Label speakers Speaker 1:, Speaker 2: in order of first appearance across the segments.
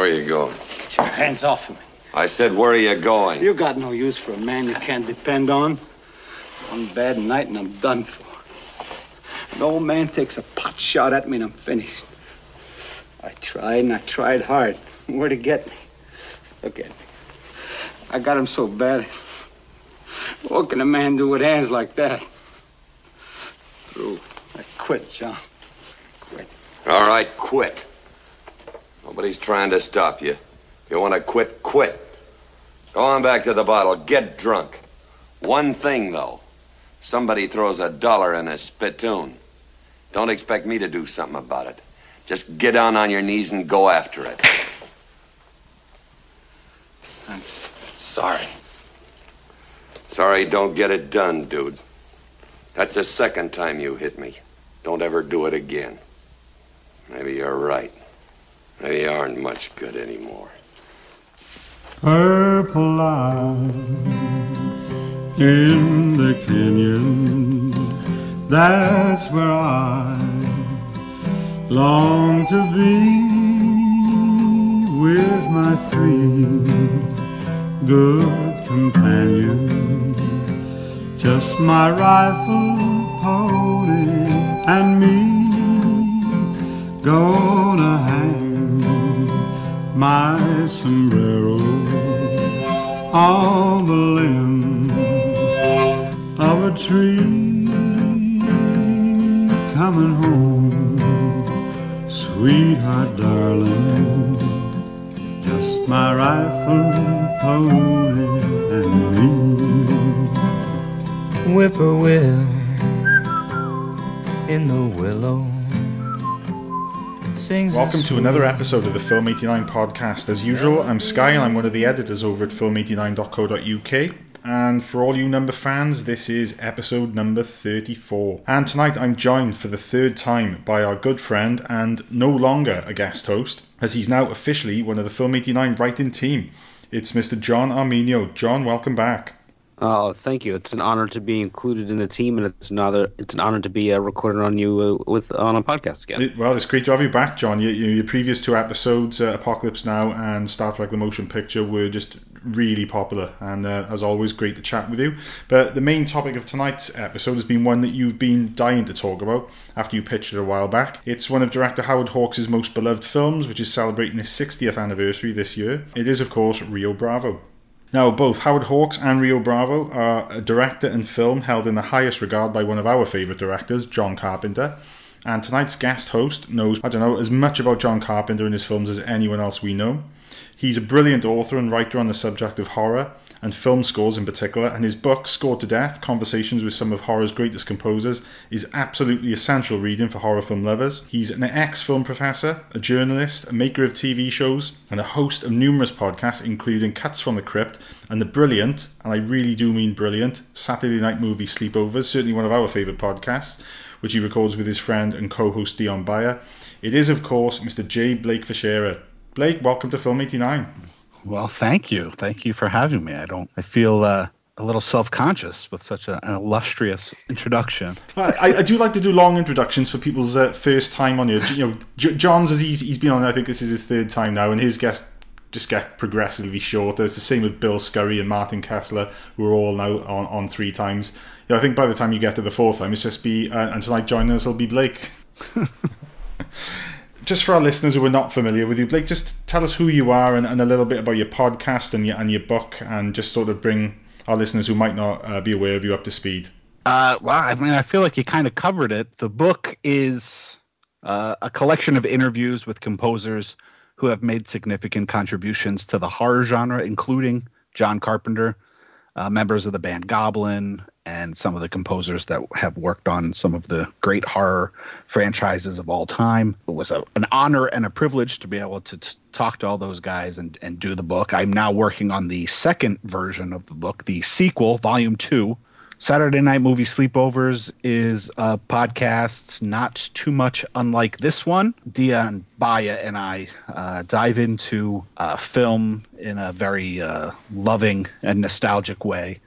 Speaker 1: Where are you going?
Speaker 2: Get your hands off of me.
Speaker 1: I said, where are you going?
Speaker 2: You got no use for a man you can't depend on. One bad night and I'm done for. An old man takes a pot shot at me and I'm finished. I tried and I tried hard. Where to get me? Look at me. I got him so bad. What can a man do with hands like that? Through. I quit, John. Quit.
Speaker 1: All right, quit. Nobody's trying to stop you. If you want to quit, quit. Go on back to the bottle. Get drunk. One thing, though. Somebody throws a dollar in a spittoon. Don't expect me to do something about it. Just get down on your knees and go after it.
Speaker 2: I'm sorry.
Speaker 1: Sorry, don't get it done, dude. That's the second time you hit me. Don't ever do it again. Maybe you're right. You aren't much good anymore.
Speaker 3: Purple light in the canyon. That's where I long to be with my three good companions. Just my rifle, pony, and me. Gonna hang my sombrero. On the limb of a tree coming home. Sweetheart darling just my rifle pony and me.
Speaker 4: Whippoorwill in the willow sings
Speaker 5: Welcome to another episode of the Film 89 podcast. As usual, I'm Sky and I'm one of the editors over at film89.co.uk. And for all you number fans, this is episode number 34. And tonight I'm joined for the third time by our good friend and no longer a guest host, as he's now officially one of the Film 89 writing team. It's Mr. John Arminio. John, welcome back.
Speaker 6: Oh, thank you. It's an honor to be included in the team, and it's another. It's an honor to be uh, recorded on you uh, with on a podcast again.
Speaker 5: Well, it's great to have you back, John. You, you, your previous two episodes, uh, Apocalypse Now and Star Trek: The Motion Picture, were just really popular, and uh, as always, great to chat with you. But the main topic of tonight's episode has been one that you've been dying to talk about after you pitched it a while back. It's one of director Howard Hawks' most beloved films, which is celebrating its 60th anniversary this year. It is, of course, Rio Bravo. Now, both Howard Hawks and Rio Bravo are a director and film held in the highest regard by one of our favourite directors, John Carpenter. And tonight's guest host knows, I don't know, as much about John Carpenter and his films as anyone else we know. He's a brilliant author and writer on the subject of horror and film scores in particular, and his book, Scored to Death Conversations with Some of Horror's Greatest Composers, is absolutely essential reading for horror film lovers. He's an ex film professor, a journalist, a maker of TV shows, and a host of numerous podcasts, including Cuts from the Crypt and the brilliant, and I really do mean brilliant, Saturday Night Movie Sleepovers, certainly one of our favourite podcasts, which he records with his friend and co host Dion Baia. It is, of course, Mr. J. Blake Fichera. Blake, welcome to Film 89.
Speaker 7: Well, thank you. Thank you for having me. I don't. I feel uh, a little self-conscious with such a, an illustrious introduction.
Speaker 5: I, I do like to do long introductions for people's uh, first time on here. You know, J- John's as he's, he's been on. I think this is his third time now, and his guests just get progressively shorter. It's the same with Bill Scurry and Martin Kessler, who are all now on, on three times. Yeah, I think by the time you get to the fourth time, it's just be uh, and tonight joining us will be Blake. just for our listeners who are not familiar with you, Blake, just tell us who you are and, and a little bit about your podcast and your and your book, and just sort of bring our listeners who might not uh, be aware of you up to speed.
Speaker 7: Uh, well, I mean, I feel like you kind of covered it. The book is uh, a collection of interviews with composers who have made significant contributions to the horror genre, including John Carpenter, uh, members of the band Goblin, and some of the composers that have worked on some of the great horror franchises of all time. It was a, an honor and a privilege to be able to t- talk to all those guys and, and do the book. I'm now working on the second version of the book, the sequel, volume two. Saturday Night Movie Sleepovers is a podcast not too much unlike this one. Dia and Baia and I uh, dive into film in a very uh, loving and nostalgic way.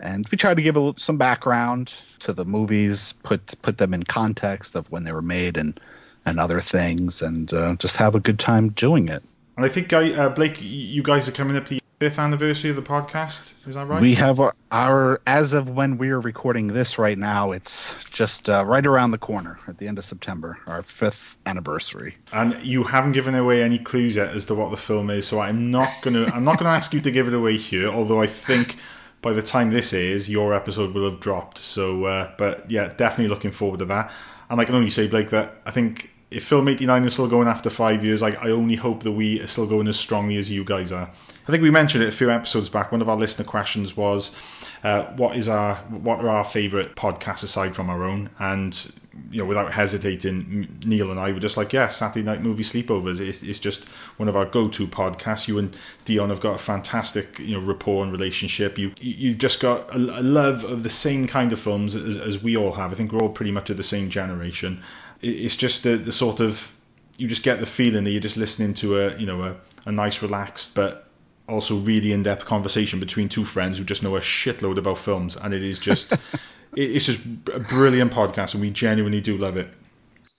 Speaker 7: And we try to give a, some background to the movies, put put them in context of when they were made and and other things, and uh, just have a good time doing it.
Speaker 5: And I think, guy, uh, Blake, you guys are coming up the fifth anniversary of the podcast. Is that right?
Speaker 7: We have our, our as of when we are recording this right now, it's just uh, right around the corner at the end of September, our fifth anniversary.
Speaker 5: And you haven't given away any clues yet as to what the film is, so I'm not gonna I'm not gonna ask you to give it away here. Although I think by the time this is, your episode will have dropped. So, uh, but yeah, definitely looking forward to that. And I can only say, Blake, that I think if Film 89 is still going after five years, like I only hope that we are still going as strongly as you guys are. I think we mentioned it a few episodes back. One of our listener questions was, uh, "What is our what are our favourite podcasts aside from our own?" And you know, without hesitating, Neil and I were just like, "Yeah, Saturday Night Movie Sleepovers. It's, it's just one of our go-to podcasts. You and Dion have got a fantastic you know rapport and relationship. You you just got a, a love of the same kind of films as, as we all have. I think we're all pretty much of the same generation. It's just the the sort of you just get the feeling that you're just listening to a you know a, a nice relaxed but also really in-depth conversation between two friends who just know a shitload about films and it is just it's just a brilliant podcast and we genuinely do love it.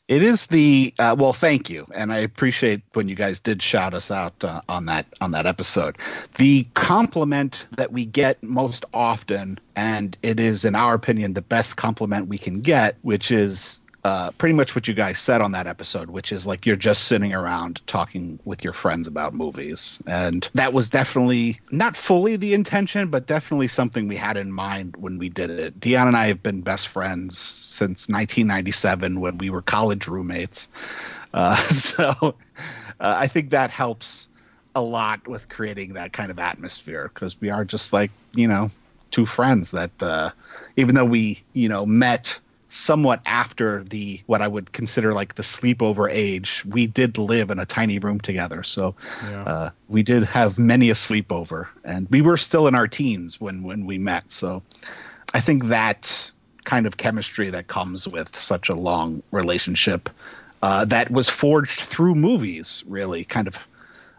Speaker 7: It is the uh, well thank you and i appreciate when you guys did shout us out uh, on that on that episode. The compliment that we get most often and it is in our opinion the best compliment we can get which is uh, pretty much what you guys said on that episode, which is like you're just sitting around talking with your friends about movies. And that was definitely not fully the intention, but definitely something we had in mind when we did it. Dion and I have been best friends since 1997 when we were college roommates. Uh, so uh, I think that helps a lot with creating that kind of atmosphere because we are just like, you know, two friends that uh, even though we, you know, met somewhat after the what I would consider like the sleepover age. We did live in a tiny room together, so yeah. uh, we did have many a sleepover, and we were still in our teens when when we met. So I think that kind of chemistry that comes with such a long relationship uh, that was forged through movies really kind of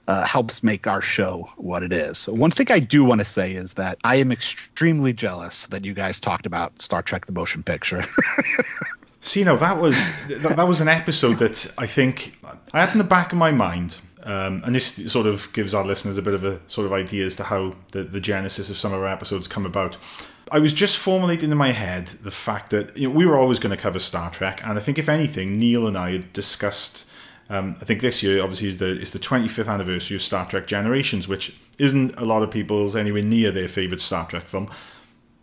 Speaker 7: uh, helps make our show what it is. So one thing I do want to say is that I am extremely jealous that you guys talked about Star Trek: The Motion Picture.
Speaker 5: See, no, that was that, that was an episode that I think I had in the back of my mind. Um, and this sort of gives our listeners a bit of a sort of idea as to how the, the genesis of some of our episodes come about. I was just formulating in my head the fact that you know, we were always going to cover Star Trek, and I think if anything, Neil and I had discussed um, I think this year obviously is the is the 25th anniversary of Star Trek Generations, which isn't a lot of people's anywhere near their favourite Star Trek film.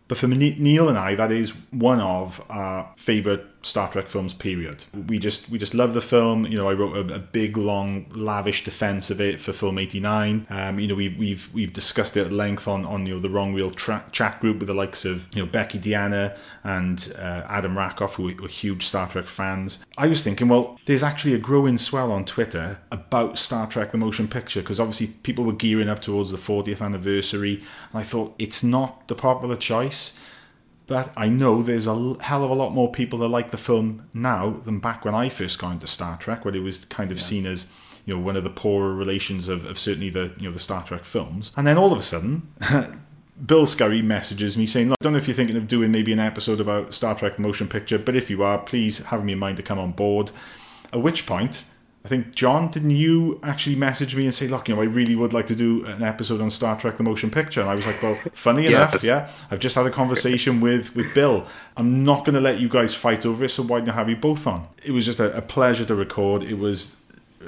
Speaker 5: But for Neil and I, that is one of our favourite Star Trek films. Period. We just we just love the film. You know, I wrote a, a big, long, lavish defense of it for Film eighty nine. Um, you know, we, we've we've discussed it at length on on you know the Wrong Wheel tra- chat group with the likes of you know Becky Deanna and uh, Adam Rakoff, who were huge Star Trek fans. I was thinking, well, there's actually a growing swell on Twitter about Star Trek the motion picture because obviously people were gearing up towards the 40th anniversary, and I thought it's not the popular choice. But I know there's a hell of a lot more people that like the film now than back when I first got into Star Trek, where it was kind of yeah. seen as you know one of the poorer relations of, of certainly the you know the Star Trek films. And then all of a sudden, Bill Scurry messages me saying, "Look, I don't know if you're thinking of doing maybe an episode about Star Trek motion picture, but if you are, please have me in mind to come on board." At which point, I think John, didn't you actually message me and say, "Look, you know, I really would like to do an episode on Star Trek: The Motion Picture"? And I was like, "Well, funny yes. enough, yeah, I've just had a conversation with with Bill. I'm not going to let you guys fight over it, so why don't I have you both on?" It was just a, a pleasure to record. It was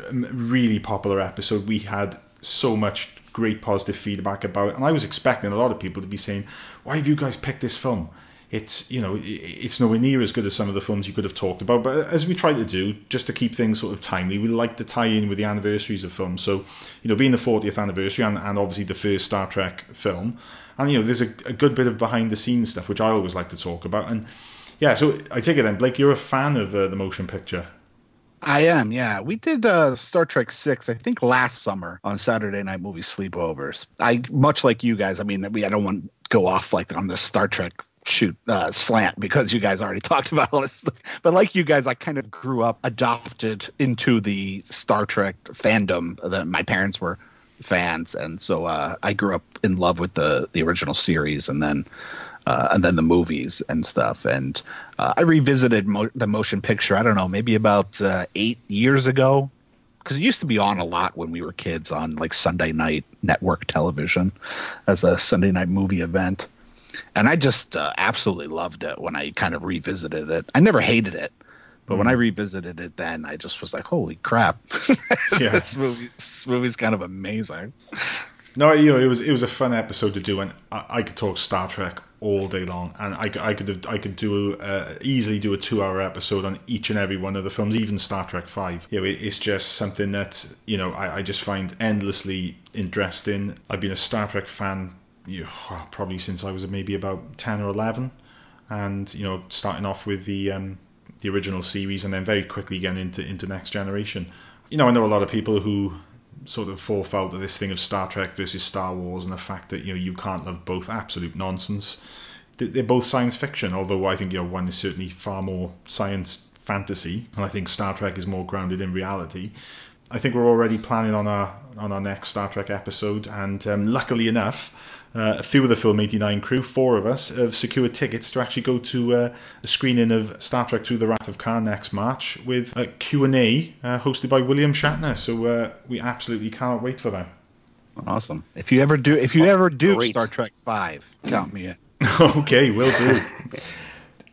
Speaker 5: a really popular episode. We had so much great positive feedback about it, and I was expecting a lot of people to be saying, "Why have you guys picked this film?" It's you know it's nowhere near as good as some of the films you could have talked about but as we try to do just to keep things sort of timely we like to tie in with the anniversaries of films so you know being the 40th anniversary and, and obviously the first star trek film and you know there's a, a good bit of behind the scenes stuff which i always like to talk about and yeah so i take it then blake you're a fan of uh, the motion picture
Speaker 7: I am, yeah. We did uh, Star Trek Six, I think, last summer on Saturday Night Movie Sleepovers. I much like you guys. I mean, we I don't want to go off like on the Star Trek shoot uh, slant because you guys already talked about all this. But like you guys, I kind of grew up adopted into the Star Trek fandom that my parents were fans, and so uh, I grew up in love with the the original series, and then. Uh, and then the movies and stuff. And uh, I revisited mo- the motion picture. I don't know, maybe about uh, eight years ago, because it used to be on a lot when we were kids on like Sunday night network television as a Sunday night movie event. And I just uh, absolutely loved it when I kind of revisited it. I never hated it, but when I revisited it, then I just was like, "Holy crap!
Speaker 5: Yeah.
Speaker 7: this movie, this movie's kind of amazing."
Speaker 5: No, you know, it was it was a fun episode to do, and I, I could talk Star Trek all day long, and I, could- I could have, I could do uh, easily do a two hour episode on each and every one of the films, even Star Trek Five. You know, it, it's just something that you know I, I just find endlessly interesting. I've been a Star Trek fan, you probably since I was maybe about ten or eleven, and you know, starting off with the um, the original series, and then very quickly getting into into Next Generation. You know, I know a lot of people who sort of fall foul to this thing of Star Trek versus Star Wars and the fact that you know you can't love both absolute nonsense. They- They're both science fiction, although I think you know one is certainly far more science fantasy, and I think Star Trek is more grounded in reality. I think we're already planning on our on our next Star Trek episode, and um, luckily enough, uh, a few of the Film 89 crew, four of us, have secured tickets to actually go to uh, a screening of Star Trek Through the Wrath of Khan next March with a Q&A uh, hosted by William Shatner. So uh, we absolutely cannot wait for that.
Speaker 7: Awesome. If you ever do, if you ever do
Speaker 6: great.
Speaker 7: Star Trek Five, count me in.
Speaker 5: okay, will do.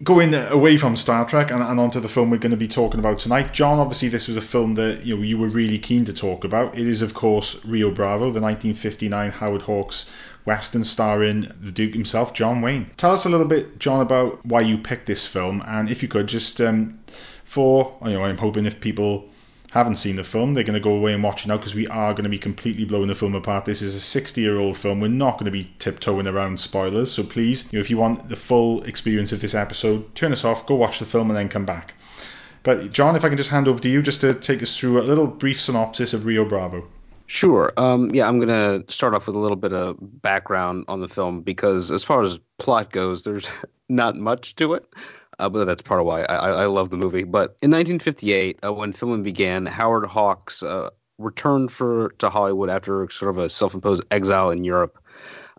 Speaker 5: Going away from Star Trek and, and onto the film we're going to be talking about tonight, John. Obviously, this was a film that you know you were really keen to talk about. It is, of course, Rio Bravo, the 1959 Howard Hawks western starring the Duke himself, John Wayne. Tell us a little bit, John, about why you picked this film, and if you could just um, for you know, I'm hoping if people haven't seen the film, they're going to go away and watch it now because we are going to be completely blowing the film apart. This is a 60 year old film. We're not going to be tiptoeing around spoilers. So please, you know, if you want the full experience of this episode, turn us off, go watch the film, and then come back. But John, if I can just hand over to you just to take us through a little brief synopsis of Rio Bravo.
Speaker 6: Sure. Um, yeah, I'm going to start off with a little bit of background on the film because, as far as plot goes, there's not much to it. Uh, but that's part of why I, I love the movie. But in 1958, uh, when filming began, Howard Hawks uh, returned for to Hollywood after sort of a self-imposed exile in Europe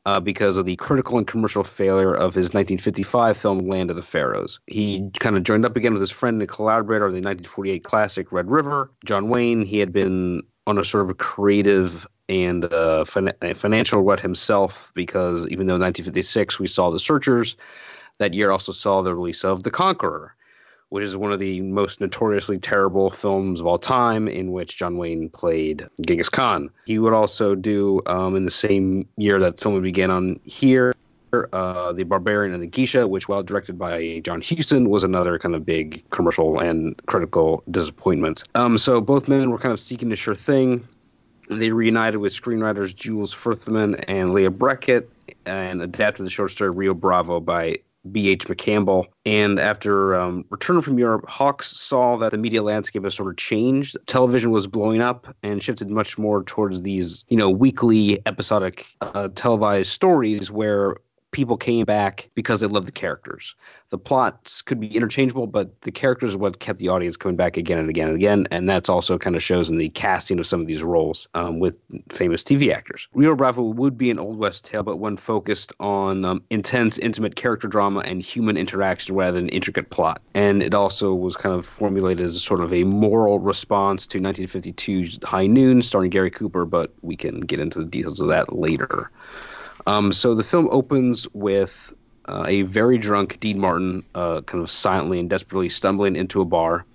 Speaker 6: uh, because of the critical and commercial failure of his 1955 film Land of the Pharaohs. He kind of joined up again with his friend and collaborator of the 1948 classic Red River, John Wayne. He had been on a sort of a creative and uh, fin- financial rut himself because even though 1956 we saw The Searchers, that year also saw the release of The Conqueror, which is one of the most notoriously terrible films of all time, in which John Wayne played Genghis Khan. He would also do, um, in the same year that film would begin on here, uh, The Barbarian and the Geisha, which, while directed by John Huston, was another kind of big commercial and critical disappointment. Um, so both men were kind of seeking a sure thing. They reunited with screenwriters Jules Furthman and Leigh Brackett and adapted the short story Rio Bravo by B.H. McCampbell. And after um, returning from Europe, Hawks saw that the media landscape has sort of changed. Television was blowing up and shifted much more towards these, you know, weekly episodic uh, televised stories where people came back because they loved the characters. The plots could be interchangeable, but the characters are what kept the audience coming back again and again and again. And that's also kind of shows in the casting of some of these roles um, with famous TV actors. Rio Bravo would be an Old West tale, but one focused on um, intense, intimate character drama and human interaction rather than intricate plot. And it also was kind of formulated as a sort of a moral response to 1952's High Noon, starring Gary Cooper, but we can get into the details of that later. Um, so the film opens with uh, a very drunk Dean Martin, uh, kind of silently and desperately stumbling into a bar,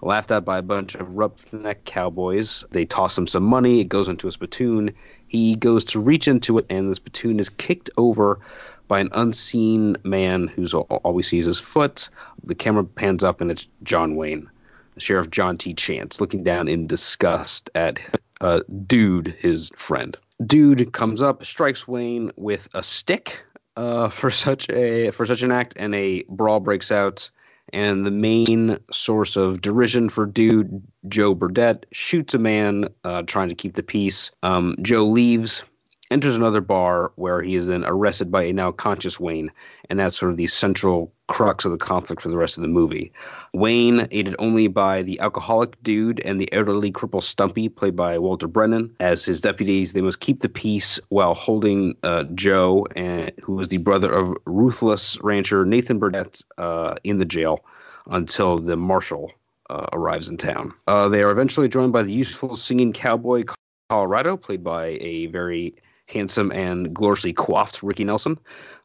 Speaker 6: laughed at by a bunch of roughneck cowboys. They toss him some money. It goes into a spittoon. He goes to reach into it, and the spittoon is kicked over by an unseen man who's all, we see is his foot. The camera pans up, and it's John Wayne, Sheriff John T. Chance, looking down in disgust at uh, Dude, his friend. Dude comes up, strikes Wayne with a stick uh, for such a for such an act, and a brawl breaks out. And the main source of derision for Dude, Joe Burdett, shoots a man uh, trying to keep the peace. Um, Joe leaves, enters another bar where he is then arrested by a now conscious Wayne, and that's sort of the central crux of the conflict for the rest of the movie. Wayne, aided only by the alcoholic dude and the elderly cripple Stumpy, played by Walter Brennan, as his deputies, they must keep the peace while holding uh, Joe, and, who is the brother of ruthless rancher Nathan Burdett, uh, in the jail until the marshal uh, arrives in town. Uh, they are eventually joined by the useful singing cowboy Colorado, played by a very handsome and gloriously coiffed Ricky Nelson,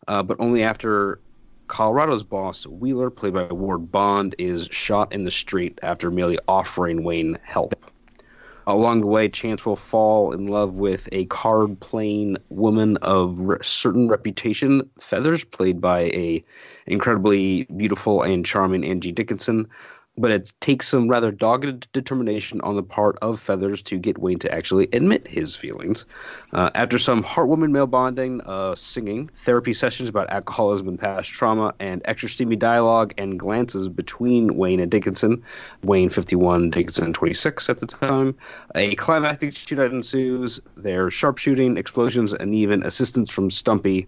Speaker 6: uh, but only after Colorado's boss, Wheeler, played by Ward Bond, is shot in the street after merely offering Wayne help. Along the way, Chance will fall in love with a card playing woman of re- certain reputation, Feathers, played by a incredibly beautiful and charming Angie Dickinson, but it takes some rather dogged determination on the part of Feathers to get Wayne to actually admit his feelings. Uh, after some heartwarming male bonding, uh, singing, therapy sessions about alcoholism and past trauma, and extra steamy dialogue and glances between Wayne and Dickinson, Wayne 51, Dickinson 26 at the time, a climactic shootout ensues. There's sharpshooting, explosions, and even assistance from Stumpy.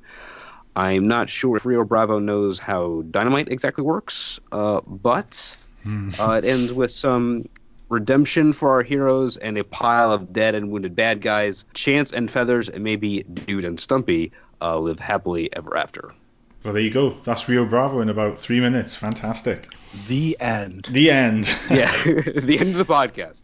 Speaker 6: I'm not sure if Rio Bravo knows how dynamite exactly works, uh, but uh, it ends with some redemption for our heroes and a pile of dead and wounded bad guys. Chance and Feathers, and maybe Dude and Stumpy, uh, live happily ever after.
Speaker 5: Well, there you go. That's Rio Bravo in about three minutes. Fantastic.
Speaker 7: The end.
Speaker 5: The end.
Speaker 6: Yeah, the end of the podcast.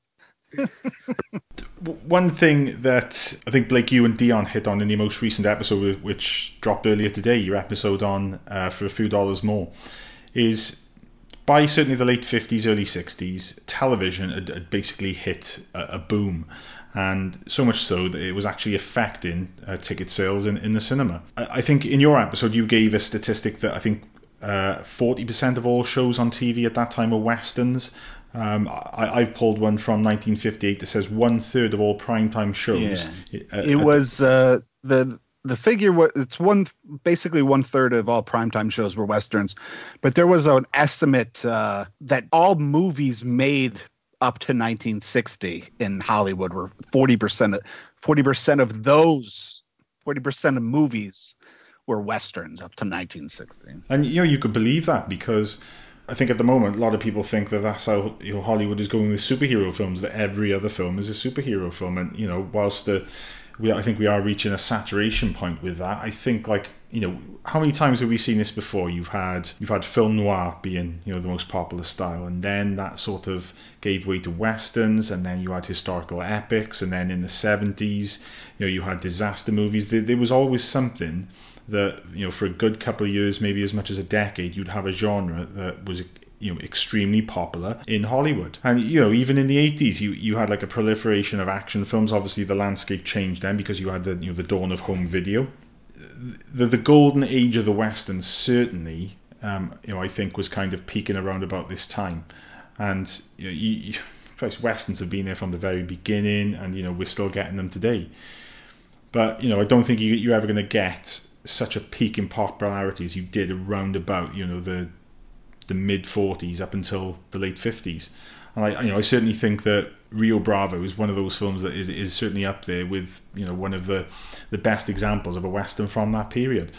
Speaker 5: One thing that I think Blake, you and Dion hit on in the most recent episode, which dropped earlier today, your episode on uh, for a few dollars more, is by certainly the late 50s, early 60s, television had, had basically hit a, a, boom. And so much so that it was actually affecting uh, ticket sales in, in the cinema. I, I, think in your episode, you gave a statistic that I think uh, 40% of all shows on TV at that time were westerns. Um, I, have pulled one from 1958 that says one third of all primetime shows.
Speaker 7: Yeah. Uh, it was uh, the the figure was it's one basically one third of all primetime shows were westerns, but there was an estimate uh, that all movies made up to 1960 in Hollywood were 40 percent of 40 percent of those 40 percent of movies were westerns up to 1960.
Speaker 5: And you know you could believe that because I think at the moment a lot of people think that that's how you know, Hollywood is going with superhero films. That every other film is a superhero film, and you know, whilst the we I think we are reaching a saturation point with that. I think like you know how many times have we seen this before? You've had you've had film noir being you know the most popular style, and then that sort of gave way to westerns, and then you had historical epics, and then in the seventies, you know you had disaster movies. There, there was always something that you know for a good couple of years, maybe as much as a decade, you'd have a genre that was you know extremely popular in Hollywood. And you know even in the 80s, you you had like a proliferation of action films. Obviously, the landscape changed then because you had the you know the dawn of home video. The the golden age of the western certainly, um, you know, I think was kind of peaking around about this time, and you, know, you, you westerns have been there from the very beginning, and you know we're still getting them today. But you know, I don't think you, you're ever going to get such a peak in popularity as you did around about you know the the mid 40s up until the late 50s. And I, you know, I certainly think that Rio Bravo is one of those films that is, is certainly up there with you know one of the the best examples of a western from that period.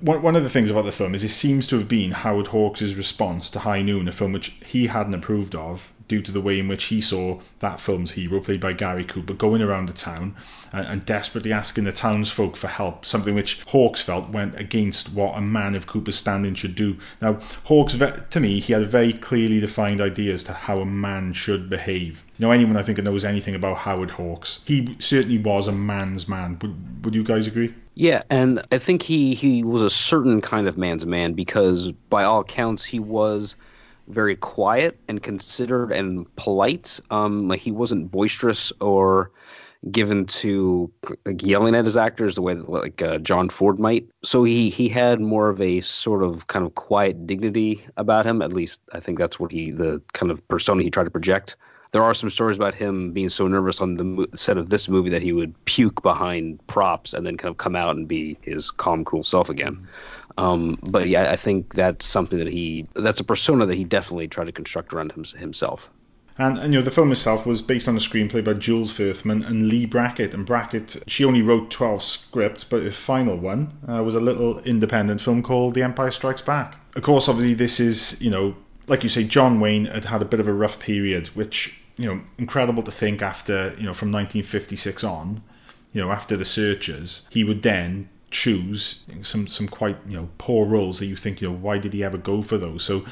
Speaker 5: One, one of the things about the film is it seems to have been Howard Hawks' response to High Noon, a film which he hadn't approved of, due to the way in which he saw that film's hero, played by Gary Cooper, going around the town and, and, desperately asking the townsfolk for help, something which Hawks felt went against what a man of Cooper's standing should do. Now, Hawks, to me, he had very clearly defined ideas to how a man should behave. You know, anyone I think knows anything about Howard Hawks, he certainly was a man's man. Would, would you guys agree?
Speaker 6: Yeah, and I think he, he was a certain kind of man's man because, by all accounts, he was – very quiet and considered and polite. Um, like he wasn't boisterous or given to like yelling at his actors the way that like uh, John Ford might. So he he had more of a sort of kind of quiet dignity about him. At least I think that's what he the kind of persona he tried to project. There are some stories about him being so nervous on the set of this movie that he would puke behind props and then kind of come out and be his calm, cool self again. Um, but yeah, I think that's something that he that's a persona that he definitely tried to construct around him, himself.
Speaker 5: And, and, you know the film itself was based on a screenplay by Jules Furthman and Leigh Brackett. And Brackett, she only wrote twelve scripts, but the final one uh, was a little independent film called The Empire Strikes Back. Of course, obviously, this is you know like you say, John Wayne had had a bit of a rough period, which you know incredible to think after you know from 1956 on, you know after the Searchers, he would then choose some some quite you know poor roles that you think you know why did he ever go for those? So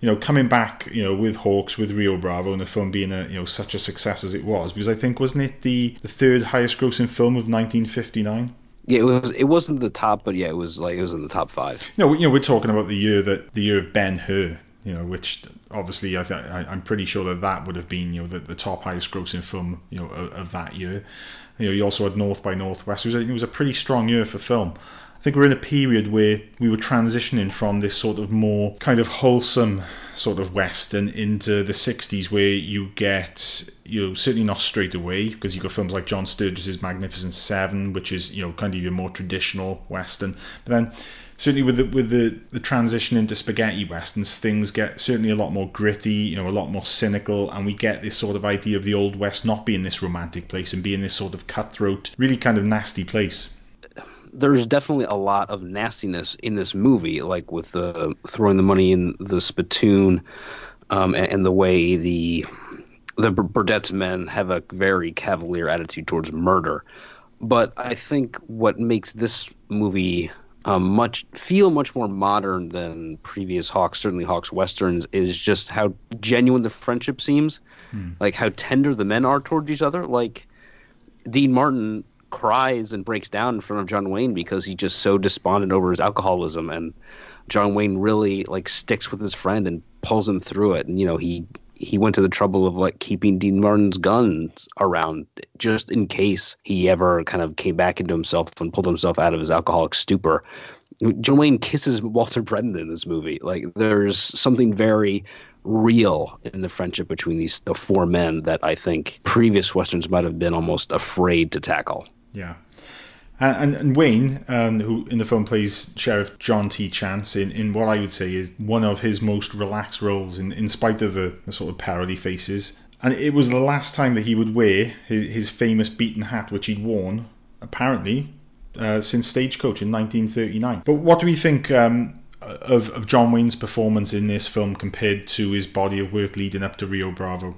Speaker 5: you know, coming back, you know, with Hawks, with Rio Bravo, and the film being a, you know, such a success as it was, because I think wasn't it the the third highest grossing film of 1959?
Speaker 6: Yeah, it was. It wasn't the top, but yeah, it was like it was in the top five.
Speaker 5: You know, you know, we're talking about the year that the year of Ben Hur, you know, which obviously I, th- I I'm pretty sure that that would have been you know the, the top highest grossing film you know of, of that year. You know, you also had North by Northwest. It was, a, it was a pretty strong year for film. I think we're in a period where we were transitioning from this sort of more kind of wholesome sort of western into the 60s where you get you know certainly not straight away because you've got films like John Sturges's Magnificent Seven which is you know kind of your more traditional western but then certainly with the with the, the transition into spaghetti westerns things get certainly a lot more gritty you know a lot more cynical and we get this sort of idea of the old west not being this romantic place and being this sort of cutthroat really kind of nasty place
Speaker 6: there's definitely a lot of nastiness in this movie, like with the throwing the money in the spittoon, um, and, and, the way the the Burdett's men have a very cavalier attitude towards murder. But I think what makes this movie um, much feel much more modern than previous Hawks, certainly Hawks westerns, is just how genuine the friendship seems, hmm. like how tender the men are towards each other. Like Dean Martin cries and breaks down in front of John Wayne because he's just so despondent over his alcoholism and John Wayne really like sticks with his friend and pulls him through it and you know he he went to the trouble of like keeping Dean Martin's guns around just in case he ever kind of came back into himself and pulled himself out of his alcoholic stupor. John Wayne kisses Walter Brennan in this movie. Like there's something very real in the friendship between these the four men that I think previous westerns might have been almost afraid to tackle.
Speaker 5: Yeah. And, and, Wayne, um, who in the film plays Sheriff John T. Chance, in, in what I would say is one of his most relaxed roles, in, in spite of the, the sort of parody faces. And it was the last time that he would wear his, his famous beaten hat, which he'd worn, apparently, uh, since Stagecoach in 1939. But what do we think um, of, of John Wayne's performance in this film compared to his body of work leading up to Rio Bravo?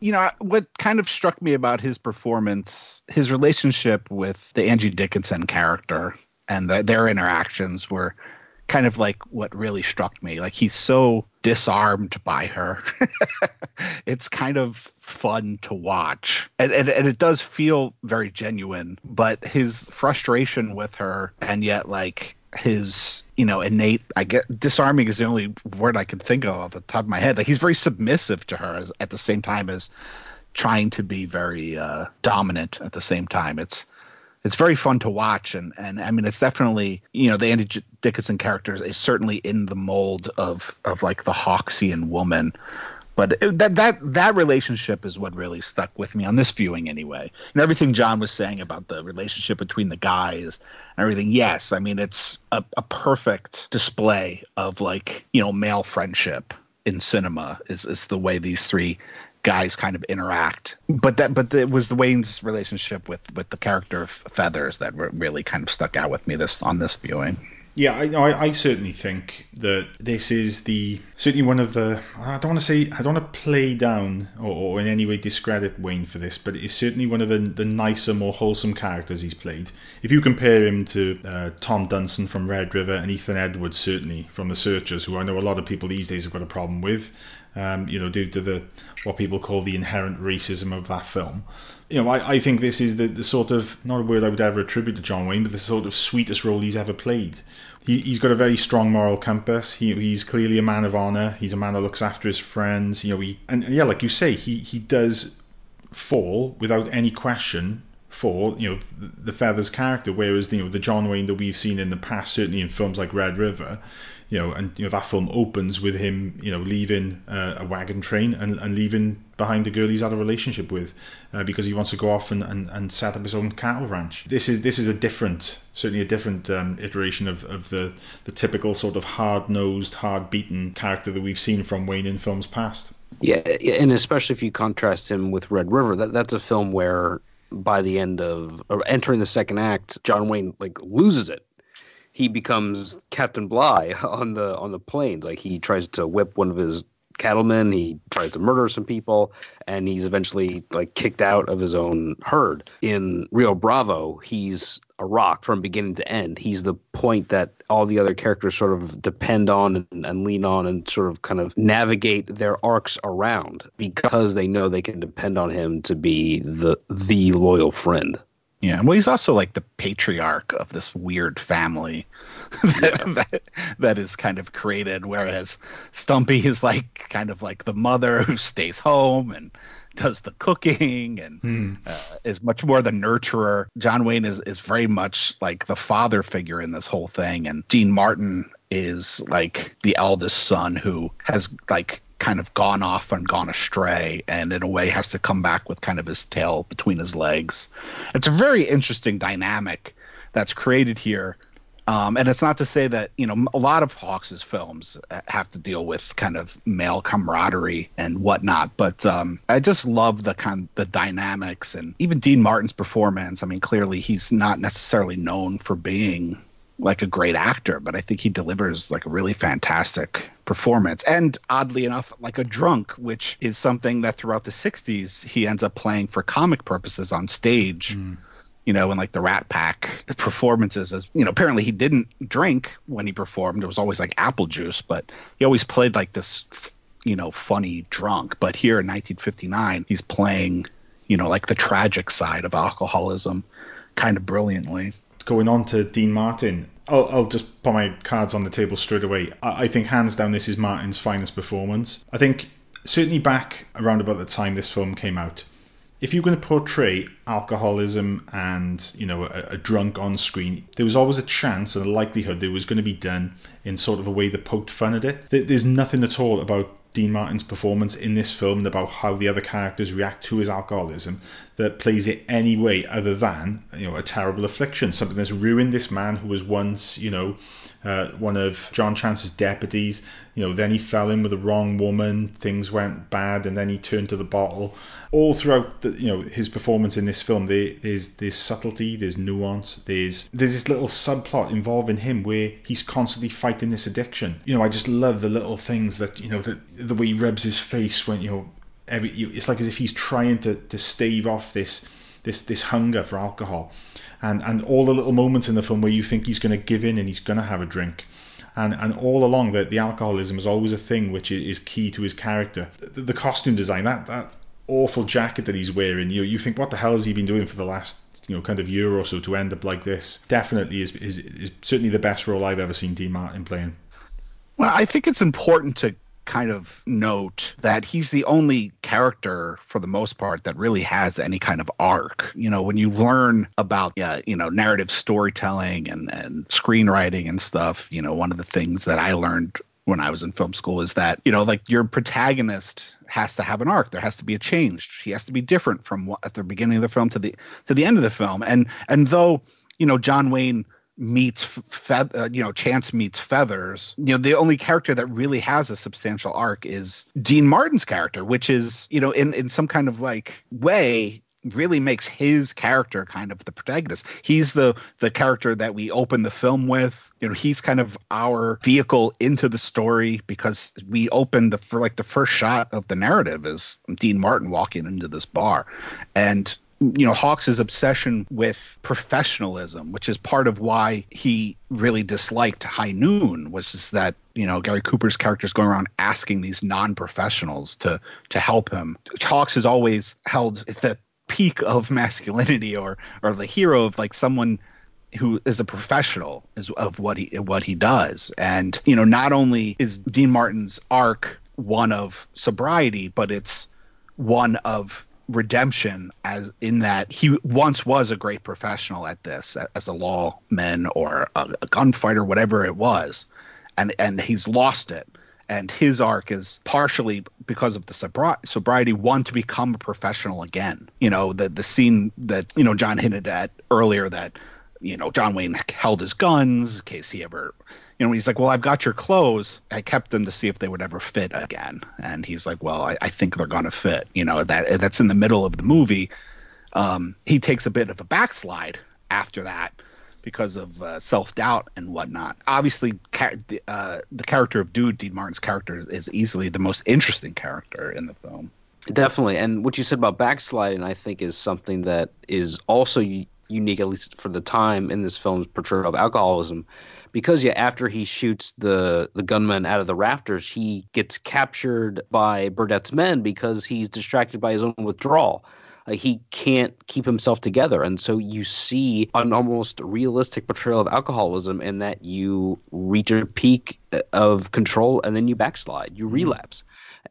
Speaker 7: You know what kind of struck me about his performance his relationship with the angie dickinson character and the, their interactions were kind of like what really struck me. Like he's so disarmed by her. It's kind of fun to watch. And, and, and it does feel very genuine but his frustration with her and yet like his you know innate i get disarming is the only word i can think of off the top of my head. Like he's very submissive to her as, at the same time as trying to be very uh, dominant at the same time. It's it's very fun to watch. And and i mean it's definitely you know the angie dickinson character is certainly in the mold of of like the hawksian woman but that that that relationship is what really stuck with me on this viewing anyway. And everything John was saying about the relationship between the guys and everything. Yes, I mean it's a, a perfect display of like you know male friendship in cinema is is the way these three guys kind of interact. But that but it was the Wayne's relationship with with the character of Feathers that really kind of stuck out with me this on this viewing.
Speaker 5: Yeah, I, I, certainly think that this is the certainly one of the. I don't want to say I don't want to play down or, or in any way discredit Wayne for this, but it's certainly one of the the nicer, more wholesome characters he's played. If you compare him to uh, Tom Dunson from Red River and Ethan Edwards, certainly from The Searchers, who I know a lot of people these days have got a problem with, um, you know, due to the what people call the inherent racism of that film you know, I, I think this is the, the sort of not a word I would ever attribute to John Wayne, but the sort of sweetest role he's ever played he, he's got a very strong moral compass. He, he's clearly a man of honor. He's a man that looks after his friends. You know, he and yeah, like you say, he he does fall without any question for you know the, the feathers character. Whereas you know the John Wayne that we've seen in the past, certainly in films like Red River, you know, and you know that film opens with him, you know, leaving uh, a wagon train and, and leaving behind the girl he's had a relationship with uh, because he wants to go off and, and, and set up his own cattle ranch. This is this is a different, certainly a different um, iteration of, of the the typical sort of hard nosed, hard beaten character that we've seen from Wayne in films past.
Speaker 6: Yeah, and especially if you contrast him with Red River, that that's a film where by the end of entering the second act, John Wayne like loses it he becomes Captain Bligh on the on the plains. Like he tries to whip one of his cattlemen, He tries to murder some people, and he's eventually like kicked out of his own herd. In Rio Bravo, he's a rock from beginning to end. He's the point that all the other characters sort of depend on and, and, lean on and sort of kind of navigate their arcs around because they know they can depend on him to be the the loyal friend.
Speaker 7: Yeah, well, he's also like the patriarch of this weird family that, yeah. that, that is kind of created, whereas Stumpy is like kind of like the mother who stays home and does the cooking and hmm. uh, is much more the nurturer. John Wayne is is very much like the father figure in this whole thing, and Dean Martin is like the eldest son who has like kind of gone off and gone astray and in a way has to come back with kind of his tail between his legs. It's a very interesting dynamic that's created here um, and it's not to say that you know a lot of Hawks's films have to deal with kind of male camaraderie and whatnot, but um, I just love the kind the dynamics and even Dean Martin's performance. I mean, clearly he's not necessarily known for being like a great actor, but I think he delivers like a really fantastic performance. And oddly enough, like a drunk, which is something that throughout the 60s he ends up playing for comic purposes on stage. Mm you know, in like the Rat Pack performances. As you know, apparently he didn't drink when he performed. It was always like apple juice, but he always played like this, you know, funny drunk. But here in 1959, he's playing, you know, like the tragic side of alcoholism, kind of brilliantly.
Speaker 5: Going on to Dean Martin, I'll, I'll, just put my cards on the table straight away. I, I, think hands down this is Martin's finest performance. I think certainly back around about the time this film came out, if you're going to portray alcoholism and you know a, a, drunk on screen, there was always a chance and a likelihood it was going to be done in sort of a way that poked fun at it. There's nothing at all about Dean Martin's performance in this film and about how the other characters react to his alcoholism that plays it any way other than you know a terrible affliction, something that's ruined this man who was once you know uh, one of John Chance's deputies. You know, then he fell in with the wrong woman. Things went bad, and then he turned to the bottle. All throughout, the, you know, his performance in this film, there, there's there's subtlety, there's nuance, there's there's this little subplot involving him where he's constantly fighting this addiction. You know, I just love the little things that you know, the the way he rubs his face when you know, every it's like as if he's trying to to stave off this this this hunger for alcohol. And and all the little moments in the film where you think he's going to give in and he's going to have a drink. And and all along that the alcoholism is always a thing which is key to his character. The, the, costume design that that awful jacket that he's wearing you you think what the hell has he been doing for the last you know kind of year or so to end up like this? Definitely is is, is certainly the best role I've ever seen Dean Martin playing
Speaker 7: well I think it's important to kind of note that he's the only character for the most part that really has any kind of arc. You know, when you learn about yeah, you know, narrative storytelling and and screenwriting and stuff, you know, one of the things that I learned when I was in film school is that, you know, like your protagonist has to have an arc. There has to be a change. He has to be different from what, at the beginning of the film to the to the end of the film. And and though, you know, John Wayne meets fe- uh, you know chance meets feathers you know the only character that really has a substantial arc is dean martin's character which is you know in in some kind of like way really makes his character kind of the protagonist. He's the the character that we open the film with. You know he's kind of our vehicle into the story because we open the for like the first shot of the narrative is dean martin walking into this bar. And you know Hawks's obsession with professionalism, which is part of why he really disliked High Noon, was just that you know Gary Cooper's character is going around asking these non-professionals to to help him. Hawks has always held the peak of masculinity or or the hero of like someone who is a professional is of what he what he does and you know not only is Dean Martin's arc one of sobriety but it's one of redemption as in that he once was a great professional at this as a lawman or a, a gunfighter whatever it was and and he's lost it. And his arc is partially because of the sobri- sobriety one to become a professional again. You know the the scene that you know John hinted at earlier that you know John Wayne held his guns in case he ever you know, he's like, well, I've got your clothes. I kept them to see if they would ever fit again. And he's like, well, I, I think they're going to fit. You know, that that's in the middle of the movie. Um, he takes a bit of a backslide after that, because of uh, self doubt and whatnot. Obviously, ca- uh, the character of Dude, Dean Martin's character, is easily the most interesting character in the film.
Speaker 6: Definitely, and what you said about backsliding, I think, is something that is also unique, at least for the time, in this film's portrayal of alcoholism. Because yeah, after he shoots the the gunman out of the rafters, he gets captured by Burdett's men because he's distracted by his own withdrawal. Like he can't keep himself together, and so you see an almost realistic portrayal of alcoholism in that you reach a peak uh, of control and then you backslide, you mm-hmm. relapse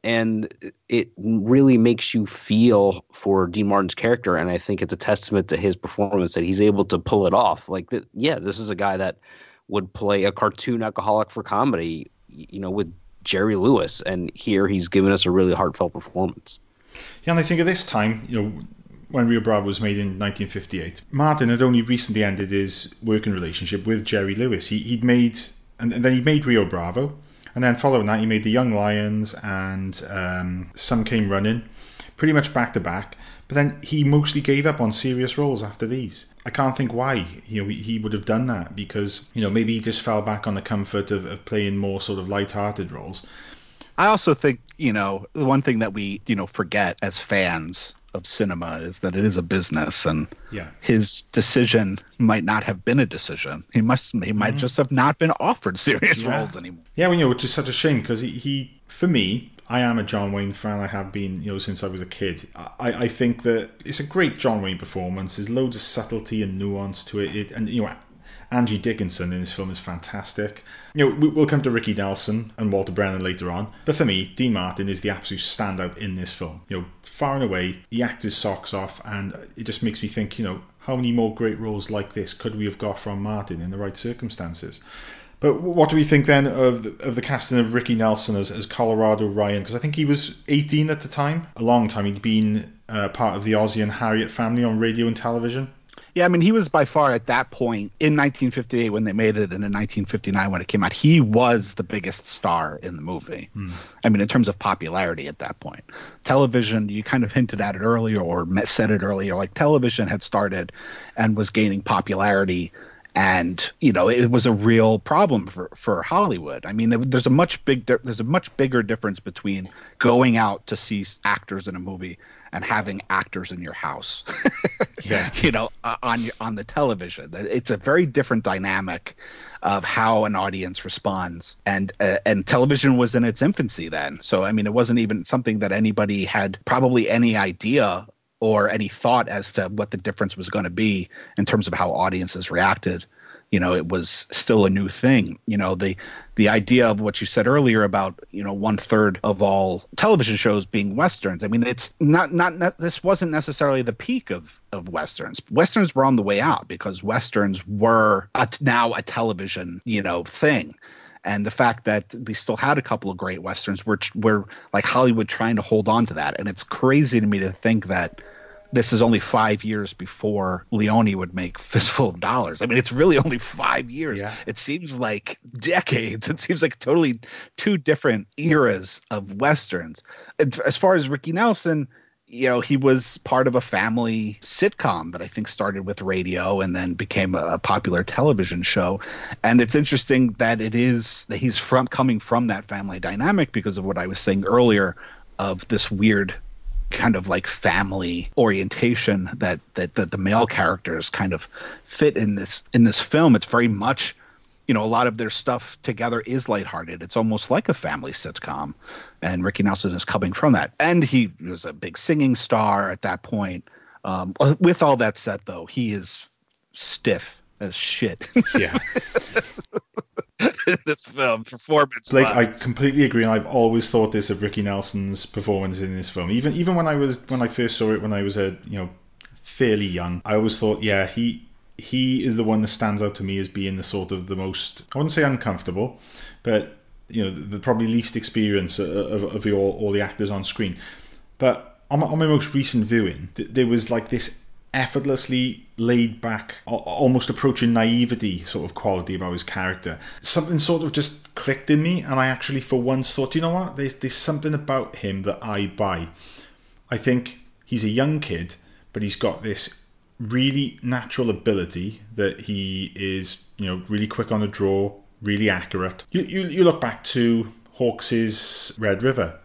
Speaker 6: and it really makes you feel for Dean Martin's character. And I think it's a testament to his performance that he's able to pull it off. Like, yeah, this is a guy that would play a cartoon alcoholic for comedy, you know, with Jerry Lewis, and here he's given us a really heartfelt performance.
Speaker 5: Yeah, and I think at this time, you know, when Rio Bravo was made in 1958, Martin had only recently ended his working relationship with Jerry Lewis. He, he'd made, and, and then he made Rio Bravo, and then following that, he made The Young Lions and um, Some Came Running, pretty much back to back. But then he mostly gave up on serious roles after these. I can't think why you know he would have done that because you know maybe he just fell back on the comfort of, of playing more sort of light-hearted roles.
Speaker 7: I also think you know the one thing that we you know forget as fans of cinema is that it is a business and
Speaker 5: yeah.
Speaker 7: his decision might not have been a decision he must he might mm. just have not been offered serious
Speaker 5: yeah.
Speaker 7: roles anymore
Speaker 5: yeah well, you know which is such a shame because he, he for me I am a John Wayne fan. I have been, you know, since I was a kid. I, I think that it's a great John Wayne performance. There's loads of subtlety and nuance to it. it and you know, Angie Dickinson in this film is fantastic. You know, we'll come to Ricky Nelson and Walter Brennan later on, but for me, Dean Martin is the absolute standout in this film. You know, far and away, he acts his socks off, and it just makes me think, you know, how many more great roles like this could we have got from Martin in the right circumstances? But what do we think then of the, of the casting of Ricky Nelson as, as Colorado Ryan? Because I think he was 18 at the time, a long time. He'd been uh, part of the Ozzie and Harriet family on radio and television.
Speaker 7: Yeah, I mean, he was by far at that point in 1958 when they made it, and in 1959 when it came out, he was the biggest star in the movie. Hmm. I mean, in terms of popularity at that point, television. You kind of hinted at it earlier, or said it earlier. Like television had started and was gaining popularity and you know it was a real problem for, for Hollywood. I mean, there's a much big there's a much bigger difference between going out to see actors in a movie and having actors in your house.
Speaker 5: yeah,
Speaker 7: you know, on on the television, it's a very different dynamic of how an audience responds. And uh, and television was in its infancy then, so I mean, it wasn't even something that anybody had probably any idea or any thought as to what the difference was going to be in terms of how audiences reacted you know it was still a new thing. You know the the idea of what you said earlier about you know one third of all television shows being westerns. I mean it's not not, this wasn't necessarily the peak of of westerns. Westerns were on the way out because westerns were now a television you know thing and the fact that we still had a couple of great westerns we're, we're like hollywood trying to hold on to that and it's crazy to me to think that this is only five years before Leone would make Fistful of Dollars. I mean, it's really only five years.
Speaker 5: Yeah.
Speaker 7: It seems like decades. It seems like totally two different eras of westerns. As far as Ricky Nelson, you know, he was part of a family sitcom that I think started with radio and then became a, popular television show. And it's interesting that it is that he's from coming from that family dynamic because of what I was saying earlier of this weird kind of like family orientation that, that that the male characters kind of fit in this in this film. It's very much you know, a lot of their stuff together is lighthearted. It's almost like a family sitcom. And Ricky Nelson is coming from that. And he was a big singing star at that point. Um, with all that said, though, he is stiff as shit.
Speaker 5: Yeah.
Speaker 7: this film performance.
Speaker 5: Like I completely agree. I've always thought this of Ricky Nelson's performance in this film. Even even when I was when I first saw it when I was a you know fairly young, I always thought, yeah, he he is the one that stands out to me as being the sort of the most I wouldn't say uncomfortable, but you know the, the probably least experience of, of, all the actors on screen. But on my, on my most recent viewing, th- there was like this effortlessly laid back, almost approaching naivety sort of quality about his character. Something sort of just clicked in me, and I actually, for once, thought, you know what? There's, there's something about him that I buy. I think he's a young kid, but he's got this really natural ability that he is, you know, really quick on the draw, really accurate. You you, you look back to Hawks's Red River,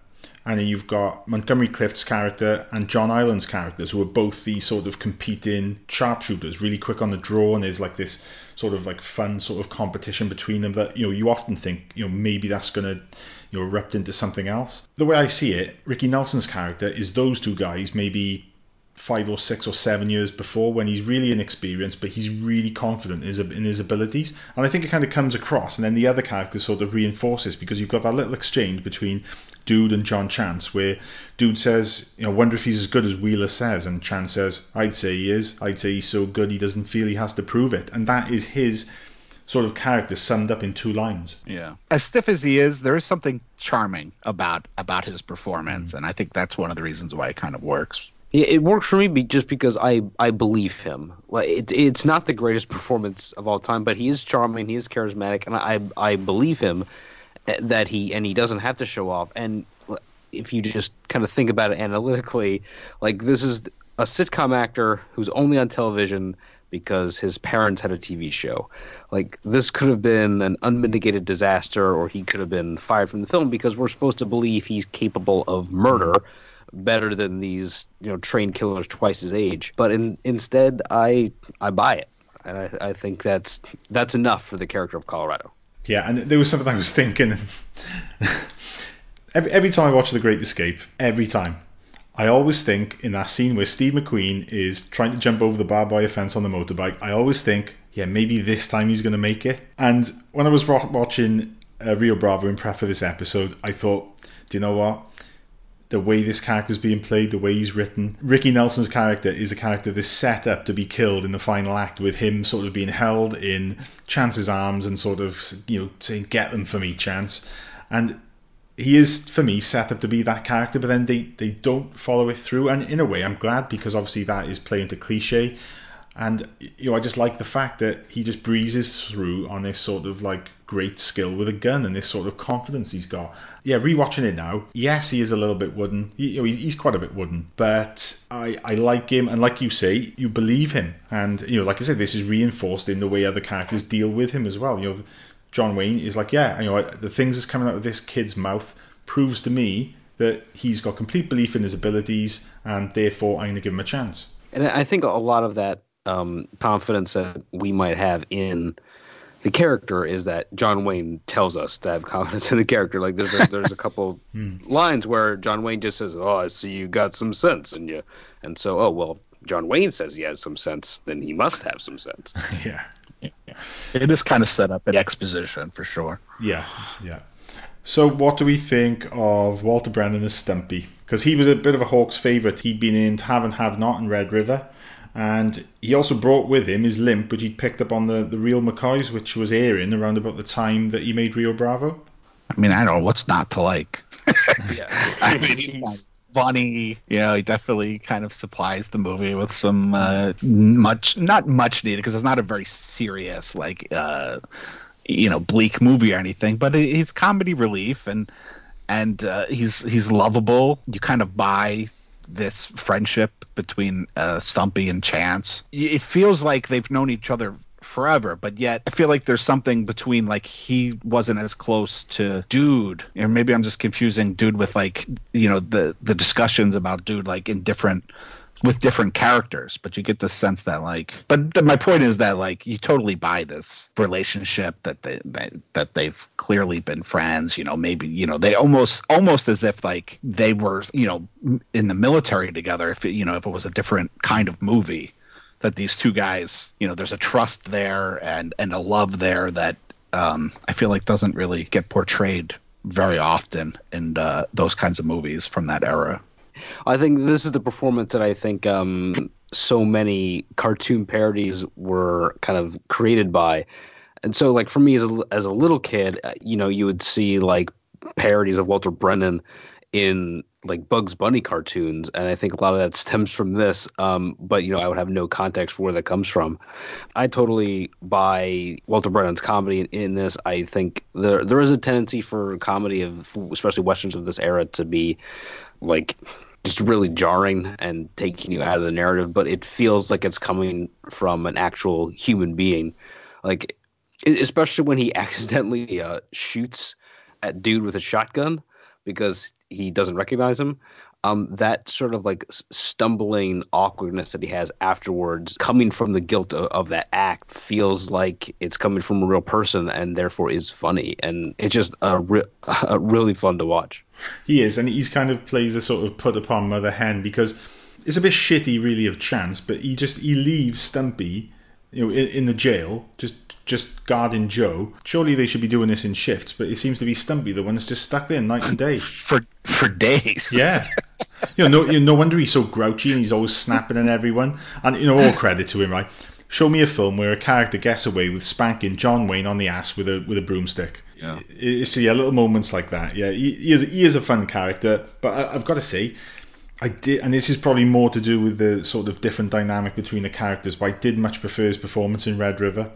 Speaker 5: and then you've got Montgomery Clift's character and John Ireland's characters, who are both these sort of competing sharpshooters, really quick on the draw, and there's like this sort of like fun sort of competition between them that you know you often think you know maybe that's going to you know erupt into something else. The way I see it, Ricky Nelson's character is those two guys maybe five or six or seven years before when he's really inexperienced, but he's really confident in his, in his abilities. And I think it kind of comes across, and then the other character sort of reinforces because you've got that little exchange between Dude and John Chance, where Dude says, you know, wonder if he's as good as Wheeler says, and Chance says, I'd say he is. I'd say he's so good he doesn't feel he has to prove it. And that is his sort of character summed up in two lines.
Speaker 7: Yeah. As stiff as he is, there is something charming about about his performance, and I think that's one of the reasons why it kind of works.
Speaker 6: Yeah, it works for me be, just because I, I believe him. Like it, it's not the greatest performance of all time, but he is charming, he is charismatic, and I I believe him eh, that he and he doesn't have to show off. And if you just kind of think about it analytically, like this is a sitcom actor who's only on television because his parents had a TV show. Like this could have been an unmitigated disaster, or he could have been fired from the film because we're supposed to believe he's capable of murder better than these you know trained killers twice his age. But in, instead, I I buy it, and I, I think that's that's enough for the character of Colorado.
Speaker 5: Yeah, and there was something I was thinking. every every time I watch The Great Escape, every time. I always think in that scene where Steve McQueen is trying to jump over the barbed wire fence on the motorbike, I always think, yeah, maybe this time he's going to make it. And when I was watching uh, Rio Bravo in prep for this episode, I thought, do you know what? The way this character is being played, the way he's written. Ricky Nelson's character is a character that's set up to be killed in the final act, with him sort of being held in Chance's arms and sort of, you know, saying, Get them for me, Chance. And he is, for me, set up to be that character, but then they, they don't follow it through. And in a way, I'm glad because obviously that is playing to cliche. And, you know, I just like the fact that he just breezes through on this sort of like great skill with a gun and this sort of confidence he's got. Yeah, rewatching it now, yes, he is a little bit wooden. He, you know, he's quite a bit wooden, but I, I like him. And like you say, you believe him. And, you know, like I said, this is reinforced in the way other characters deal with him as well. You know, John Wayne is like, yeah, you know, the things that's coming out of this kid's mouth proves to me that he's got complete belief in his abilities and therefore I'm going to give him a chance.
Speaker 6: And I think a lot of that um, confidence that we might have in the character is that John Wayne tells us to have confidence in the character. Like there's a, there's a couple hmm. lines where John Wayne just says, "Oh, I see you got some sense in you," and so oh well, John Wayne says he has some sense, then he must have some sense.
Speaker 5: yeah.
Speaker 7: yeah. It is kind of set up in exposition for sure.
Speaker 5: Yeah, yeah. So, what do we think of Walter Brennan as Stumpy? Because he was a bit of a Hawks favourite. He'd been in Have and Have Not in Red River. And he also brought with him his limp, which he'd picked up on the, the Real McCoys, which was airing around about the time that he made Rio Bravo.
Speaker 7: I mean, I don't know what's not to like. yeah. I mean, he's funny. You know, he definitely kind of supplies the movie with some uh, much, not much needed, because it's not a very serious, like, uh, you know, bleak movie or anything, but he's comedy relief and and uh, he's he's lovable. You kind of buy this friendship between uh, Stumpy and Chance. It feels like they've known each other forever, but yet I feel like there's something between like he wasn't as close to Dude, or maybe I'm just confusing Dude with like you know the the discussions about Dude like in different with different characters, but you get the sense that like, but th- my point is that like you totally buy this relationship that they, that that they've clearly been friends. You know, maybe you know they almost almost as if like they were you know in the military together. If you know if it was a different kind of movie, that these two guys you know there's a trust there and and a love there that um, I feel like doesn't really get portrayed very often in uh, those kinds of movies from that era.
Speaker 6: I think this is the performance that I think um, so many cartoon parodies were kind of created by. And so, like for me as a, as a little kid, uh, you know, you would see like parodies of Walter Brennan in like Bugs Bunny cartoons, and I think a lot of that stems from this. Um, but you know, I would have no context for where that comes from. I totally buy Walter Brennan's comedy in, in this. I think there there is a tendency for comedy of especially westerns of this era to be like just really jarring and taking you out of the narrative. But it feels like it's coming from an actual human being, like especially when he accidentally uh, shoots at dude with a shotgun because he doesn't recognize him um, that sort of like stumbling awkwardness that he has afterwards, coming from the guilt of, of, that act, feels like it's coming from a real person and therefore is funny. And it's just a, re- a really fun to watch.
Speaker 5: He is, and he's kind of plays the sort of put upon mother hen because it's a bit shitty, really, of chance, but he just he leaves Stumpy you know, in, in, the jail, just just guarding Joe. Surely they should be doing this in shifts, but it seems to be Stumpy the one that's just stuck there night and day
Speaker 7: for for days.
Speaker 5: Yeah, you know, no, you know, no wonder he's so grouchy and he's always snapping at everyone. And you know, all credit to him, right? Show me a film where a character gets away with spanking John Wayne on the ass with a with a broomstick. Yeah, it's yeah, little moments like that. Yeah, he, he is he is a fun character, but I, I've got to say I did, and this is probably more to do with the sort of different dynamic between the characters. But I did much prefer his performance in Red River,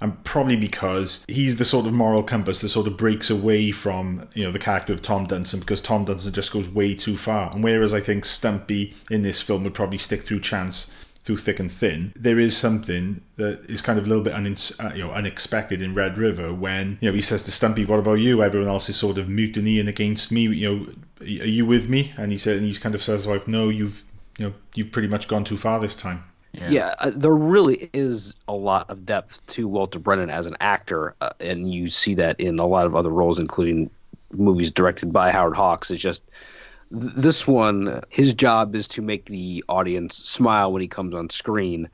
Speaker 5: and probably because he's the sort of moral compass that sort of breaks away from you know the character of Tom Dunson because Tom Dunson just goes way too far. And whereas I think Stumpy in this film would probably stick through chance through thick and thin, there is something that is kind of a little bit un- uh, you know unexpected in Red River when you know he says to Stumpy, "What about you? Everyone else is sort of mutinying against me. You know, are you with me?" And he said, and he kind of says like, "No, you've you know you've pretty much gone too far this time."
Speaker 6: Yeah, yeah uh, there really is a lot of depth to Walter Brennan as an actor, uh, and you see that in a lot of other roles, including movies directed by Howard Hawks. It's just this one, his job is to make the audience smile when he comes on screen,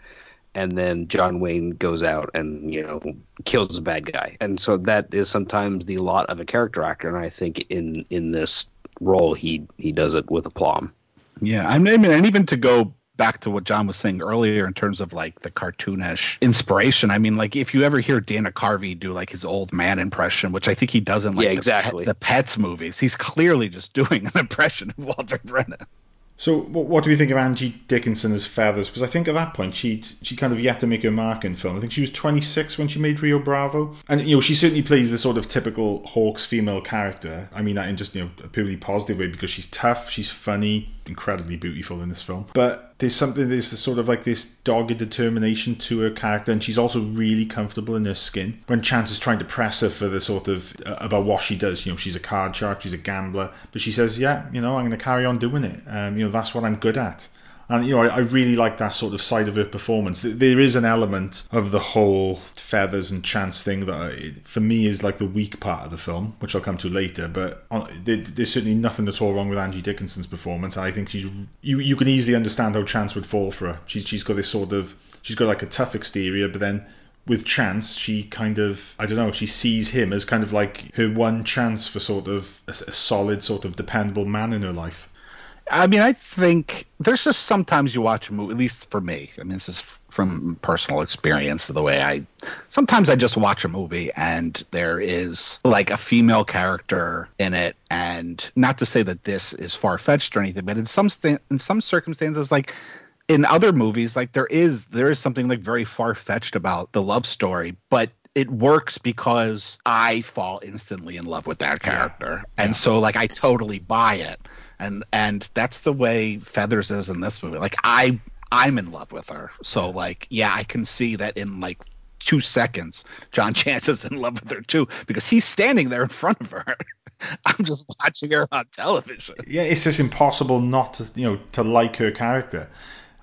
Speaker 6: and then John Wayne goes out and you know kills the bad guy, and so that is sometimes the lot of a character actor, and I think in in this role he he does it with aplomb.
Speaker 7: Yeah, I mean, and even to go back to what John was saying earlier in terms of like the cartoonish inspiration. I mean, like if you ever hear Dana Carvey do like his old man impression, which I think he does in like
Speaker 6: yeah, exactly.
Speaker 7: the, the Pets movies, he's clearly just doing an impression of Walter Brennan.
Speaker 5: So, what do we think of Angie Dickinson as Feathers? Because I think at that point she she kind of yet to make her mark in film. I think she was 26 when she made Rio Bravo, and you know she certainly plays the sort of typical Hawks female character. I mean that in just you know a purely positive way because she's tough, she's funny, incredibly beautiful in this film. But there's something there's sort of like this dogged determination to her character and she's also really comfortable in her skin. When chance is trying to press her for the sort of uh, about what she does you know she's a card shark she's a gambler but she says yeah you know i'm going to carry on doing it. Um, you know that's what i'm good at and you know, I, I, really like that sort of side of her performance. There is an element of the whole feathers and chance thing that, I, for me, is like the weak part of the film, which I'll come to later. But uh, there, there's certainly nothing at all wrong with Angie Dickinson's performance. I think she's you you can easily understand how Chance would fall for her. She's she's got this sort of she's got like a tough exterior, but then with chance she kind of i don't know she sees him as kind of like her one chance for sort of a, a solid sort of dependable man in her life
Speaker 7: I mean, I think there's just sometimes you watch a movie, at least for me. I mean, this is from personal experience of the way I sometimes I just watch a movie and there is like a female character in it and not to say that this is far fetched or anything but in some st- in some circumstances like in other movies like there is there is something like very far fetched about the love story but it works because I fall instantly in love with that character. Yeah. And yeah. so like I totally buy it and and that's the way Feathers is in this movie. Like I I'm in love with her. So like yeah, I can see that in like two seconds, John Chance is in love with her too because he's standing there in front of her. I'm just watching her on television.
Speaker 5: Yeah, it's just impossible not to you know to like her character.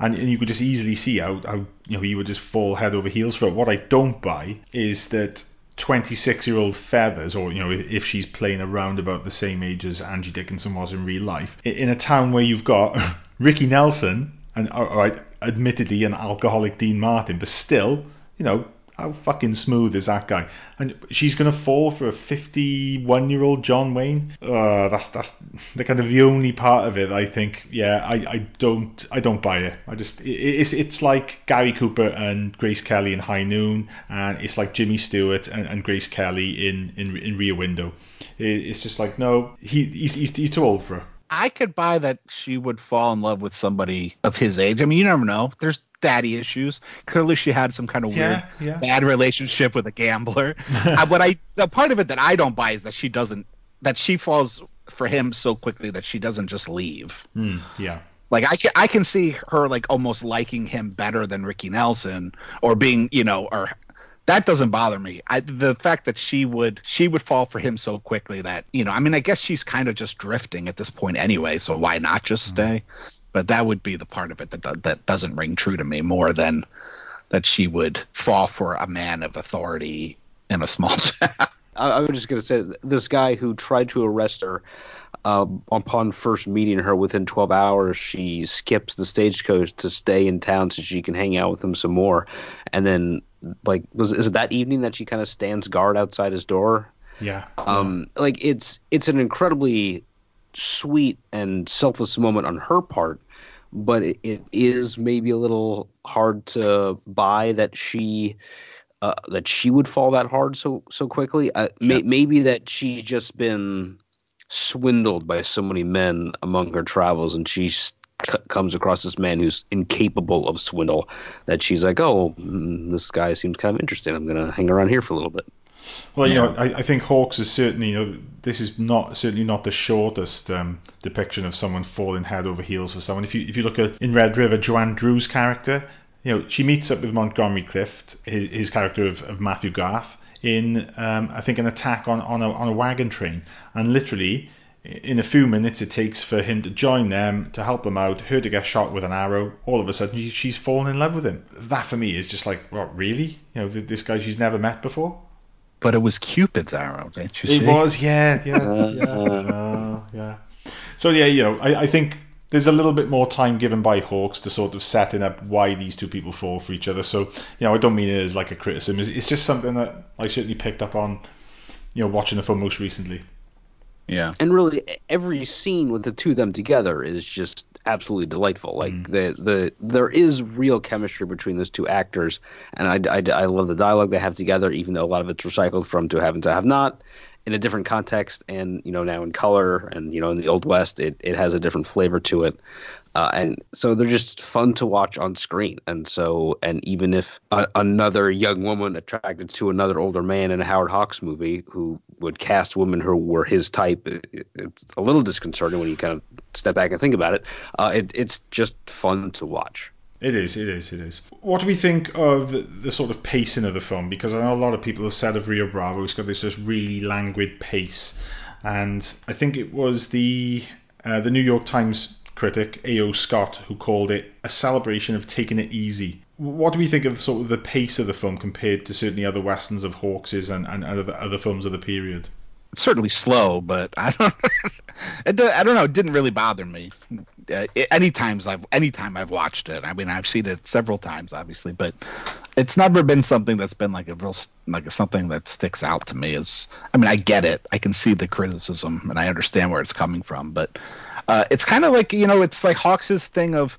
Speaker 5: And, and you could just easily see how, how you know he would just fall head over heels for it. What I don't buy is that 26 year old Feathers, or you know, if she's playing around about the same age as Angie Dickinson was in real life, in a town where you've got Ricky Nelson and, all right, admittedly an alcoholic Dean Martin, but still, you know, how fucking smooth is that guy? And she's gonna fall for a fifty-one-year-old John Wayne. Uh, that's that's the kind of the only part of it. I think, yeah, I, I don't I don't buy it. I just it, it's it's like Gary Cooper and Grace Kelly in High Noon, and it's like Jimmy Stewart and, and Grace Kelly in in in Rear Window. It, it's just like no, he he's, he's he's too old for her.
Speaker 7: I could buy that she would fall in love with somebody of his age. I mean, you never know. There's daddy issues. Clearly, she had some kind of weird yeah. bad relationship with a gambler. uh, what I the part of it that I don't buy is that she doesn't that she falls for him so quickly that she doesn't just leave.
Speaker 5: Mm, yeah.
Speaker 7: Like I can I can see her like almost liking him better than Ricky Nelson or being, you know, or that doesn't bother me. I the fact that she would she would fall for him so quickly that, you know, I mean I guess she's kind of just drifting at this point anyway, so why not just
Speaker 5: Mm-hmm.
Speaker 7: Stay? But that would be the part of it that that doesn't ring true to me more than that she would fall for a man of authority in a small town.
Speaker 6: I, I was just going to say this guy who tried to arrest her uh, upon first meeting her within 12 hours she skips the stagecoach to stay in town so she can hang out with him some more and then like was is it that evening that she kind of stands guard outside his door
Speaker 5: Yeah.
Speaker 6: um like it's it's an incredibly sweet and selfless moment on her part but it, it is maybe a little hard to buy that she uh, that she would fall that hard so so quickly. Uh, may, maybe that she's just been swindled by so many men among her travels and she c- comes across this man who's incapable of swindle that she's like oh mm, this guy seems kind of interesting. I'm gonna hang around here for a little bit
Speaker 5: Well, you know, I, I think Hawks is certainly, you know, this is not certainly not the shortest um, depiction of someone falling head over heels for someone. If you if you look at in Red River, Joanne Dru's character, you know, she meets up with Montgomery Clift, his, his character of, of Matthew Garth, in um, I think an attack on on a on a wagon train, and literally. In a few minutes, it takes for him to join them to help them out. Her to get shot with an arrow. All of a sudden, she- she's fallen in love with him. That for me is just like, what? Really? You know, th- this guy she's never met before.
Speaker 7: But it was Cupid's arrow, didn't you
Speaker 5: It
Speaker 7: see?
Speaker 5: was, yeah, yeah, yeah, uh, yeah. So yeah, you know, I, I think there's a little bit more time given by Hawks to sort of setting up why these two people fall for each other. So you know, I don't mean it as like a criticism. It's, it's just something that I certainly picked up on, you know, watching the film most recently.
Speaker 7: Yeah.
Speaker 6: and really every scene with the two of them together is just absolutely delightful. Like mm. the the there is real chemistry between those two actors and I, I, I love the dialogue they have together even though a lot of it's recycled from to have and to have not in a different context and you know now in color and you know in the old west it, it has a different flavor to it uh, and so they're just fun to watch on screen and so and even if a, another young woman attracted to another older man in a howard hawks movie who would cast women who were his type it, it's a little disconcerting when you kind of step back and think about it uh, it it's just fun to watch
Speaker 5: It is, it is, it is. What do we think of the, sort of pacing of the film? Because I know a lot of people have said of Rio Bravo, it's got this just really languid pace, and I think it was the uh, the New York Times critic A.O. Scott who called it a celebration of taking it easy. What do we think of sort of the pace of the film compared to certainly other westerns of Hawks's and, and other, other films of the period?
Speaker 7: It's certainly slow, but I don't. I don't know. It didn't really bother me. Uh, any times I've anytime I've watched it. I mean, I've seen it several times, obviously, but it's never been something that's been like a real like something that sticks out to me. Is I mean, I get it. I can see the criticism and I understand where it's coming from, but uh, it's kind of like you know, it's like Hawks's thing of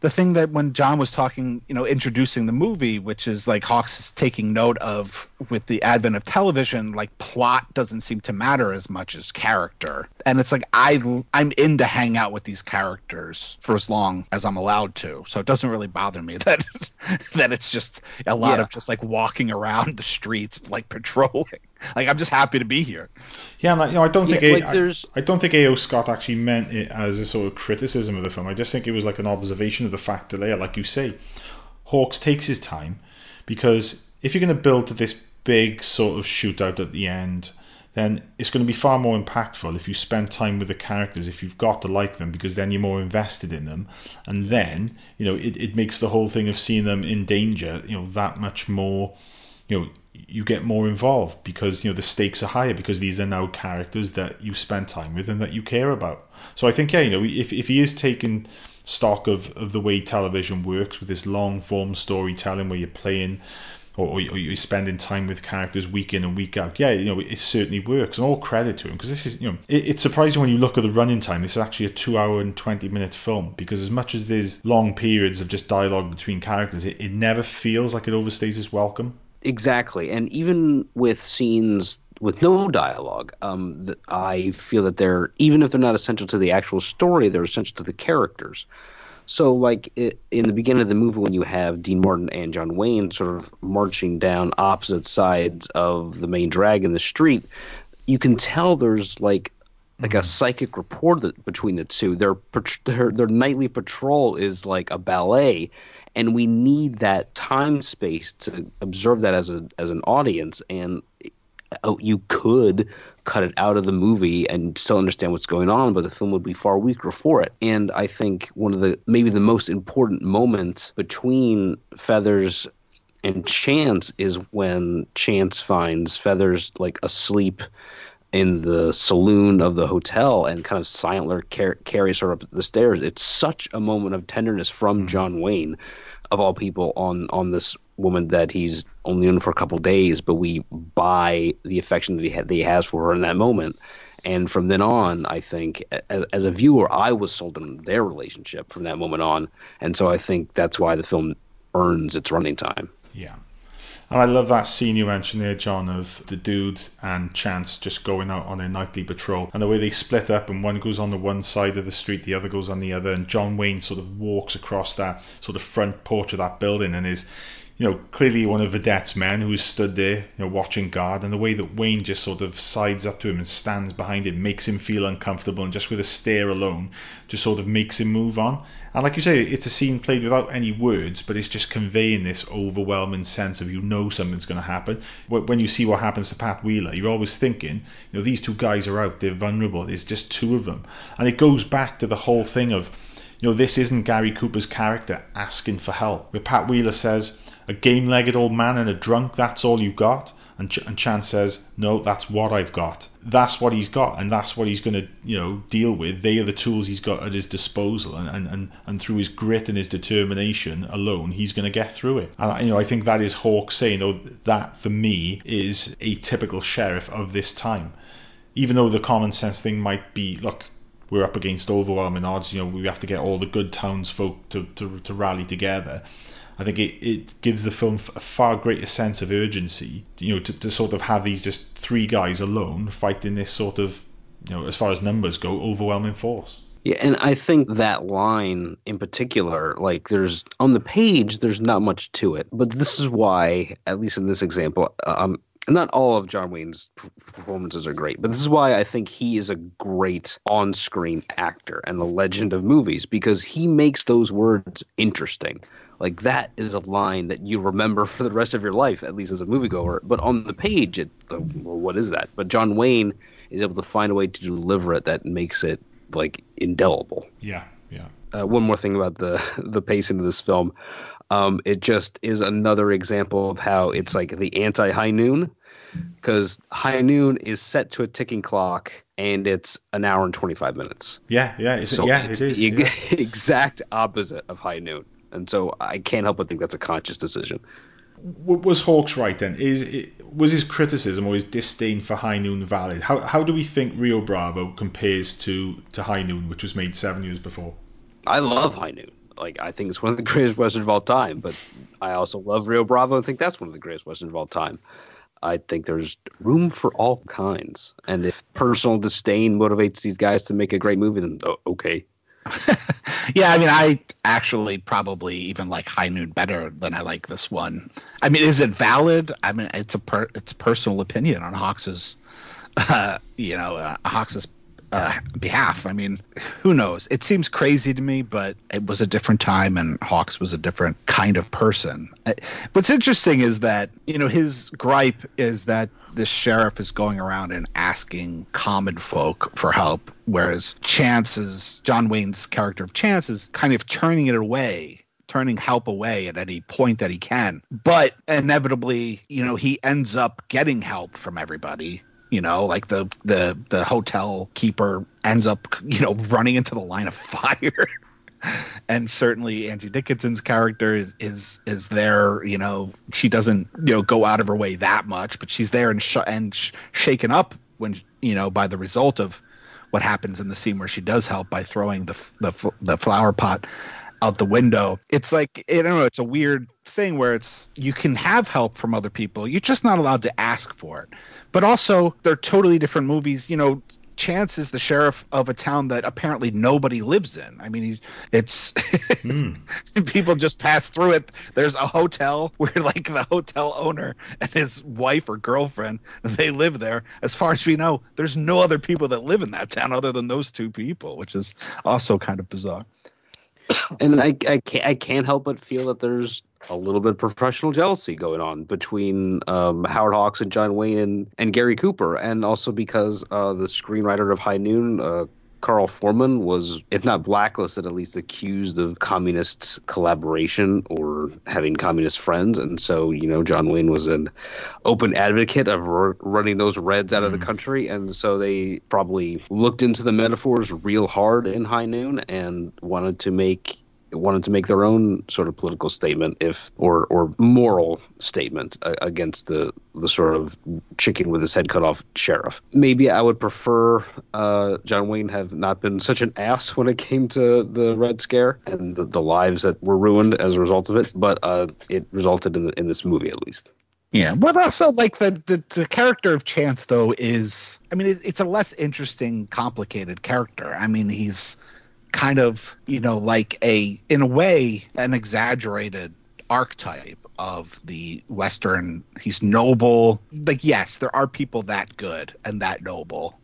Speaker 7: the thing that when John was talking, you know, introducing the movie, which is like Hawks is taking note of with the advent of television, like plot doesn't seem to matter as much as character. And it's like I I'm in to hang out with these characters for as long as I'm allowed to. So it doesn't really bother me that that it's just a lot
Speaker 6: Yeah.
Speaker 7: of just like walking around the streets like patrolling. Like I'm just happy to be here.
Speaker 5: Yeah, and I, you know, I don't think
Speaker 6: Yeah, like,
Speaker 5: I-
Speaker 6: there's-
Speaker 5: I, don't think A.O. Scott actually meant it as a sort of criticism of the film. I just think it was like an observation of the fact that, like you say, Hawks takes his time because if you're going to build to this big sort of shootout at the end, then it's going to be far more impactful if you spend time with the characters, if you've got to like them, because then you're more invested in them. And then, you know, it, it makes the whole thing of seeing them in danger, you know, that much more you know you get more involved because you know the stakes are higher because these are now characters that you spend time with and that you care about. So i think yeah you know if, if he is taking stock of, of the way television works with this long form storytelling where you're playing or, or you're spending time with characters week in and week out yeah you know it certainly works. And all credit to him because this is you know it, it's surprising when you look at the running time. This is actually a two hour and 20 minute film because as much as there's long periods of just dialogue between characters it, it never feels like it overstays its welcome
Speaker 6: Exactly, and even with scenes with no dialogue, um, th- I feel that they're even if they're not essential to the actual story, they're essential to the characters. So, like i in the beginning of the movie, when you have Dean Martin and John Wayne sort of marching down opposite sides of the main drag in the street, you can tell there's like like a psychic rapport that, between the two. Their, their their nightly patrol is like a ballet, and we need that time space to observe that as a as an audience. And oh, you could cut it out of the movie and still understand what's going on, but the film would be far weaker for it. And I think one of the maybe the most important moments between Feathers and Chance is when Chance finds Feathers like asleep in the saloon of the hotel and kind of silently car- carries her up the stairs. It's such a moment of tenderness from mm-hmm. John Wayne, of all people, on on this woman that he's only known for a couple days, but we buy the affection that he, ha- that he has for her in that moment. And from then on, I think as, as a viewer, I was sold on their relationship from that moment on, and so I think that's why the film earns its running time.
Speaker 5: Yeah. And I love that scene you mentioned there, John, of the dude and Chance just going out on their nightly patrol. And the way they split up, and one goes on the one side of the street, the other goes on the other. And John Wayne sort of walks across that sort of front porch of that building and is, you know, clearly one of Burdette's men who's stood there, you know, watching guard. And the way that Wayne just sort of sides up to him and stands behind him makes him feel uncomfortable. And just with a stare alone, just sort of makes him move on. And like you say, it's a scene played without any words, but it's just conveying this overwhelming sense of you know something's going to happen. When you see what happens to Pat Wheeler, you're always thinking, you know, these two guys are out, they're vulnerable. There's just two of them, and it goes back to the whole thing of, you know, this isn't Gary Cooper's character asking for help. Where Pat Wheeler says, "A game-legged old man and a drunk, that's all you got." And, Ch- and Chance says, "No, that's what I've got. That's what he's got, and that's what he's going to, you know, deal with. They are the tools he's got at his disposal, and and, and, and through his grit and his determination alone, he's going to get through it. And you know, I think that is Hawks saying, "Oh, that for me is a typical sheriff of this time." Even though the common sense thing might be, look, we're up against overwhelming odds. You know, we have to get all the good townsfolk to to, to rally together. I think it, it gives the film a far greater sense of urgency, you know, to, to sort of have these just three guys alone fighting this sort of, you know, as far as numbers go, overwhelming force.
Speaker 6: Yeah, and I think that line in particular, like there's on the page, there's not much to it, but this is why, at least in this example, um, not all of John Wayne's performances are great, but this is why I think he is a great on-screen actor and a legend of movies because he makes those words interesting. Like that is a line that you remember for the rest of your life, at least as a moviegoer. But on the page, it well, what is that? But John Wayne is able to find a way to deliver it that makes it like indelible.
Speaker 5: Yeah, yeah.
Speaker 6: Uh, one more thing about the the pacing of this film, um, it just is another example of how it's like the anti High Noon, because High Noon is set to a ticking clock and it's an hour and twenty five minutes.
Speaker 5: Yeah, yeah, it's,
Speaker 6: So
Speaker 5: yeah,
Speaker 6: it's
Speaker 5: it is.
Speaker 6: the
Speaker 5: yeah.
Speaker 6: exact opposite of High Noon, and so I can't help but think that's a conscious decision.
Speaker 5: Was Hawks right then? Is it, was his criticism or his disdain for High Noon valid? How how do we think Rio Bravo compares to to High Noon, which was made seven years before?
Speaker 6: I love High Noon. Like I think it's one of the greatest westerns of all time. But I also love Rio Bravo and think that's one of the greatest westerns of all time. I think there's room for all kinds, and if personal disdain motivates these guys to make a great movie, then oh, okay.
Speaker 7: yeah, I mean, I actually probably even like High Noon better than I like this one. I mean, is it valid? I mean, it's a per, it's personal opinion on Hawks's, uh, you know, uh, Hawks's uh, behalf. I mean, who knows? It seems crazy to me, but it was a different time, and Hawks was a different kind of person. Uh, What's interesting is that you know his gripe is that this sheriff is going around and asking common folk for help, whereas Chance is John Wayne's character of Chance is kind of turning it away turning help away at any point that he can. But inevitably, you know, he ends up getting help from everybody. You know, like the the the hotel keeper ends up, you know, running into the line of fire. and certainly Angie Dickinson's character is is is there. You know, she doesn't you know go out of her way that much, but she's there and sh- and sh- shaken up when you know by the result of what happens in the scene where she does help by throwing the the, the flower pot out the window. It's like I don't know. It's a weird thing where it's you can have help from other people. You're just not allowed to ask for it. But also, they're totally different movies. You know, Chance is the sheriff of a town that apparently nobody lives in. I mean, he's it's hmm. people just pass through it. There's a hotel where like the hotel owner and his wife or girlfriend they live there. As far as we know, there's no other people that live in that town other than those two people, which is also kind of bizarre.
Speaker 6: and I, I can't I can't help but feel that there's a little bit of professional jealousy going on between um, Howard Hawks and John Wayne and, and Gary Cooper, and also because uh, the screenwriter of High Noon, uh, Carl Foreman was, if not blacklisted, at least accused of communist collaboration or having communist friends. And so, you know, John Wayne was an open advocate of r- running those Reds out of the country. And so they probably looked into the metaphors real hard in High Noon and wanted to make wanted to make their own sort of political statement if or or moral statement uh, against the the sort of chicken with his head cut off sheriff. Maybe i would prefer uh, john wayne have not been such an ass when it came to the red scare and the, the lives that were ruined as a result of it but uh, it resulted in, in this movie at least.
Speaker 7: Yeah, but also like the the, the character of Chance though is, I mean, it, it's a less interesting, complicated character. I mean, he's kind of you know like a in a way an exaggerated archetype of the western he's noble. Like yes there are people that good and that noble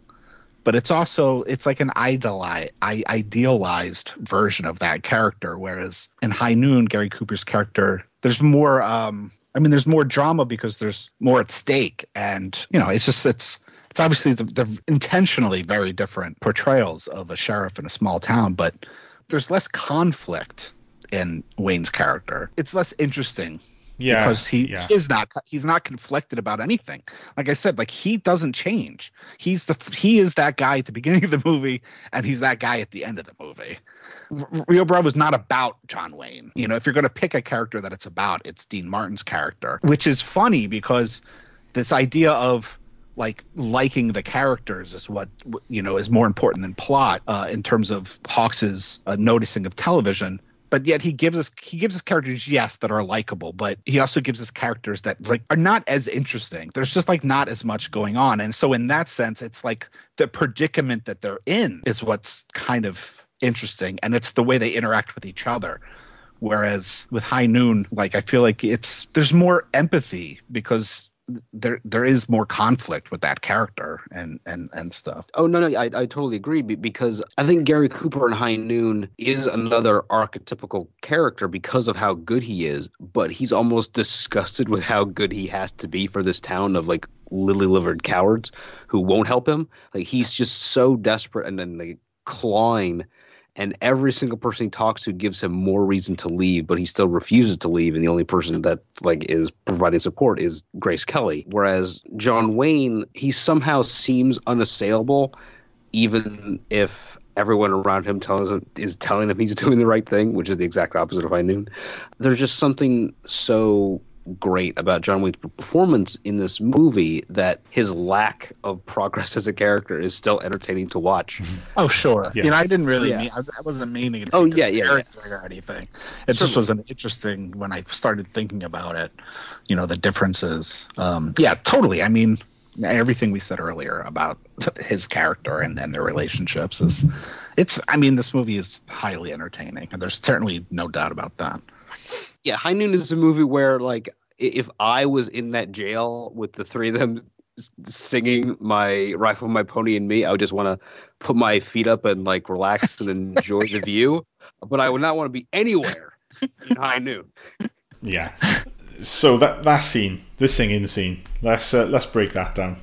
Speaker 7: but it's also it's like an idolized, idealized version of that character whereas in high noon gary cooper's character there's more um i mean there's more drama because there's more at stake and you know it's just it's it's obviously the, the intentionally very different portrayals of a sheriff in a small town but there's less conflict in wayne's character it's less interesting
Speaker 5: Yeah,
Speaker 7: because he
Speaker 5: yeah.
Speaker 7: is not he's not conflicted about anything. Like I said, like he doesn't change. He's the he is that guy at the beginning of the movie, and he's that guy at the end of the movie. Rio Bravo is not about John Wayne. You know, if you're going to pick a character that it's about, it's Dean Martin's character, which is funny because this idea of like liking the characters is what you know is more important than plot uh, in terms of Hawks's uh, noticing of television. But yet he gives us he gives us characters yes that are likable but he also gives us characters that like are not as interesting. There's just like not as much going on. And so in that sense it's like the predicament that they're in is what's kind of interesting and it's the way they interact with each other. Whereas with high noon like i feel like it's there's more empathy because there there is more conflict with that character and and and stuff
Speaker 6: Oh no, no, I, I totally agree because I think Gary Cooper in High Noon is another archetypical character because of how good he is, but he's almost disgusted with how good he has to be for this town of like lily livered cowards who won't help him. Like he's just so desperate and then like clawing and every single person he talks to gives him more reason to leave, but he still refuses to leave. And the only person that like is providing support is Grace Kelly. Whereas John Wayne, he somehow seems unassailable, even if everyone around him tells him, is telling him he's doing the right thing, which is the exact opposite of High Noon. There's just something so great about John Wayne's performance in this movie that his lack of progress as a character is still entertaining to watch.
Speaker 7: Oh sure.
Speaker 5: Yeah.
Speaker 7: You know, I didn't really
Speaker 6: Yeah.
Speaker 7: mean I, I wasn't meaning it. to
Speaker 6: Oh,
Speaker 7: be
Speaker 6: yeah, yeah, yeah.
Speaker 7: or anything. It just was an interesting when I started thinking about it. You know, the differences. Um, yeah, totally. I mean, everything we said earlier about his character and then their relationships is. It's. I mean, this movie is highly entertaining, and there's certainly no doubt about that.
Speaker 6: Yeah, High Noon is a movie where like if I was in that jail with the three of them singing my rifle my pony and me i would just want to put my feet up and like relax and enjoy the view but i would not want to be anywhere in high noon
Speaker 5: Yeah. So that that scene, the singing scene, let's uh, let's break that down.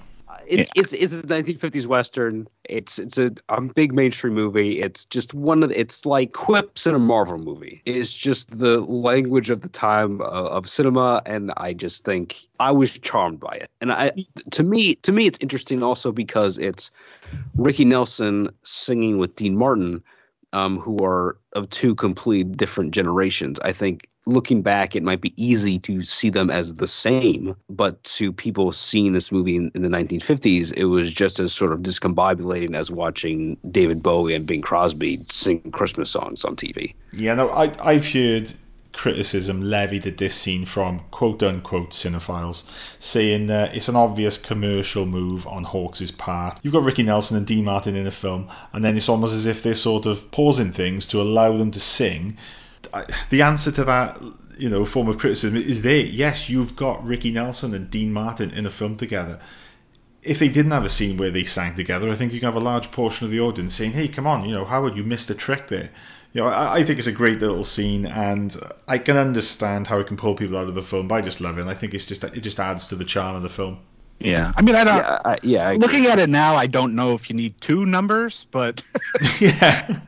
Speaker 6: It's it's it's a 1950s western. It's it's a, a big mainstream movie. It's just one of the, it's like quips in a marvel movie. It's just the language of the time of, of cinema and i just think i was charmed by it. And i to me to me it's interesting also because it's ricky nelson singing with dean martin um, who are of two completely different generations. I think looking back, it might be easy to see them as the same, but to people seeing this movie in, in the 1950s, it was just as sort of discombobulating as watching David Bowie and Bing Crosby sing Christmas songs on TV.
Speaker 5: Yeah, no, I I've heard criticism levied at this scene from quote unquote cinephiles, saying that it's an obvious commercial move on Hawks' part. You've got Ricky Nelson and Dean Martin in the film, and then it's almost as if they're sort of pausing things to allow them to sing. The answer to that, you know, form of criticism is there. Yes, you've got Ricky Nelson and Dean Martin in a film together. If they didn't have a scene where they sang together, I think you can have a large portion of the audience saying, "Hey, come on, you know, Howard, you missed a trick there." You know, I, I, think it's a great little scene, and I can understand how it can pull people out of the film. But I just love it. And I think it's just it just adds to the charm of the film.
Speaker 7: Yeah, I mean, I don't.
Speaker 6: Yeah, I, yeah I
Speaker 7: looking at it now, I don't know if you need two numbers, but
Speaker 5: yeah,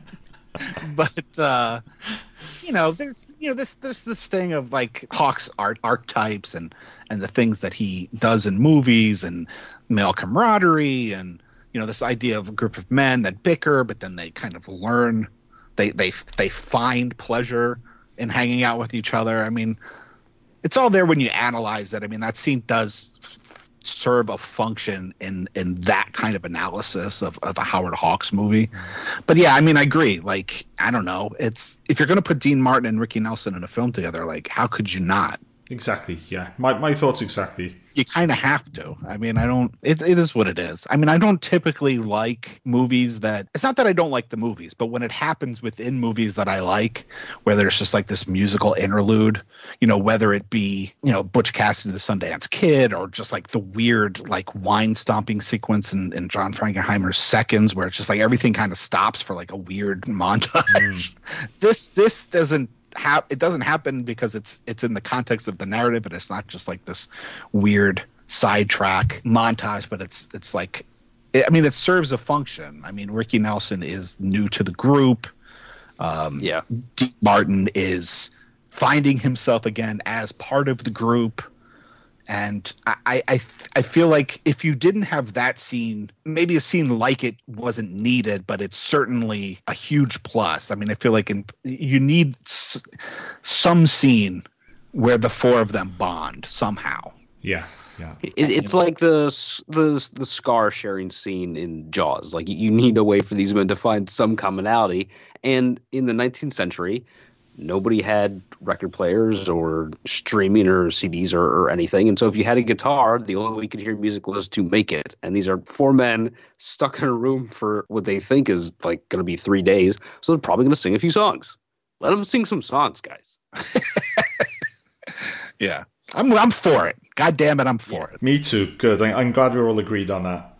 Speaker 7: but uh, you know, there's you know this there's this thing of like Hawks' art archetypes and and the things that he does in movies and male camaraderie and you know this idea of a group of men that bicker, but then they kind of learn they they they find pleasure in hanging out with each other. I mean, it's all there when you analyze it. I mean, that scene does serve a function in in that kind of analysis of, of a Howard Hawks movie. But yeah, I mean, I agree. Like, I don't know. It's if you're going to put Dean Martin and Ricky Nelson in a film together, like, how could you not?
Speaker 5: Exactly. Yeah. My my thoughts exactly
Speaker 7: you kind of have to. I mean, I don't. It, it is what it is. I mean, I don't typically like movies that. It's not that I don't like the movies, but when it happens within movies that I like, where there's just like this musical interlude, you know, whether it be you know Butch Cassidy the Sundance Kid or just like the weird like wine stomping sequence in, in John Frankenheimer's Seconds, where it's just like everything kind of stops for like a weird montage. Mm. this this doesn't ha- it doesn't happen because it's it's in the context of the narrative and it's not just like this weird sidetrack montage but it's it's like i mean it serves a function. I mean ricky nelson is new to the group.
Speaker 6: Um, yeah.
Speaker 7: Dean martin is finding himself again as part of the group and I, I I feel like if you didn't have that scene, maybe a scene like it wasn't needed, but it's certainly a huge plus. I mean, I feel like in, you need s- some scene where the four of them bond somehow.
Speaker 5: Yeah, yeah.
Speaker 6: It, it's like the the the scar sharing scene in Jaws. Like you need a way for these men to find some commonality. And in the 19th century, nobody had record players or streaming or CDs or, or, anything. And so if you had a guitar, the only way you could hear music was to make it. And these are four men stuck in a room for what they think is like going to be three days. So they're probably going to sing a few songs. Let them sing some songs, guys.
Speaker 7: yeah. I'm, I'm for it. God damn it, I'm for
Speaker 5: yeah.
Speaker 7: it.
Speaker 5: Me too. Good. I'm glad we're all agreed on that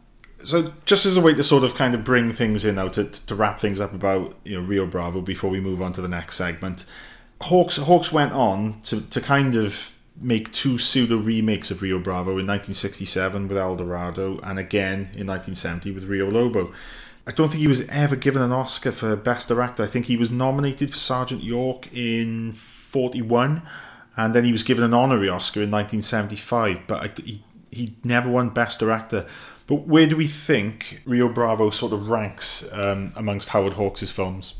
Speaker 5: so just as a way to sort of kind of bring things in now to, to wrap things up about you know Rio Bravo before we move on to the next segment, Hawks Hawks went on to, to kind of make two pseudo remakes of Rio Bravo in 1967 with El Dorado and again in 1970 with Rio Lobo. I don't think he was ever given an Oscar for Best Director. I think he was nominated for Sergeant York in 41 and then he was given an honorary Oscar in 1975, but he, he never won Best Director. But where do we think Rio Bravo sort of ranks um, amongst Howard Hawks' films?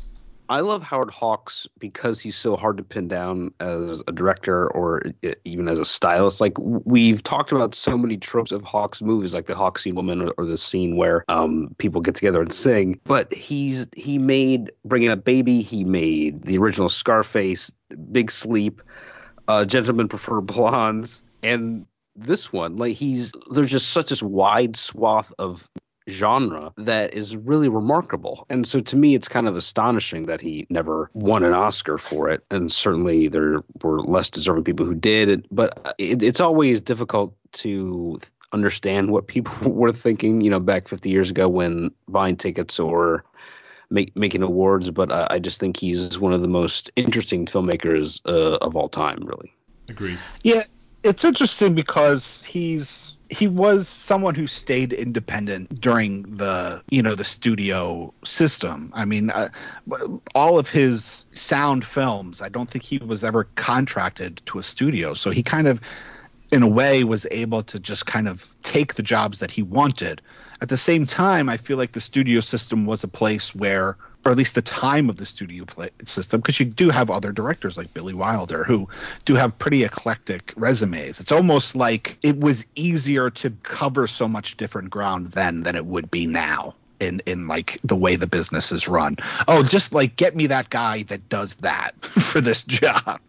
Speaker 6: I love Howard Hawks because he's so hard to pin down as a director or even as a stylist. Like we've talked about so many tropes of Hawks movies, like the Hawksian woman or, the scene where um, people get together and sing. But he's he made Bringing Up Baby. He made the original Scarface, Big Sleep, uh, Gentlemen Prefer Blondes, and this one like he's there's just such this wide swath of genre that is really remarkable. And so to me, it's kind of astonishing that he never won an Oscar for it. And certainly there were less deserving people who did. But it, it's always difficult to understand what people were thinking, you know, back 50 years ago when buying tickets or make, making awards. But I, I just think he's one of the most interesting filmmakers uh, of all time, really.
Speaker 5: Agreed.
Speaker 7: Yeah, it's interesting because he's he was someone who stayed independent during the you know the studio system. I mean uh, all of his sound films i don't think he was ever contracted to a studio. So he kind of in a way was able to just kind of take the jobs that he wanted. At the same time i feel like the studio system was a place where or at least the time of the studio play system, because you do have other directors like Billy Wilder who do have pretty eclectic resumes. It's almost like it was easier to cover so much different ground then than it would be now in in like the way the business is run. Oh, just like get me that guy that does that for this job.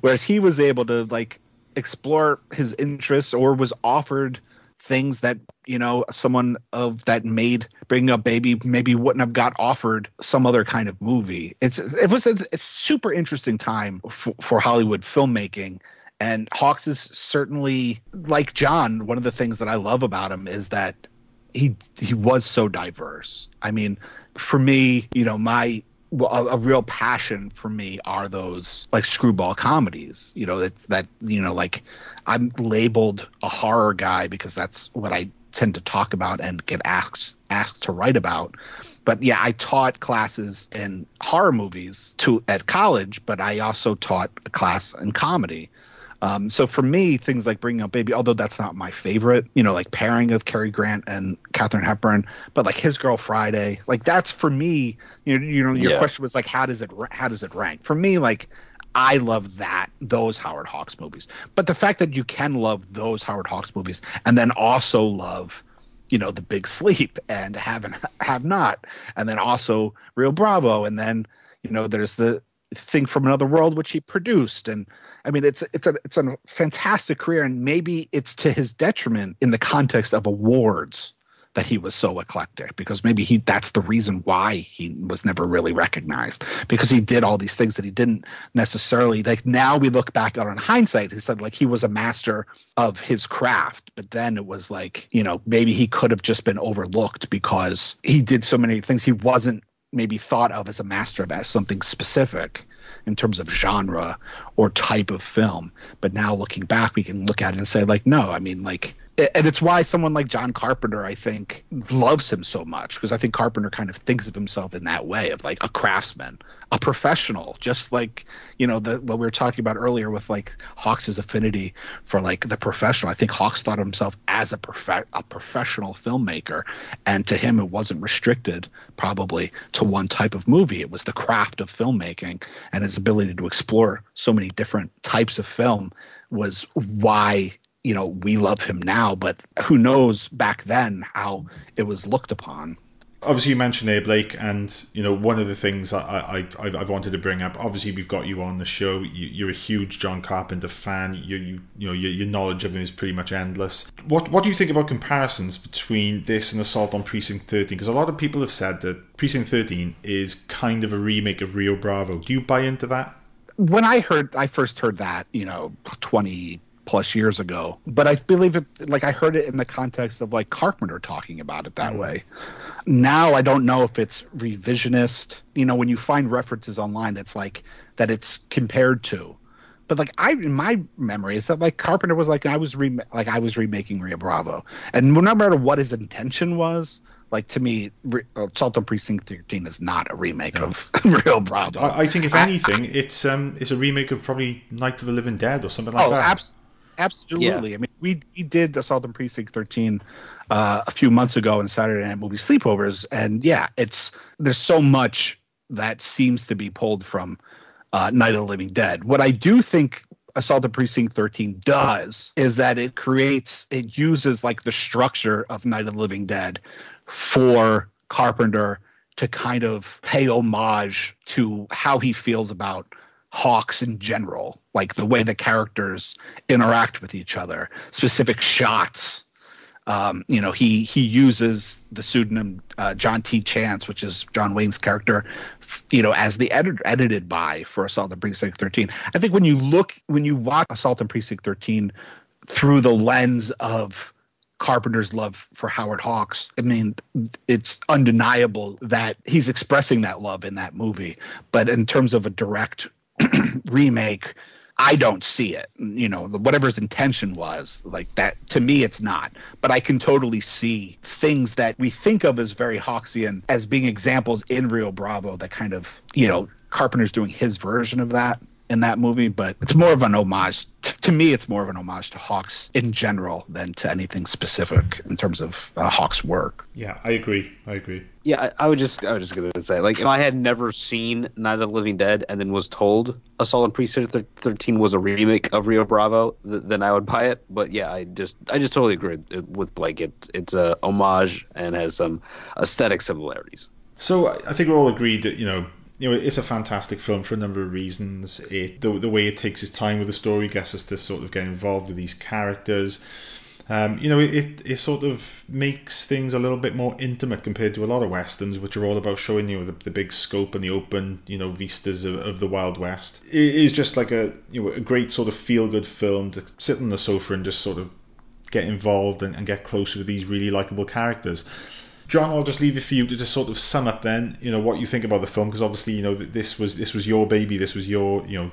Speaker 7: Whereas he was able to like explore his interests or was offered things that you know someone of that made bringing up baby maybe wouldn't have got offered some other kind of movie. It's it was a, a super interesting time for, for hollywood filmmaking. And hawks is certainly like john one of the things that i love about him is that he he was so diverse. I mean for me you know my a, a, real passion for me are those like screwball comedies you know that that you know like i'm labeled a horror guy because that's what i tend to talk about and get asked asked to write about. But yeah i taught classes in horror movies to at college but i also taught a class in comedy um, so for me, things like Bringing Up Baby, although that's not my favorite, you know, like pairing of Cary Grant and Katharine Hepburn, but like His Girl Friday, like that's for me. You know, you know, your yeah. question was like, how does it how does it rank? For me, like I love that those Howard Hawks movies. But the fact that you can love those Howard Hawks movies and then also love you know the big sleep and have and have not and then also rio bravo and then you know there's the thing from another world which he produced. And i mean it's it's a it's a fantastic career and maybe it's to his detriment in the context of awards that he was so eclectic because maybe he that's the reason why he was never really recognized because he did all these things that he didn't necessarily like now we look back on in hindsight he said like he was a master of his craft but then it was like you know maybe he could have just been overlooked because he did so many things he wasn't maybe thought of as a master of as something specific in terms of genre or type of film. But now looking back, we can look at it and say, like, no, I mean, like, and it's why someone like John Carpenter, I think, loves him so much because I think Carpenter kind of thinks of himself in that way of like a craftsman, a professional, just like you know the what we were talking about earlier with like Hawks's affinity for like the professional. I think Hawks thought of himself as a prof- a professional filmmaker, and to him it wasn't restricted probably to one type of movie. It was the craft of filmmaking and his ability to explore so many different types of film was why you know we love him now but who knows back then how it was looked upon.
Speaker 5: Obviously you mentioned there blake and you know one of the things i i i wanted to bring up obviously we've got you on the show. You, are a huge john carpenter fan. You you, you know your, your knowledge of him is pretty much endless. What what do you think about comparisons between this and assault on precinct 13 because a lot of people have said that precinct 13 is kind of a remake of rio bravo. Do you buy into that?
Speaker 7: When I heard, I first heard that, you know, 20 plus years ago. But I believe it, like I heard it in the context of like Carpenter talking about it that mm. way. Now I don't know if it's revisionist. You know, when you find references online, that's like that it's compared to. But like I, in my memory, is that like Carpenter was like I was re- like I was remaking Rio Bravo, and no matter what his intention was, like to me, Assault on Precinct 13 is not a remake no. of Rio Bravo.
Speaker 5: I, I think if anything, I, it's um it's a remake of probably Night of the Living Dead or something like oh, that. Abs-
Speaker 7: Absolutely. Yeah. I mean, we we did Assault on Precinct 13 uh, a few months ago in Saturday Night Movie Sleepovers, and yeah, it's there's so much that seems to be pulled from uh, Night of the Living Dead. What I do think Assault on Precinct 13 does is that it creates, it uses like the structure of Night of the Living Dead for Carpenter to kind of pay homage to how he feels about Hawks in general, like the way the characters interact with each other, specific shots. Um, you know, he he uses the pseudonym uh, John T. Chance, which is John Wayne's character, you know, as the editor edited by for Assault on Precinct 13. I think when you look when you watch Assault on Precinct 13 through the lens of Carpenter's love for Howard Hawks. I mean, it's undeniable that he's expressing that love in that movie. But in terms of a direct remake, I don't see it. You know, whatever his intention was, like that to me, it's not. But I can totally see things that we think of as very Hawksian as being examples in Rio Bravo that kind of, you know, Carpenter's doing his version of that. In that movie, but it's more of an homage. T- to me, it's more of an homage to Hawks in general than to anything specific in terms of uh, Hawks' work.
Speaker 5: Yeah, I agree. I agree.
Speaker 6: Yeah, I, I would just I was just gonna say like if I had never seen Night of the Living Dead and then was told Assault on Precinct Thir- Thirteen was a remake of Rio Bravo, th- then I would buy it. But yeah, I just I just totally agree with Blake. It, it's a homage and has some aesthetic similarities.
Speaker 5: So I think we're all agreed that you know you know, it's a fantastic film for a number of reasons. It the, the way it takes its time with the story gets us to sort of get involved with these characters. Um, you know, it, it sort of makes things a little bit more intimate compared to a lot of westerns, which are all about showing you the, the big scope and the open, you know, vistas of, of the Wild West. It is just like a you know a great sort of feel good film to sit on the sofa and just sort of get involved and, and get closer with these really likable characters. John, I'll just leave it for you to just sort of sum up then, you know, what you think about the film because obviously, you know, this was this was your baby, this was your, you know,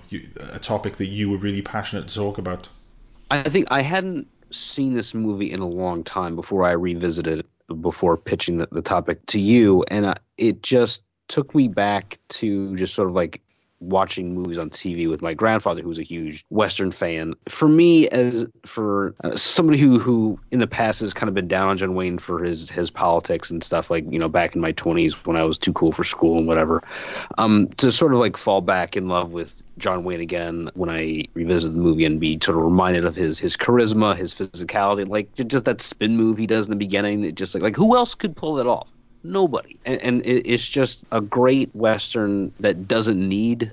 Speaker 5: a topic that you were really passionate to talk about.
Speaker 6: I think I hadn't seen this movie in a long time before I revisited it before pitching the, the topic to you, and uh, it just took me back to just sort of like watching movies on TV with my grandfather, who was a huge Western fan. For me, as for uh, somebody who who in the past has kind of been down on John Wayne for his his politics and stuff, like you know back in my twenties when I was too cool for school and whatever, um, to sort of like fall back in love with John Wayne again when I revisit the movie and be sort of reminded of his his charisma, his physicality, like just that spin move he does in the beginning. It just like like who else could pull that off? Nobody. And, and it's just a great Western that doesn't need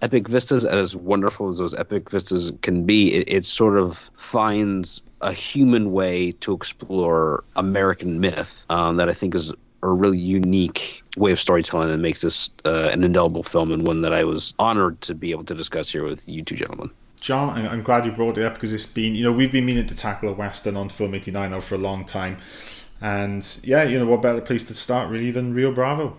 Speaker 6: epic vistas as wonderful as those epic vistas can be it, it, sort of finds a human way to explore american myth um, that i think is a really unique way of storytelling and makes this uh, an indelible film and one that i was honored to be able to discuss here with you two gentlemen
Speaker 5: John, I'm glad you brought it up because it's been, you know, we've been meaning to tackle a Western on Film 89 now for a long time. And yeah, you know, what better place to start really than Rio Bravo?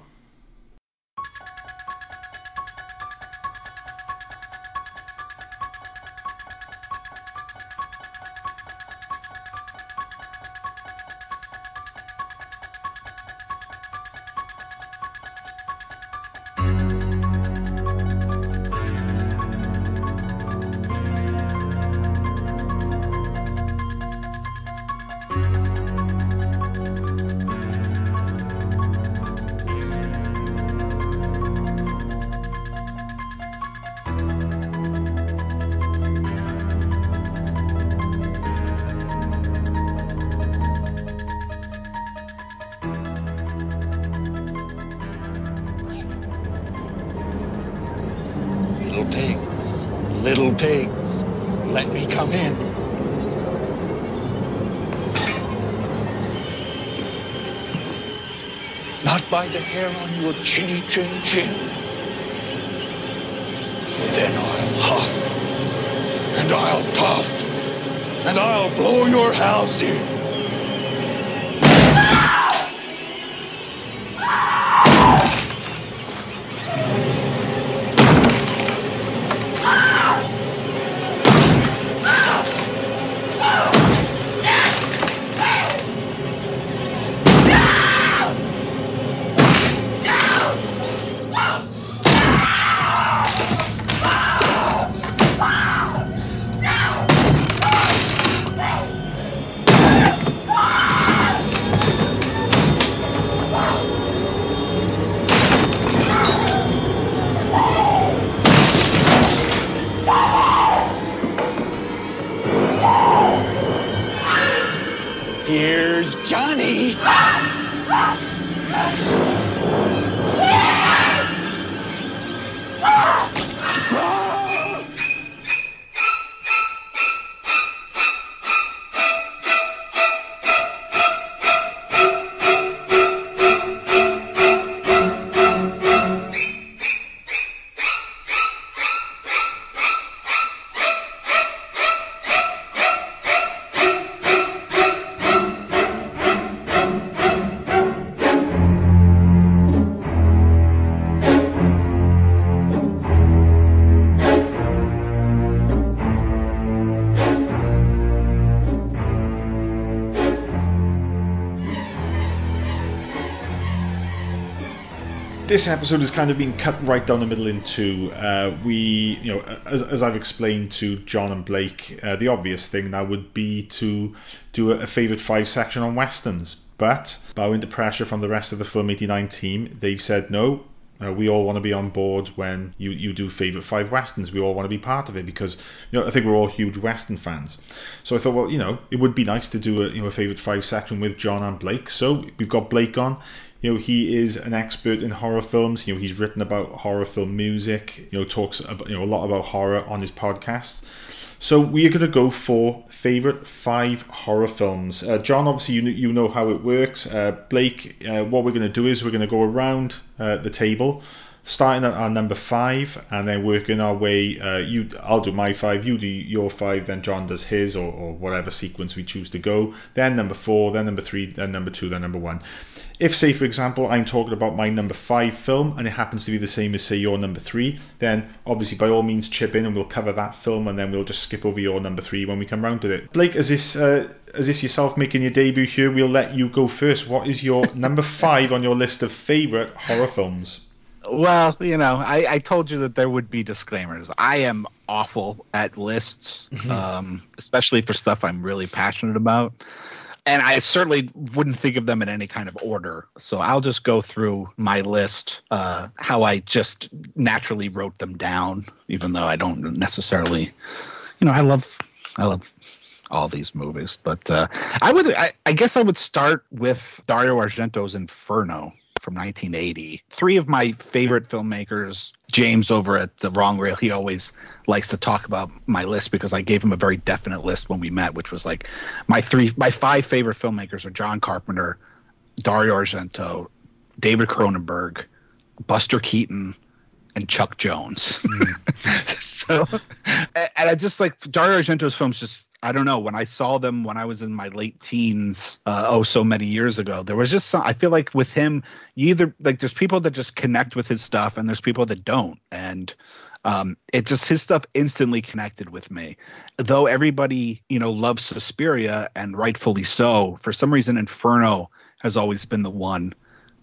Speaker 5: This episode has kind of been cut right down the middle into uh, we you know as, as i've explained to john and blake uh, the obvious thing now would be to do a, a favorite five section on westerns but bowing to pressure from the rest of the film 89 team they've said no uh, we all want to be on board when you, you do favorite five westerns. We all want to be part of it because you know I think we're all huge western fans. So I thought, well, you know, it would be nice to do a you know a favorite five section with John and Blake. So we've got Blake on. You know, he is an expert in horror films. You know, he's written about horror film music. You know, talks about you know a lot about horror on his podcast. So we are going to go for favorite five horror films. Uh, John, obviously you you know how it works. Uh, Blake, uh, what we're going to do is we're going to go around uh, the table, starting at our number five, and then working our way. Uh, you, I'll do my five, you do your five, then John does his, or, or whatever sequence we choose to go. Then number four, then number three, then number two, then number one. If, say, for example, I'm talking about my number five film and it happens to be the same as, say, your number three, then obviously by all means chip in and we'll cover that film and then we'll just skip over your number three when we come round to it. Blake, is this uh, is this yourself making your debut here? We'll let you go first. What is your number five on your list of favourite horror films?
Speaker 7: Well, you know, I, I told you that there would be disclaimers. I am awful at lists, um, especially for stuff I'm really passionate about and I certainly wouldn't think of them in any kind of order. So I'll just go through my list, uh, how I just naturally wrote them down, even though I don't necessarily, you know, I love, I love all these movies, but uh, I would, I, I guess I would start with Dario Argento's Inferno from 1980. Three of my favorite filmmakers, James over at the Wrong Reel, he always likes to talk about my list because I gave him a very definite list when we met, which was like my three, my five favorite filmmakers are John Carpenter, Dario Argento, David Cronenberg, Buster Keaton, and Chuck Jones. Mm. so, and I just like Dario Argento's films just I don't know. When I saw them when I was in my late teens, uh, oh, so many years ago, there was just some, I feel like with him, you either like there's people that just connect with his stuff and there's people that don't. And um, it just his stuff instantly connected with me. Though everybody, you know, loves Suspiria and rightfully so, for some reason, Inferno has always been the one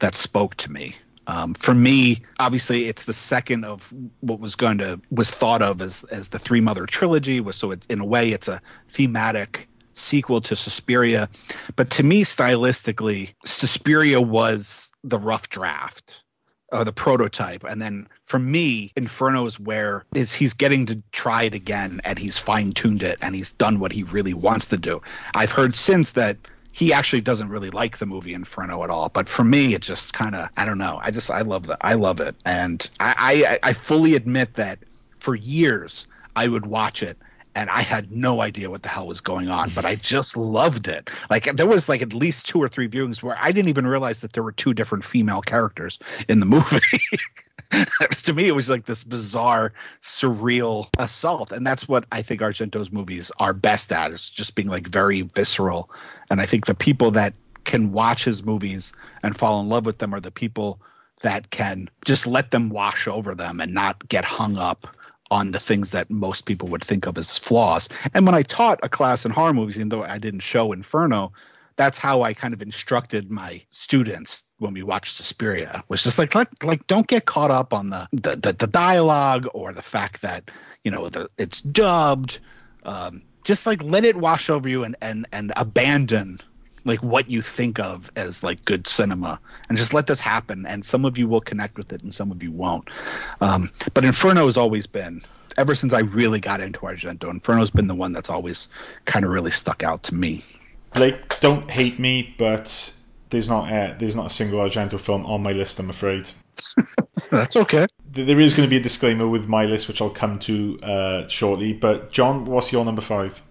Speaker 7: that spoke to me. Um, for me, obviously, it's the second of what was going to was thought of as as the Three Mother trilogy. So it's in a way it's a thematic sequel to Suspiria, but to me, stylistically, Suspiria was the rough draft. Uh, the prototype and then for me inferno is where is he's getting to try it again and he's fine-tuned it and he's done what he really wants to do i've heard since that he actually doesn't really like the movie Inferno at all. But for me, it just kind of I don't know. I just I love that. I love it, and I, I I fully admit that for years I would watch it and I had no idea what the hell was going on, but I just loved it. Like there was like at least two or three viewings where I didn't even realize that there were two different female characters in the movie. to me, it was like this bizarre, surreal assault, and that's what I think Argento's movies are best at. Is just being like very visceral, and I think the people that can watch his movies and fall in love with them are the people that can just let them wash over them and not get hung up on the things that most people would think of as flaws. And when I taught a class in horror movies, even though I didn't show Inferno, that's how I kind of instructed my students when we watched Suspiria was just like like like don't get caught up on the the, the, the dialogue or the fact that you know the, it's dubbed. Um, just like let it wash over you and and and abandon like what you think of as like good cinema. And just let this happen and some of you will connect with it and some of you won't. Um, but inferno has always been ever since i really got into argento inferno's been the one that's always kind of really stuck out to me.
Speaker 5: Like don't hate me but there's not a, there's not a single argento film on my list i'm afraid.
Speaker 7: That's okay.
Speaker 5: There is going to be a disclaimer with my list which i'll come to uh, shortly but john what's your number five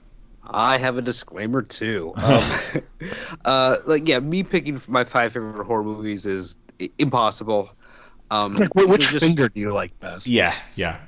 Speaker 6: I have a disclaimer too. Um, uh, like, yeah, me picking my five favorite horror movies is impossible.
Speaker 7: Um, like, which just... finger do you like best?
Speaker 5: Yeah, yeah.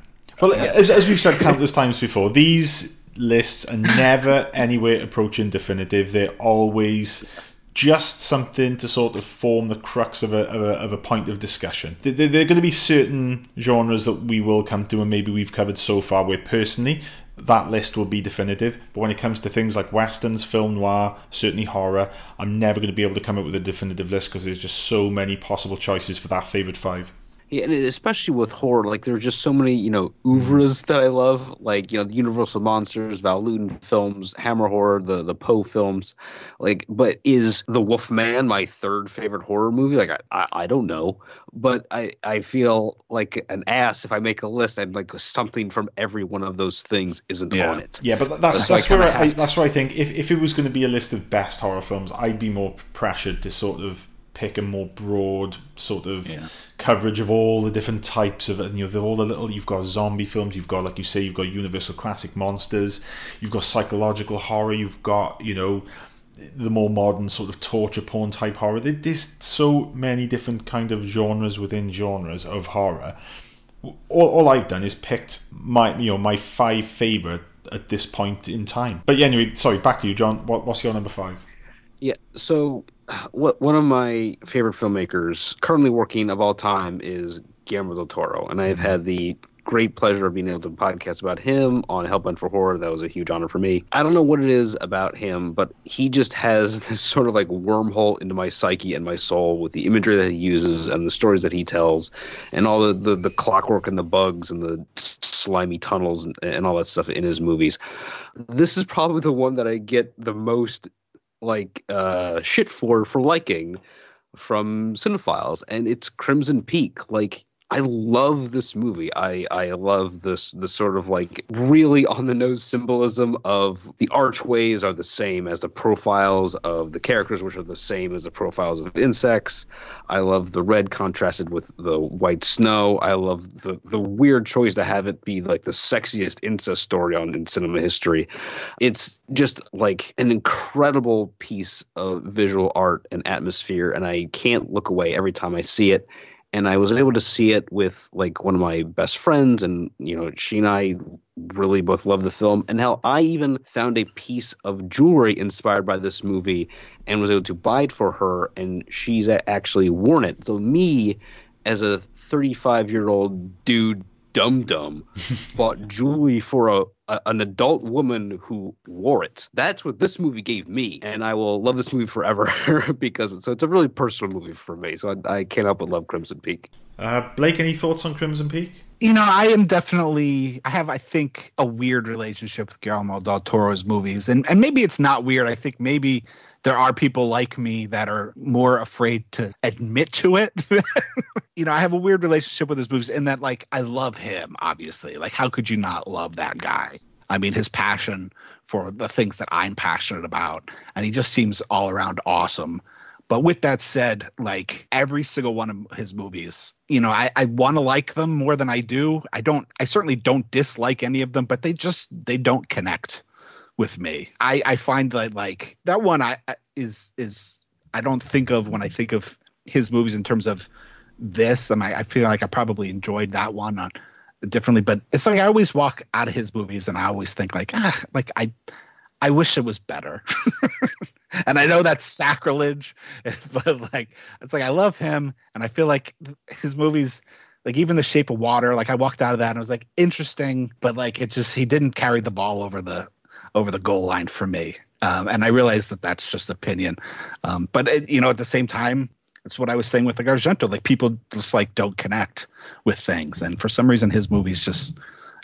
Speaker 5: Well, as, as we've said countless times before, these lists are never anywhere approaching definitive. They're always just something to sort of form the crux of a, of a, of a point of discussion. There, there are going to be certain genres that we will come to, and maybe we've covered so far where personally that list will be definitive. But when it comes to things like westerns, film noir, certainly horror, I'm never going to be able to come up with a definitive list because there's just so many possible choices for that favorite five.
Speaker 6: Yeah, and especially with horror, like there are just so many, you know, oeuvres that I love, like you know, the Universal Monsters, Val Lewton films, Hammer Horror, the the Poe films, like. But is The Wolf Man my third favorite horror movie? Like, I, I, I don't know, but I I feel like an ass if I make a list and like something from every one of those things isn't
Speaker 7: Yeah.
Speaker 6: on it.
Speaker 5: Yeah, but that's
Speaker 6: I
Speaker 5: that's where
Speaker 6: kinda
Speaker 5: I, that's where I think if if it was going to be a list of best horror films, I'd be more pressured to sort of pick a more broad sort of
Speaker 7: Yeah.
Speaker 5: coverage of all the different types of you know all the little you've got zombie films, you've got like you say you've got universal classic monsters, you've got psychological horror, you've got you know the more modern sort of torture porn type horror. There's so many different kind of genres within genres of horror all, all I've done is picked my you know my five favorite at this point in time. But yeah, anyway, sorry, back to you, John. What, what's your number five?
Speaker 6: Yeah. So, what one of my favorite filmmakers currently working of all time is Guillermo del Toro, and I've mm-hmm. had the great pleasure of being able to podcast about him on Hellbound for Horror. That was a huge honor for me. I don't know what it is about him, but he just has this sort of like wormhole into my psyche and my soul with the imagery that he uses and the stories that he tells, and all the the, the clockwork and the bugs and the slimy tunnels and, and all that stuff in his movies. This is probably the one that I get the most like uh shit for for liking from cinephiles and it's crimson peak. Like I love this movie. I, I love this the sort of like really on the nose symbolism of the archways are the same as the profiles of the characters, which are the same as the profiles of insects. I love the red contrasted with the white snow. I love the the weird choice to have it be like the sexiest incest story on in cinema history. It's just like an incredible piece of visual art and atmosphere, and I can't look away every time I see it and I was able to see it with like one of my best friends, and you know, she and I really both love the film. And hell, I even found a piece of jewelry inspired by this movie and was able to buy it for her, and she's actually worn it. So me, as a 35 year old dude, dum dum, bought jewelry for a, a an adult woman who wore it. That's what this movie gave me, and I will love this movie forever because it's, so it's a really personal movie for me. So I, I can't help but love Crimson Peak.
Speaker 5: Uh, Blake, any thoughts on Crimson Peak?
Speaker 7: You know, I am definitely I have I think a weird relationship with Guillermo del Toro's movies. And and maybe it's not weird. I think maybe there are people like me that are more afraid to admit to it. you know, I have a weird relationship with his movies in that like I love him, obviously. Like how could you not love that guy? I mean, his passion for the things that I'm passionate about, and he just seems all around awesome. But with that said, like every single one of his movies, you know, I, I want to like them more than I do. I don't, I certainly don't dislike any of them, but they just, they don't connect with me. I, I find that like that one I is, is, I don't think of when I think of his movies in terms of this. And I, I feel like I probably enjoyed that one on, differently, but it's like I always walk out of his movies and I always think like, ah, like I, I wish it was better. and I know that's sacrilege, but like it's like I love him and I feel like his movies like even the shape of water like I walked out of that and I was like interesting but like it just he didn't carry the ball over the over the goal line for me. Um, and I realize that that's just opinion. Um, but it, you know at the same time it's what I was saying with like Argento like people just like don't connect with things. And for some reason his movies just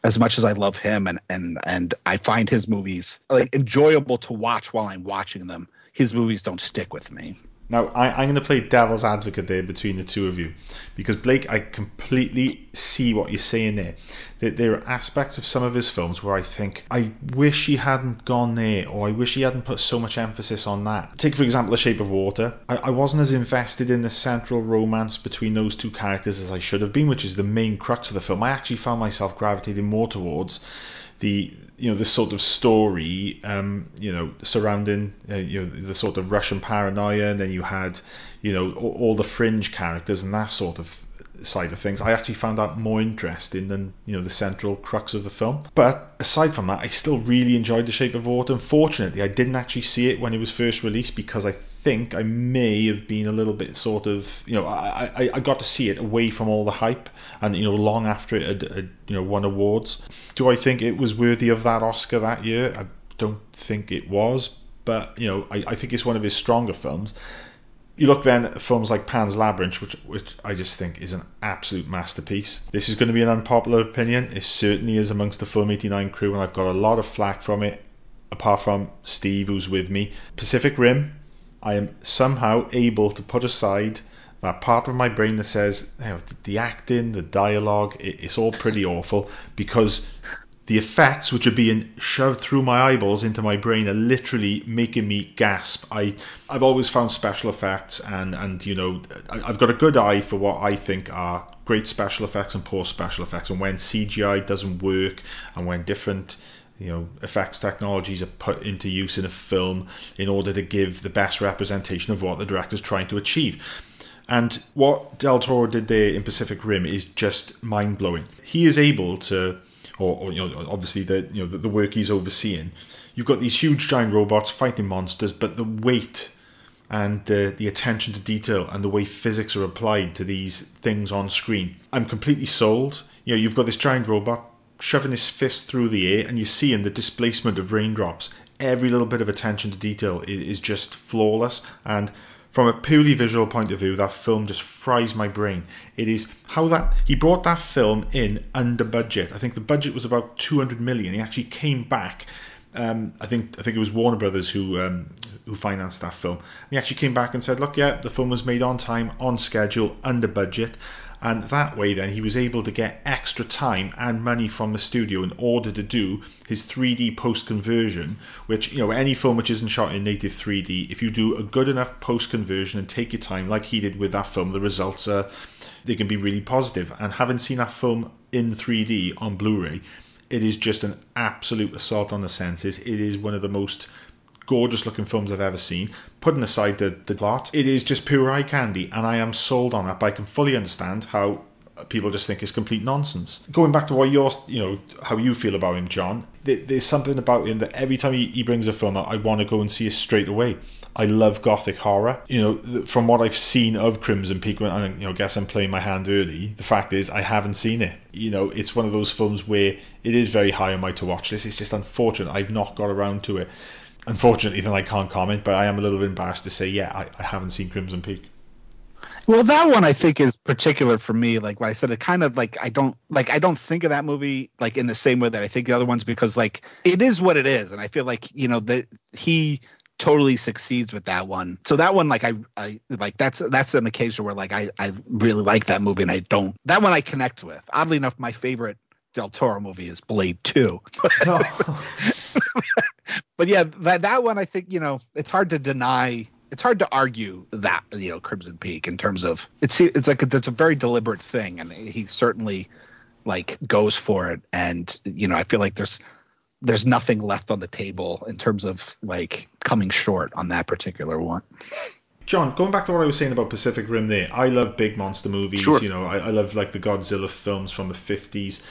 Speaker 7: as much as I love him and and and I find his movies like enjoyable to watch while I'm watching them, his movies don't stick with me.
Speaker 5: Now, I, I'm going to play devil's advocate there between the two of you because Blake, I completely see what you're saying there. That there are aspects of some of his films where I think I wish he hadn't gone there, or I wish he hadn't put so much emphasis on that. Take for example, The Shape of Water. I, I wasn't as invested in the central romance between those two characters as I should have been, which is the main crux of the film. I actually found myself gravitating more towards the you know this sort of story um you know surrounding uh, you know the sort of russian paranoia and then you had you know all, all the fringe characters and that sort of side of things, I actually found that more interesting than you know the central crux of the film. But aside from that, I still really enjoyed The Shape of Water. Unfortunately, I didn't actually see it when it was first released because I think I may have been a little bit sort of you know I, I, I got to see it away from all the hype and you know long after it had, had you know won awards. Do I think it was worthy of that Oscar that year? I don't think it was, but you know I, I think it's one of his stronger films you look then at films like Pan's Labyrinth, which which I just think is an absolute masterpiece. This is going to be an unpopular opinion. It certainly is amongst the Film 89 crew, and I've got a lot of flack from it, apart from Steve, who's with me. Pacific Rim, I am somehow able to put aside that part of my brain that says you know, the acting, the dialogue, it, it's all pretty awful because the effects which are being shoved through my eyeballs into my brain are literally making me gasp. I I've always found special effects and and you know I've got a good eye for what I think are great special effects and poor special effects and when CGI doesn't work and when different you know effects technologies are put into use in a film in order to give the best representation of what the director's trying to achieve. And what Del Toro did there in Pacific Rim is just mind blowing. He is able to or, or you know, obviously the you know the, the work he's overseeing. You've got these huge giant robots fighting monsters, but the weight and the the attention to detail and the way physics are applied to these things on screen, I'm completely sold. You know, you've got this giant robot shoving his fist through the air, and you see in the displacement of raindrops. Every little bit of attention to detail is, is just flawless, and from a purely visual point of view, that film just fries my brain. It is how that he brought that film in under budget. I think the budget was about 200 million. He actually came back. Um, I think I think it was Warner Brothers who um, who financed that film. And he actually came back and said, "Look, yeah, the film was made on time, on schedule, under budget." And that way then he was able to get extra time and money from the studio in order to do his 3D post conversion which you know any film which isn't shot in native 3D if you do a good enough post conversion and take your time like he did with that film the results are they can be really positive. And having seen that film in 3D on Blu-ray it is just an absolute assault on the senses. It is one of the most gorgeous looking films I've ever seen. Putting aside the, the plot, it is just pure eye candy, and I am sold on that. But I can fully understand how people just think it's complete nonsense. Going back to what you're, you know, how you feel about him, John. There's something about him that every time he, he brings a film out, I want to go and see it straight away. I love gothic horror. You know, from what I've seen of Crimson Peak, and you know, guess I'm playing my hand early. The fact is, I haven't seen it. You know, it's one of those films where it is very high on my to watch list. It's just unfortunate I've not got around to it unfortunately, then I can't comment. But I am a little bit embarrassed to say, yeah, I, I haven't seen Crimson Peak.
Speaker 7: Well, that one I think is particular for me. Like what I said, it kind of like I don't like I don't think of that movie like in the same way that I think the other ones because like it is what it is, and I feel like you know that he totally succeeds with that one. So that one, like I, I like that's that's an occasion where like I I really like that movie, and I don't that one I connect with. Oddly enough, my favorite Del Toro movie is Blade Two. oh. but yeah, that that one I think you know it's hard to deny. It's hard to argue that you know Crimson Peak in terms of it's it's like it's a very deliberate thing, and he certainly like goes for it. And you know, I feel like there's there's nothing left on the table in terms of like coming short on that particular one.
Speaker 5: John, going back to what I was saying about Pacific Rim, there, I love big monster movies. Sure. You know, I, I love like the Godzilla films from the fifties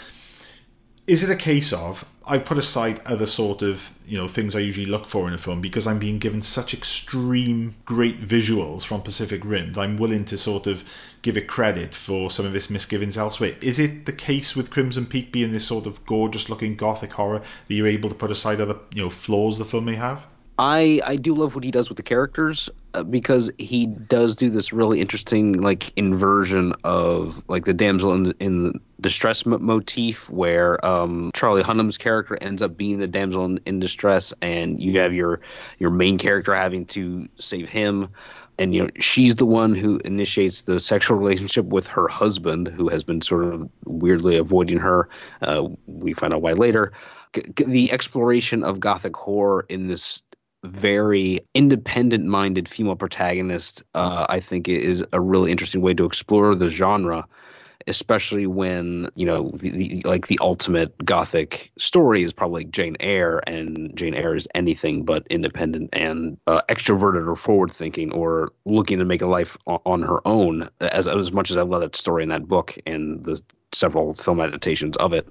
Speaker 5: is it a case of I put aside other sort of you know things I usually look for in a film because I'm being given such extreme great visuals from Pacific Rim that I'm willing to sort of give it credit for some of its misgivings elsewhere. Is it the case with Crimson Peak being this sort of gorgeous looking gothic horror that you're able to put aside other you know flaws the film may have?
Speaker 6: I I do love what he does with the characters because he does do this really interesting like inversion of like the damsel in, in distress motif where um, Charlie Hunnam's character ends up being the damsel in, in distress and you have your your main character having to save him. And you know she's the one who initiates the sexual relationship with her husband who has been sort of weirdly avoiding her uh, we find out why later. The exploration of gothic horror in this very independent minded female protagonist, uh, I think is a really interesting way to explore the genre. especially when you know the, the, like the ultimate gothic story is probably Jane Eyre, and Jane Eyre is anything but independent and uh, extroverted or forward thinking or looking to make a life on, on her own. As as much as I love that story in that book and the several film adaptations of it,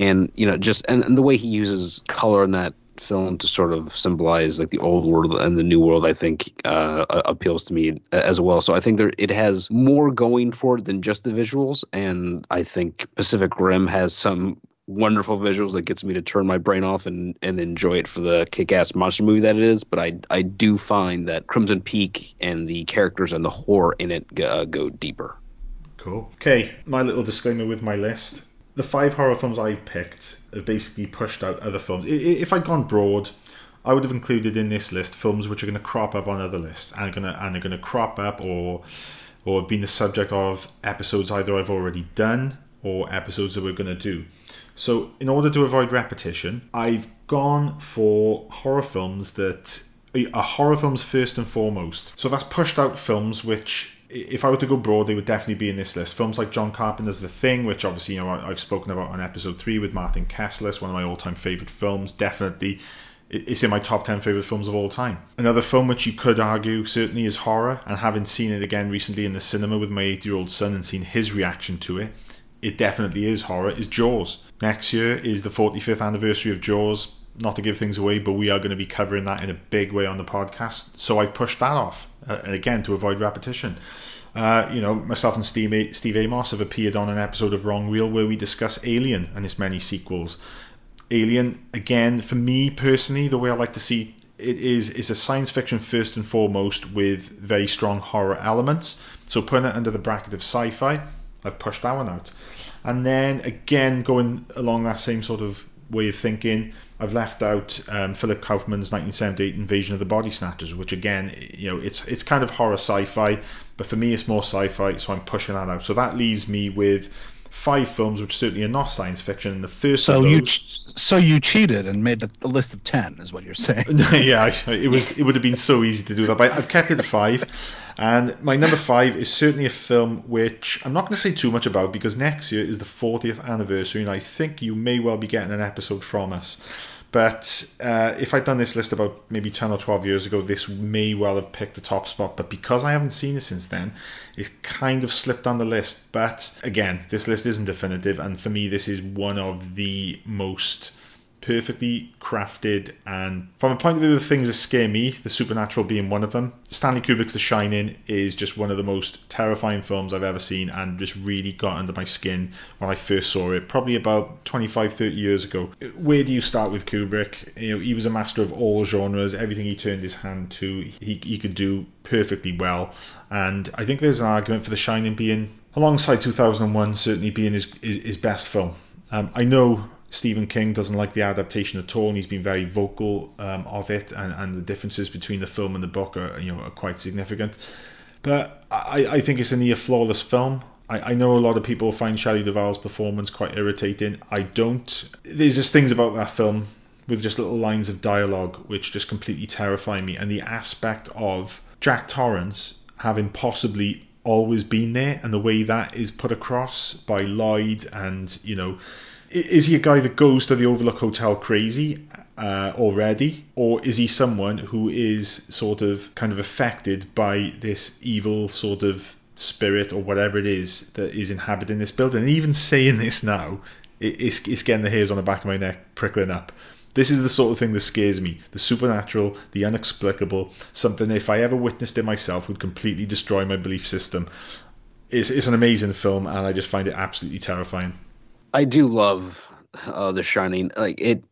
Speaker 6: and you know just and, and the way he uses color in that film to sort of symbolize like the old world and the new world i think uh, appeals to me as well. So i think there it has more going for it than just the visuals. And i think pacific rim has some wonderful visuals that gets me to turn my brain off and, and enjoy it for the kick-ass monster movie that it is. But i i do find that crimson peak and the characters and the horror in it uh, go deeper.
Speaker 5: Cool. Okay my little disclaimer with my list the five horror films I've picked have basically pushed out other films. If I'd gone broad, I would have included in this list films which are going to crop up on other lists and are going to and are going to crop up or or have been the subject of episodes either I've already done or episodes that we're going to do. So, in order to avoid repetition, I've gone for horror films that are horror films first and foremost. So that's pushed out films which if I were to go broad, they would definitely be in this list. Films like John Carpenter's The Thing, which obviously you know I've spoken about on episode three with Martin Kessler, one of my all-time favorite films. Definitely, it's in my top ten favorite films of all time. Another film which you could argue certainly is horror, and having seen it again recently in the cinema with my eight-year-old son and seen his reaction to it, it definitely is horror. Is Jaws. Next year is the 45th anniversary of Jaws. Not to give things away, but we are going to be covering that in a big way on the podcast. So I've pushed that off, uh, and again to avoid repetition. Uh, you know, myself and Steve, Steve Amos have appeared on an episode of Wrong Reel where we discuss Alien and its many sequels. Alien, again, for me personally, the way I like to see it is is a science fiction first and foremost with very strong horror elements. So putting it under the bracket of sci-fi, I've pushed that one out. And then again, going along that same sort of way of thinking, I've left out um, Philip Kaufman's 1978 Invasion of the Body Snatchers, which again, you know, it's it's kind of horror sci-fi, but for me, it's more sci-fi, so I'm pushing that out. So that leaves me with five films, which certainly are not science fiction. The first,
Speaker 7: so
Speaker 5: those,
Speaker 7: you ch- so you cheated and made a, a, list of ten, is what you're saying?
Speaker 5: yeah, it was it would have been so easy to do that, but I've kept it to five. And my number five is certainly a film which I'm not going to say too much about because next year is the 40th anniversary, and I think you may well be getting an episode from us. But uh, if I'd done this list about maybe 10 or 12 years ago, this may well have picked the top spot. But because I haven't seen it since then, it's kind of slipped on the list. But again, this list isn't definitive. And for me, this is one of the most perfectly crafted and from a point of view the things that scare me the supernatural being one of them stanley kubrick's the shining is just one of the most terrifying films i've ever seen and just really got under my skin when i first saw it probably about 25 30 years ago. Where do you start with kubrick? You know he was a master of all genres. Everything he turned his hand to he, he could do perfectly well. And i think there's an argument for the shining being alongside 2001 certainly being his, his, his best film. Um, i know Stephen King doesn't like the adaptation at all, and he's been very vocal um, of it, and, and the differences between the film and the book are you know are quite significant. But I, I think it's a near flawless film. I, I know a lot of people find Shelley Duvall's performance quite irritating. I don't. There's just things about that film with just little lines of dialogue which just completely terrify me, and the aspect of Jack Torrance having possibly always been there, and the way that is put across by Lloyd, and you know is he a guy that goes to the Overlook Hotel crazy uh, already, or is he someone who is sort of kind of affected by this evil sort of spirit or whatever it is that is inhabiting this building? And even saying this now, it's, it's getting the hairs on the back of my neck prickling up. This is the sort of thing that scares me. The supernatural, the inexplicable, something if I ever witnessed it myself would completely destroy my belief system. It's, it's an amazing film, and I just find it absolutely terrifying.
Speaker 6: I do love uh, The Shining. Like it,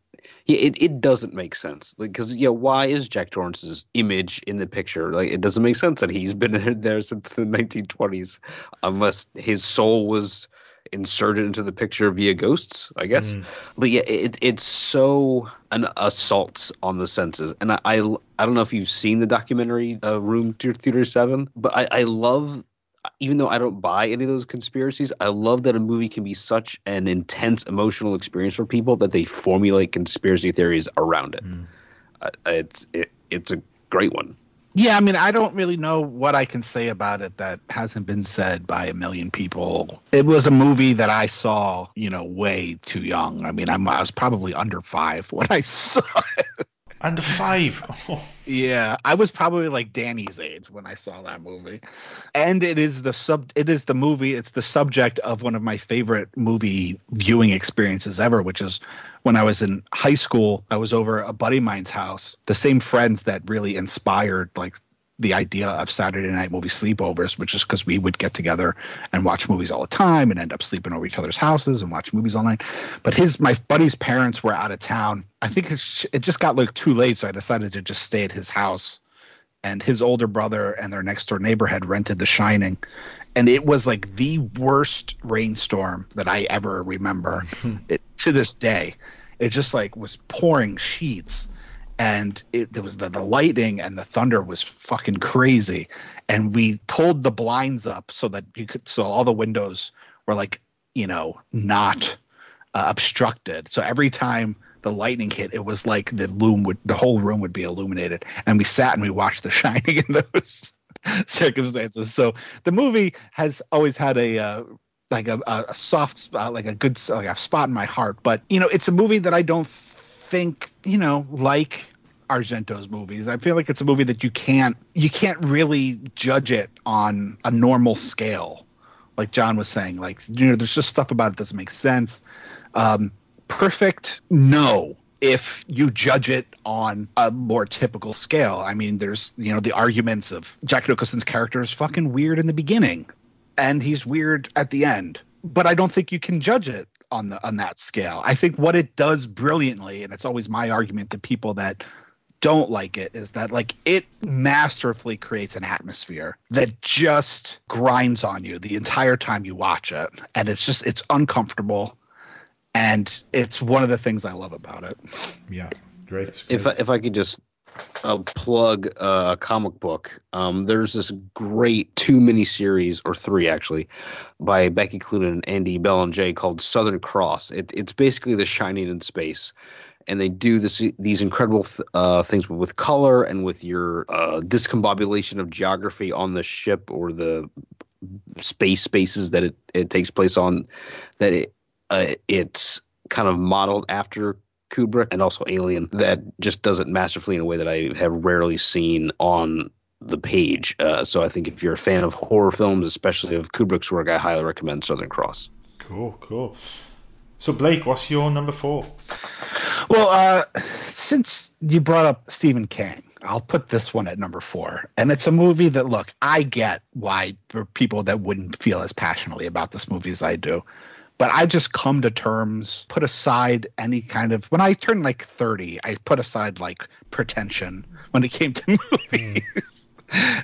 Speaker 6: it it doesn't make sense. Like because yeah, why is Jack Torrance's image in the picture? Like it doesn't make sense that he's been there since the 1920s, unless his soul was inserted into the picture via ghosts, I guess. Mm. But yeah, it, it's so an assault on the senses. And I, I, I don't know if you've seen the documentary uh, Room 237, but I, I love even though I don't buy any of those conspiracies, I love that a movie can be such an intense emotional experience for people that they formulate conspiracy theories around it. Mm. Uh, it's it, it's a great one.
Speaker 7: Yeah, I mean, I don't really know what I can say about it that hasn't been said by a million people. It was a movie that I saw, you know, way too young. I mean, I'm, I was probably under five when I saw it.
Speaker 5: Under five.
Speaker 7: Yeah, I was probably like Danny's age when I saw that movie. And it is the sub it is the movie, it's the subject of one of my favorite movie viewing experiences ever, which is when I was in high school, I was over a buddy of mine's house. The same friends that really inspired like the idea of Saturday night movie sleepovers, which is because we would get together and watch movies all the time and end up sleeping over each other's houses and watch movies all night. But his my buddy's parents were out of town. I think it, it just got like too late, so I decided to just stay at his house. And his older brother and their next door neighbor had rented The Shining, and it was like the worst rainstorm that I ever remember. it, to this day, it just like was pouring sheets and it there was the, the lightning and the thunder was fucking crazy. And we pulled the blinds up so that you could so all the windows were like you know not uh, obstructed. So every time the lightning hit it was like the loom would the whole room would be illuminated. And we sat and we watched the shining in those circumstances. So the movie has always had a uh, like a, a soft spot like a good like a spot in my heart. But you know it's a movie that i don't think you know like Argento's movies. I feel like it's a movie that you can't you can't really judge it on a normal scale. Like John was saying, like you know, there's just stuff about it that doesn't make sense. Um, perfect, no. If you judge it on a more typical scale, I mean, there's you know the arguments of Jack Nicholson's character is fucking weird in the beginning, and he's weird at the end. But I don't think you can judge it on the on that scale. I think what it does brilliantly, and it's always my argument to people that don't like it is that like it masterfully creates an atmosphere that just grinds on you the entire time you watch it and it's just it's uncomfortable and it's one of the things I love about it.
Speaker 5: Yeah, great.
Speaker 6: If I, if I could just uh, plug a comic book, um, there's this great two mini series or three actually by Becky Cloonan and Andy Belanger called Southern Cross. It, it's basically The Shining in space and they do this these incredible th- uh, things with color and with your uh, discombobulation of geography on the ship or the space spaces that it, it takes place on that it uh, it's kind of modeled after Kubrick and also Alien that just does it masterfully in a way that I have rarely seen on the page. Uh, so I think if you're a fan of horror films, especially of Kubrick's work, I highly recommend Southern Cross.
Speaker 5: Cool, cool. So Blake, what's your number four?
Speaker 7: Well, uh, since you brought up Stephen King, I'll put this one at number four. And it's a movie that, look, I get why there are people that wouldn't feel as passionately about this movie as I do. But I just come to terms, put aside any kind of. When I turned like 30, I put aside like pretension when it came to movies.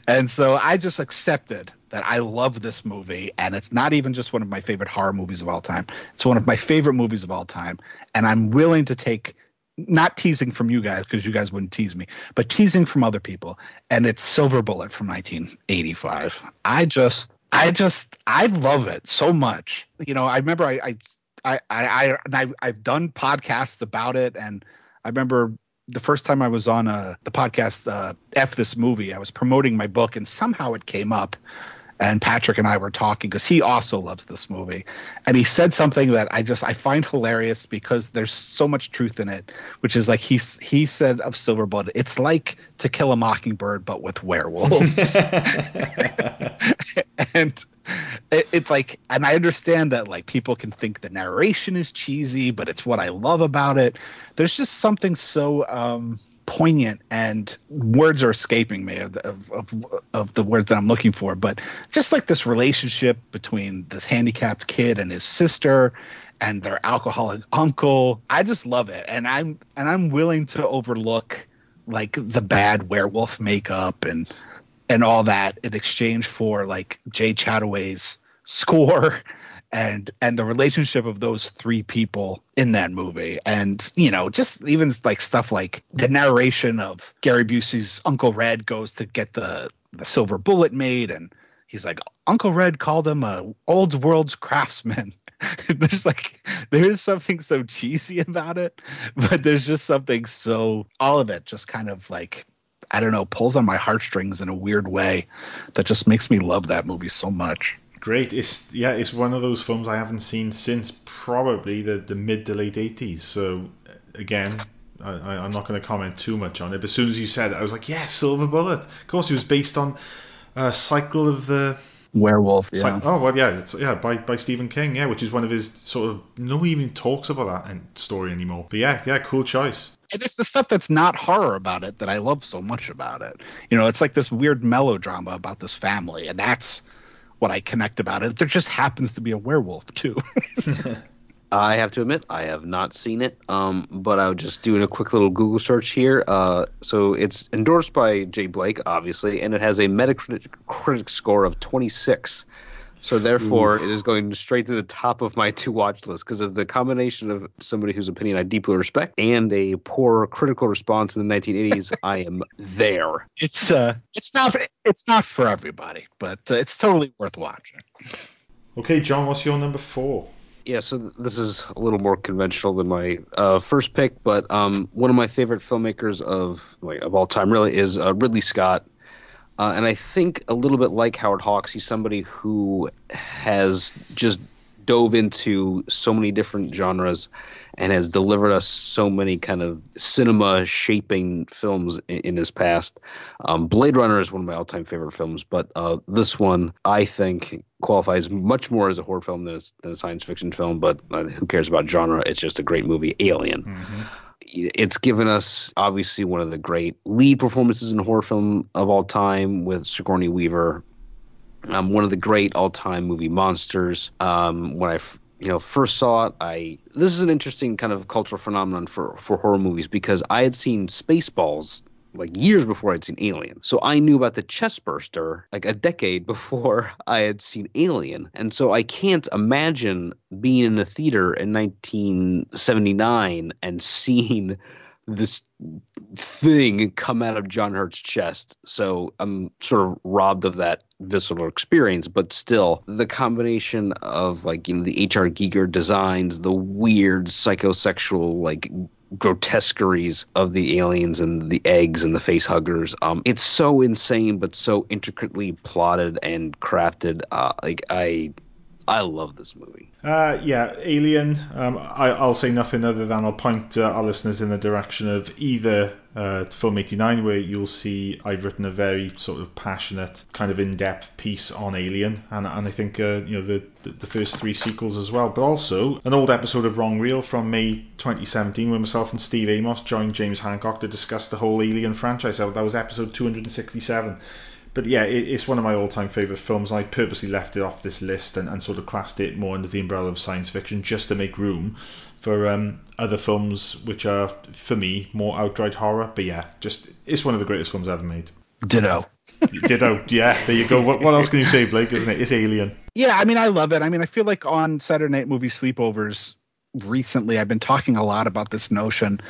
Speaker 7: and so I just accepted that I love this movie, and it's not even just one of my favorite horror movies of all time. It's one of my favorite movies of all time, and I'm willing to take not teasing from you guys because you guys wouldn't tease me, but teasing from other people. And it's Silver Bullet from 1985. I just, I just, I love it so much. You know, I remember I, I, I, I, I I've done podcasts about it, and I remember the first time I was on uh, the podcast uh, F this movie, I was promoting my book, and somehow it came up and Patrick and I were talking because he also loves this movie, and he said something that I just I find hilarious because there's so much truth in it, which is like he he said of Silver Bullet, it's like To Kill a Mockingbird but with werewolves, and it, it's like, and I understand that like people can think the narration is cheesy, but it's what I love about it. There's just something so. um poignant and words are escaping me of, of, of, of, the words that I'm looking for, but just like this relationship between this handicapped kid and his sister and their alcoholic uncle. I just love it. And I'm, and I'm willing to overlook like the bad werewolf makeup and, and all that in exchange for like Jay Chattaway's score and and the relationship of those three people in that movie and you know just even like stuff like the narration of gary busey's uncle red goes to get the the silver bullet made and he's like uncle red called him a old world's craftsman there's like there's something so cheesy about it but there's just something so all of it just kind of like I don't know, pulls on my heartstrings in a weird way that just makes me love that movie so much.
Speaker 5: Great. It's yeah, it's one of those films I haven't seen since probably the, the mid to late eighties. So again, I, I'm not going to comment too much on it. But as soon as you said it, I was like, yeah, Silver Bullet. Of course, it was based on uh, Cycle of the
Speaker 7: Werewolf, yeah.
Speaker 5: Cy- oh well, yeah, it's, yeah, by by Stephen King, yeah, which is one of his sort of no one even talks about that in- story anymore. But yeah, yeah, cool choice.
Speaker 7: And it's the stuff that's not horror about it that I love so much about it. You know, it's like this weird melodrama about this family, and that's what I connect about it. There just happens to be a werewolf too.
Speaker 6: I have to admit, I have not seen it, um, but I was just doing a quick little Google search here. Uh, so it's endorsed by Jay Blake, obviously, and it has a Metacritic critic score of 26. So therefore, it is going straight to the top of my to watch list because of the combination of somebody whose opinion I deeply respect and a poor critical response in the 1980s. I am there.
Speaker 7: it's uh, it's not it's not for everybody, but uh, it's totally worth watching.
Speaker 5: Okay, John, what's your number four?
Speaker 6: Yeah, so th- this is a little more conventional than my uh, first pick, but um, one of my favorite filmmakers of like, of all time really is uh, Ridley Scott, uh, and I think a little bit like Howard Hawks, he's somebody who has just dove into so many different genres and has delivered us so many kind of cinema shaping films in, in his past. Um, Blade Runner is one of my all time favorite films, but uh, this one I think qualifies much more as a horror film than a, than a science fiction film. But uh, who cares about genre? It's just a great movie, Alien. It's given us obviously one of the great lead performances in horror film of all time with Sigourney Weaver um, one of the great all-time movie monsters. Um, when I, you know, first saw it, I this is an interesting kind of cultural phenomenon for for horror movies because I had seen Spaceballs like years before I'd seen Alien, so I knew about the chest burster like a decade before I had seen Alien, and so I can't imagine being in a theater in 1979 and seeing this thing come out of John Hurt's chest. So I'm sort of robbed of that visceral experience, but still the combination of like, you know, the HR Giger designs, the weird psychosexual like grotesqueries of the aliens and the eggs and the face huggers. Um, it's so insane, but so intricately plotted and crafted. Uh, like I, I love this movie.
Speaker 5: Uh, yeah, Alien. Um, I, I'll say nothing other than I'll point uh, our listeners in the direction of either uh, Film 89, where you'll see I've written a very sort of passionate, kind of in depth piece on Alien, and, and I think uh, you know the, the the first three sequels as well, but also an old episode of Wrong Reel from May 2017, where myself and Steve Amos joined James Hancock to discuss the whole Alien franchise. That was episode 267 but yeah, it, it's one of my all-time favorite films. I purposely left it off this list and, and sort of classed it more under the umbrella of science fiction, just to make room for um, other films which are, for me, more outright horror. But yeah, just it's one of the greatest films ever made.
Speaker 7: Ditto.
Speaker 5: Ditto. Yeah, there you go. What, what else can you say, Blake? Isn't it? It's Alien.
Speaker 7: Yeah, I mean, I love it. I mean, I feel like on Saturday Night Movie Sleepovers recently, I've been talking a lot about this notion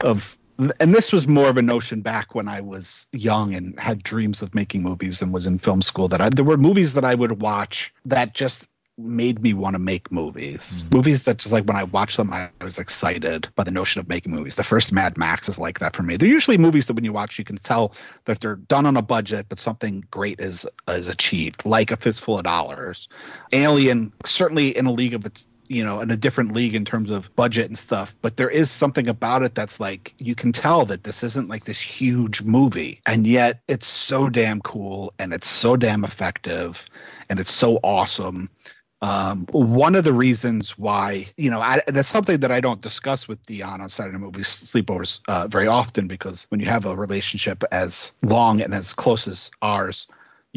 Speaker 7: of, and this was more of a notion back when I was young and had dreams of making movies and was in film school. That I, there were movies that I would watch that just made me want to make movies. Mm-hmm. Movies that just like when I watched them, I was excited by the notion of making movies. The first Mad Max is like that for me. They're usually movies that when you watch, you can tell that they're done on a budget, but something great is is achieved, like a fistful of dollars. Alien, certainly in a league of its you know in a different league in terms of budget and stuff but there is something about it that's like you can tell that this isn't like this huge movie. And yet it's so damn cool and it's so damn effective and it's so awesome. Um, one of the reasons why, you know, I, that's something that I don't discuss with Dion on Saturday Movie Sleepovers uh, very often because when you have a relationship as long and as close as ours,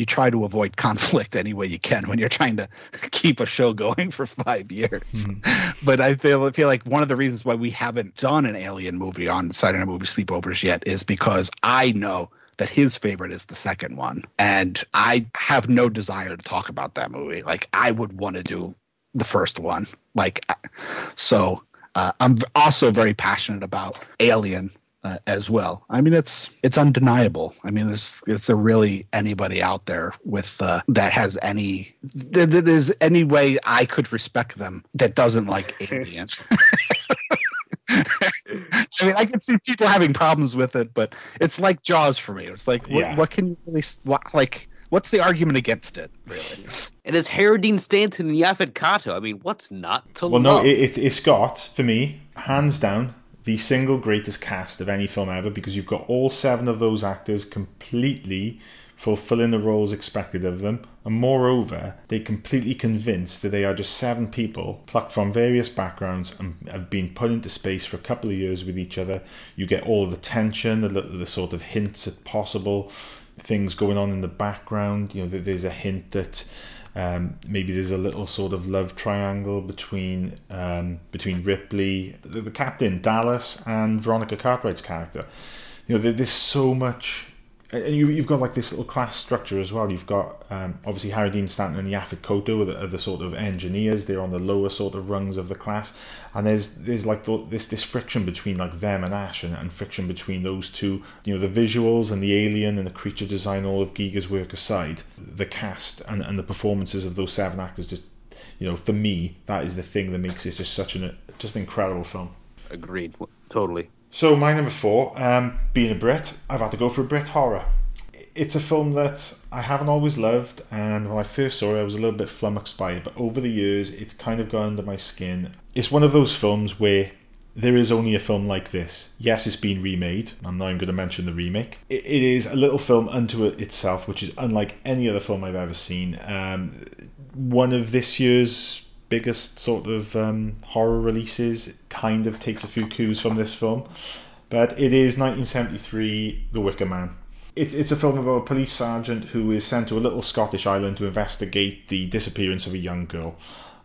Speaker 7: you try to avoid conflict any way you can when you're trying to keep a show going for five years. But I feel I feel like one of the reasons why we haven't done an Alien movie on Saturday Night Movie Sleepovers yet is because I know that his favorite is the second one, and I have no desire to talk about that movie. Like I would want to do the first one. Like so. Uh, I'm also very passionate about Alien uh, as well. I mean, it's it's undeniable. I mean, there's is there really anybody out there with uh, that has any that, that there's any way I could respect them that doesn't like aliens? I mean, I can see people having problems with it, but it's like Jaws for me. It's like, what,
Speaker 5: Yeah.
Speaker 7: what can you really, what, like, what's the argument against it, really?
Speaker 6: It is Harry Dean Stanton and Yaphet Kotto. I mean, what's not to
Speaker 5: Well, no, it, it, it's got, for me, hands down, the single greatest cast of any film ever because you've got all seven of those actors completely fulfilling the roles expected of them. And moreover, they completely convinced that they are just seven people plucked from various backgrounds and have been put into space for a couple of years with each other. You get all the tension, the, the sort of hints at possible things going on in the background. You know, there's a hint that um, maybe there's a little sort of love triangle between um, between Ripley, the, the captain, Dallas, and Veronica Cartwright's character. You know, there, there's so much, and you, you've got like this little class structure as well. You've got um, obviously Harry Dean Stanton and Yaphet Kotto are the, are the sort of engineers. They're on the lower sort of rungs of the class, and there's there's like the, this this friction between like them and Ash, and, and friction between those two. You know, the visuals and the alien and the creature design, all of Giger's work aside, the cast and, and the performances of those seven actors just, you know, for me, that is the thing that makes this just such an just an incredible film.
Speaker 6: Agreed. Totally.
Speaker 5: So my number four, um, being a Brit, I've had to go for a Brit horror. It's a film that I haven't always loved, and when I first saw it, I was a little bit flummoxed by it. But over the years, it's kind of gone under my skin. It's one of those films where there is only a film like this. Yes, it's been remade. I'm not even going to mention the remake. It, is a little film unto itself, which is unlike any other film I've ever seen. Um, one of this year's biggest sort of um, horror releases kind of takes a few cues from this film. But it is 1973, The Wicker Man. It's, it's a film about a police sergeant who is sent to a little Scottish island to investigate the disappearance of a young girl.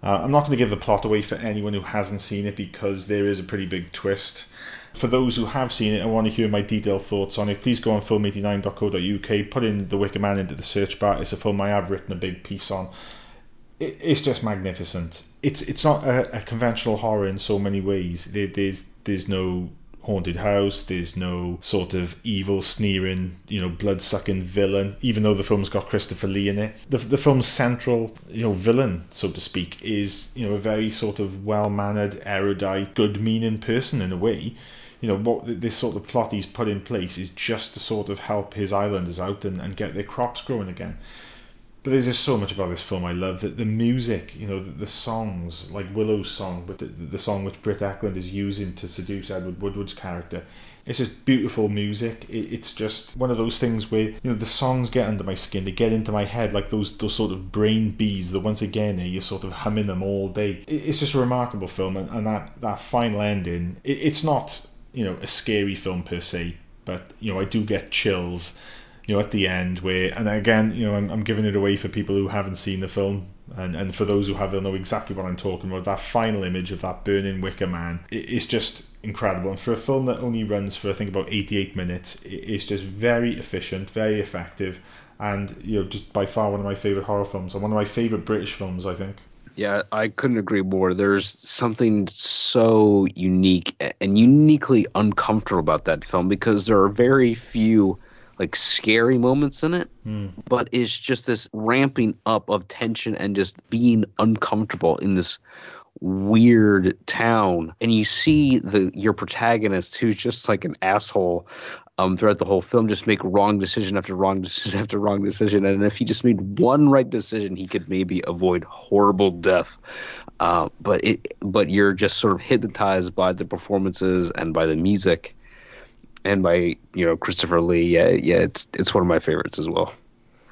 Speaker 5: Uh, I'm not going to give the plot away for anyone who hasn't seen it because there is a pretty big twist. For those who have seen it and want to hear my detailed thoughts on it, please go on film89.co.uk, put in The Wicker Man into the search bar. It's a film I have written a big piece on it, it's just magnificent. It's it's not a, a conventional horror in so many ways. There, there's there's no haunted house. There's no sort of evil, sneering, you know, blood sucking villain. Even though the film's got Christopher Lee in it, the the film's central, you know, villain, so to speak, is you know a very sort of well mannered, erudite, good meaning person in a way. You know what this sort of plot he's put in place is just to sort of help his islanders out and, and get their crops growing again. But there's just so much about this film I love. That the music, you know, the, the songs, like Willow's song, but the, the song which Britt Ekland is using to seduce Edward Woodward's character, it's just beautiful music. It, it's just one of those things where you know the songs get under my skin, they get into my head like those those sort of brain bees. That once again you're sort of humming them all day. It, it's just a remarkable film, and, and that that final ending. It, it's not you know a scary film per se, but you know I do get chills you know, at the end where, and again, you know, I'm, I'm giving it away for people who haven't seen the film, and, and for those who have, they'll know exactly what I'm talking about. That final image of that burning wicker man, it, it's just incredible. And for a film that only runs for, I think, about 88 minutes, it, it's just very efficient, very effective, and, you know, just by far one of my favourite horror films, and one of my favourite British films, I think.
Speaker 6: Yeah, I couldn't agree more. There's something so unique and uniquely uncomfortable about that film because there are very few like scary moments in it, but it's just this ramping up of tension and just being uncomfortable in this weird town. And you see the your protagonist who's just like an asshole um, throughout the whole film, just make wrong decision after wrong decision after wrong decision. And if he just made one right decision, he could maybe avoid horrible death. Uh, but it, but you're just sort of hypnotized by the performances and by the music and by you know Christopher Lee. Yeah, yeah, it's it's one of my favorites as well.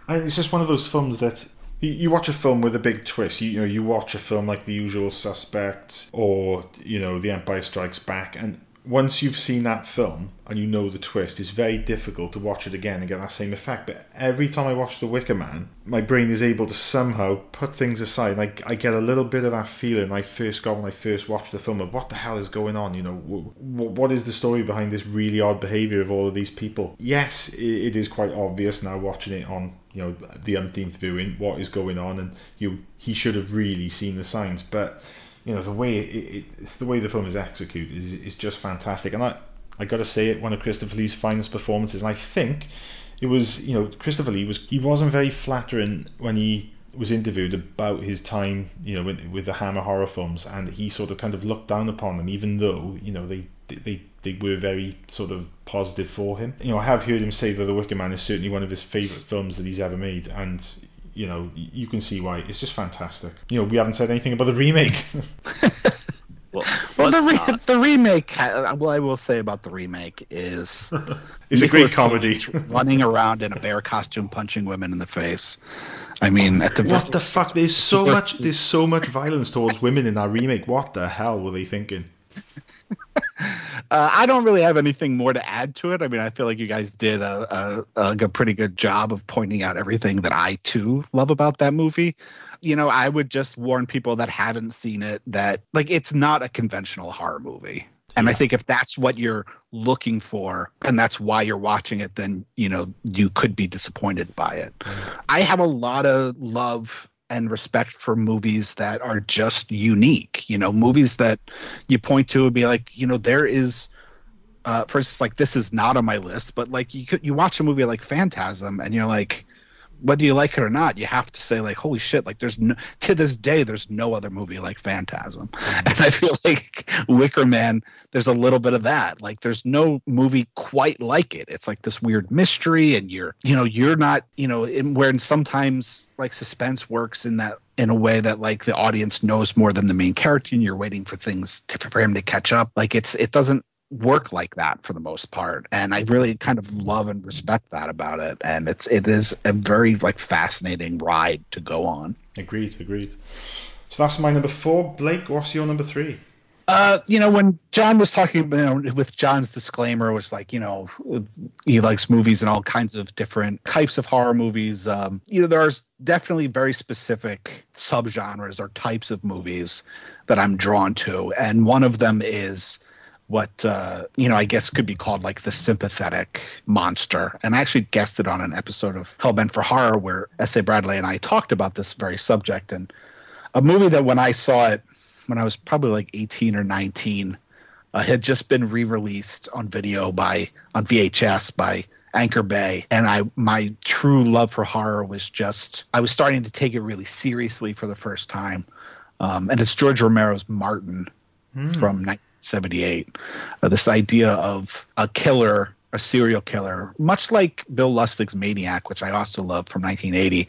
Speaker 5: And it's just one of those films that you, watch a film with a big twist. You, you know, you watch a film like The Usual Suspects or you know The Empire Strikes Back, and once you've seen that film and you know the twist, it's very difficult to watch it again and get that same effect. But every time I watch The Wicker Man, my brain is able to somehow put things aside. Like I get a little bit of that feeling I first got when I first watched the film of what the hell is going on. You know, w- w- what is the story behind this really odd behavior of all of these people? Yes, it, it is quite obvious now watching it on you know the umpteenth viewing what is going on, and you he should have really seen the signs, but you know the way it, it the way the film is executed is, is just fantastic and I I got to say it one of Christopher Lee's finest performances and I think it was you know Christopher Lee was he wasn't very flattering when he was interviewed about his time you know with, with the Hammer horror films and he sort of kind of looked down upon them even though you know they they, they were very sort of positive for him. You know, I have heard him say that The Wicker Man is certainly one of his favourite films that he's ever made, and you know, you can see why. It's just fantastic. You know, we haven't said anything about the remake.
Speaker 6: Well,
Speaker 7: Well, the, re- the remake. Uh, uh, what I will say about the remake is
Speaker 5: it's a great comedy.
Speaker 7: Running around in a bear costume, punching women in the face. I mean, at the
Speaker 5: What the fuck? There's so much. There's so much violence towards women in that remake. What the hell were they thinking?
Speaker 7: Uh, I don't really have anything more to add to it. I mean, I feel like you guys did a, a, a pretty good job of pointing out everything that I too love about that movie. You know, I would just warn people that haven't seen it that like it's not a conventional horror movie. And I think if that's what you're looking for and that's why you're watching it, then, you know, you could be disappointed by it. I have a lot of love and respect for movies that are just unique, you know, movies that you point to and be like, you know, there is uh for instance like this is not on my list, but like you could you watch a movie like Phantasm and you're like whether you like it or not, you have to say like, holy shit! Like, there's no to this day, there's no other movie like Phantasm, mm-hmm. and I feel like Wicker Man. There's a little bit of that. Like, there's no movie quite like it. It's like this weird mystery, and you're, you know, you're not, you know, in, where sometimes like suspense works in that in a way that like the audience knows more than the main character, and you're waiting for things to, for him to catch up. Like, it's it doesn't work like that for the most part and i really kind of love and respect that about it and it's it is a very like fascinating ride to go on
Speaker 5: Agreed. Agreed. So that's my number four. Blake, what's your number three?
Speaker 7: uh you know when john was talking you know with john's disclaimer was like you know he likes movies and all kinds of different types of horror movies um you know there's definitely very specific subgenres or types of movies that i'm drawn to and one of them is what uh, you know, I guess could be called like the sympathetic monster. And I actually guessed it on an episode of Hellbent for Horror where S.A. Bradley and I talked about this very subject. And a movie that when I saw it when I was probably like 18 or 19 uh, had just been re-released on video by on VHS by Anchor Bay, and I my true love for horror was just I was starting to take it really seriously for the first time. Um, and it's George Romero's Martin from 1978. Uh, this idea of a killer, a serial killer, much like Bill Lustig's Maniac, which I also love from 1980.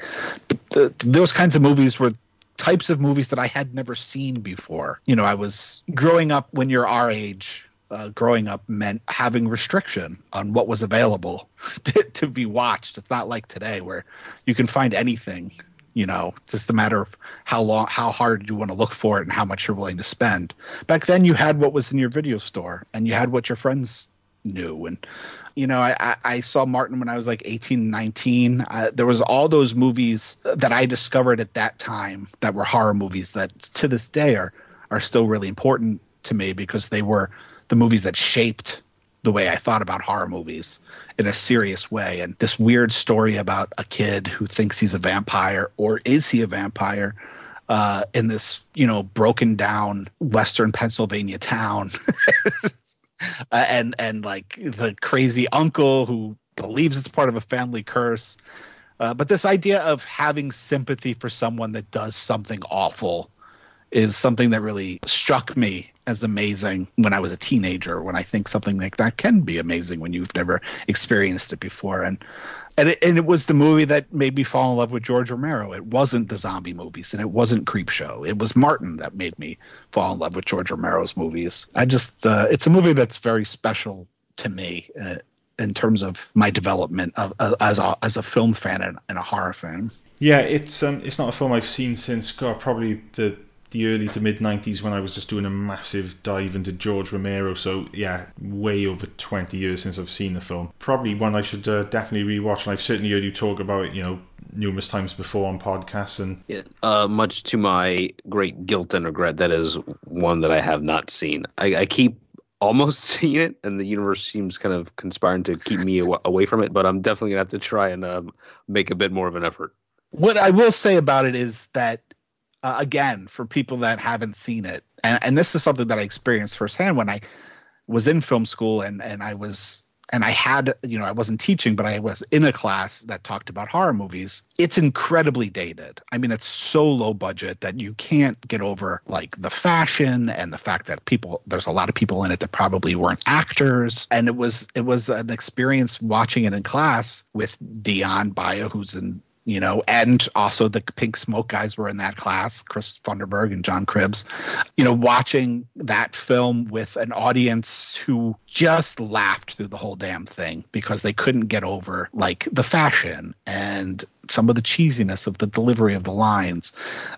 Speaker 7: Th- th- those kinds of movies were types of movies that I had never seen before. You know, I was growing up when you're our age. Uh, growing up meant having restriction on what was available to, to be watched. It's not like today where you can find anything you know just a matter of how long how hard you want to look for it and how much you're willing to spend. Back then you had what was in your video store and you had what your friends knew. And you know i i, saw martin when i was like 18 19 uh, there was all those movies that i discovered at that time that were horror movies that to this day are are still really important to me because they were the movies that shaped the way I thought about horror movies in a serious way. And this weird story about a kid who thinks he's a vampire, or is he a vampire? Uh, in this, you know, broken down Western Pennsylvania town, uh, and and like the crazy uncle who believes it's part of a family curse. Uh, but this idea of having sympathy for someone that does something awful is something that really struck me as amazing when I was a teenager. When I think something like that can be amazing when you've never experienced it before, and and it, and it was the movie that made me fall in love with George Romero. It wasn't the zombie movies, and it wasn't Creepshow. It was Martin that made me fall in love with George Romero's movies. I just uh, it's a movie that's very special to me. Uh, in terms of my development of, uh, as a as a film fan and, and a horror fan,
Speaker 5: Yeah, it's um, it's not a film I've seen since God probably the the early to mid '90s when I was just doing a massive dive into George Romero. So yeah, way over 20 years since I've seen the film. Probably one I should uh, definitely rewatch. And I've certainly heard you talk about it, you know, numerous times before on podcasts. And
Speaker 6: Yeah, uh, much to my great guilt and regret, that is one that I have not seen. I, I keep almost seeing it, and the universe seems kind of conspiring to keep me aw- away from it. But I'm definitely gonna have to try and um, make a bit more of an effort.
Speaker 7: what I will say about it is that uh, again, for people that haven't seen it, and, and this is something that I experienced firsthand when I was in film school and and I was and I had, you know, I wasn't teaching, but I was in a class that talked about horror movies. It's incredibly dated. I mean, it's so low budget that you can't get over like the fashion and the fact that people there's a lot of people in it that probably weren't actors. And it was it was an experience watching it in class with Dion Baia, who's in you know, and also the Pink Smoke guys were in that class, Chris Funderburg and John Cribbs. You know, watching that film with an audience who just laughed through the whole damn thing because they couldn't get over like the fashion and some of the cheesiness of the delivery of the lines.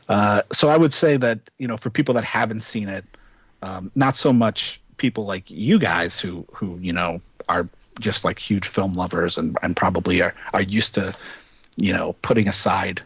Speaker 7: Uh, so I would say that you know, for people that haven't seen it, um, not so much people like you guys who who you know are just like huge film lovers and, and probably are, are used to you know, putting aside,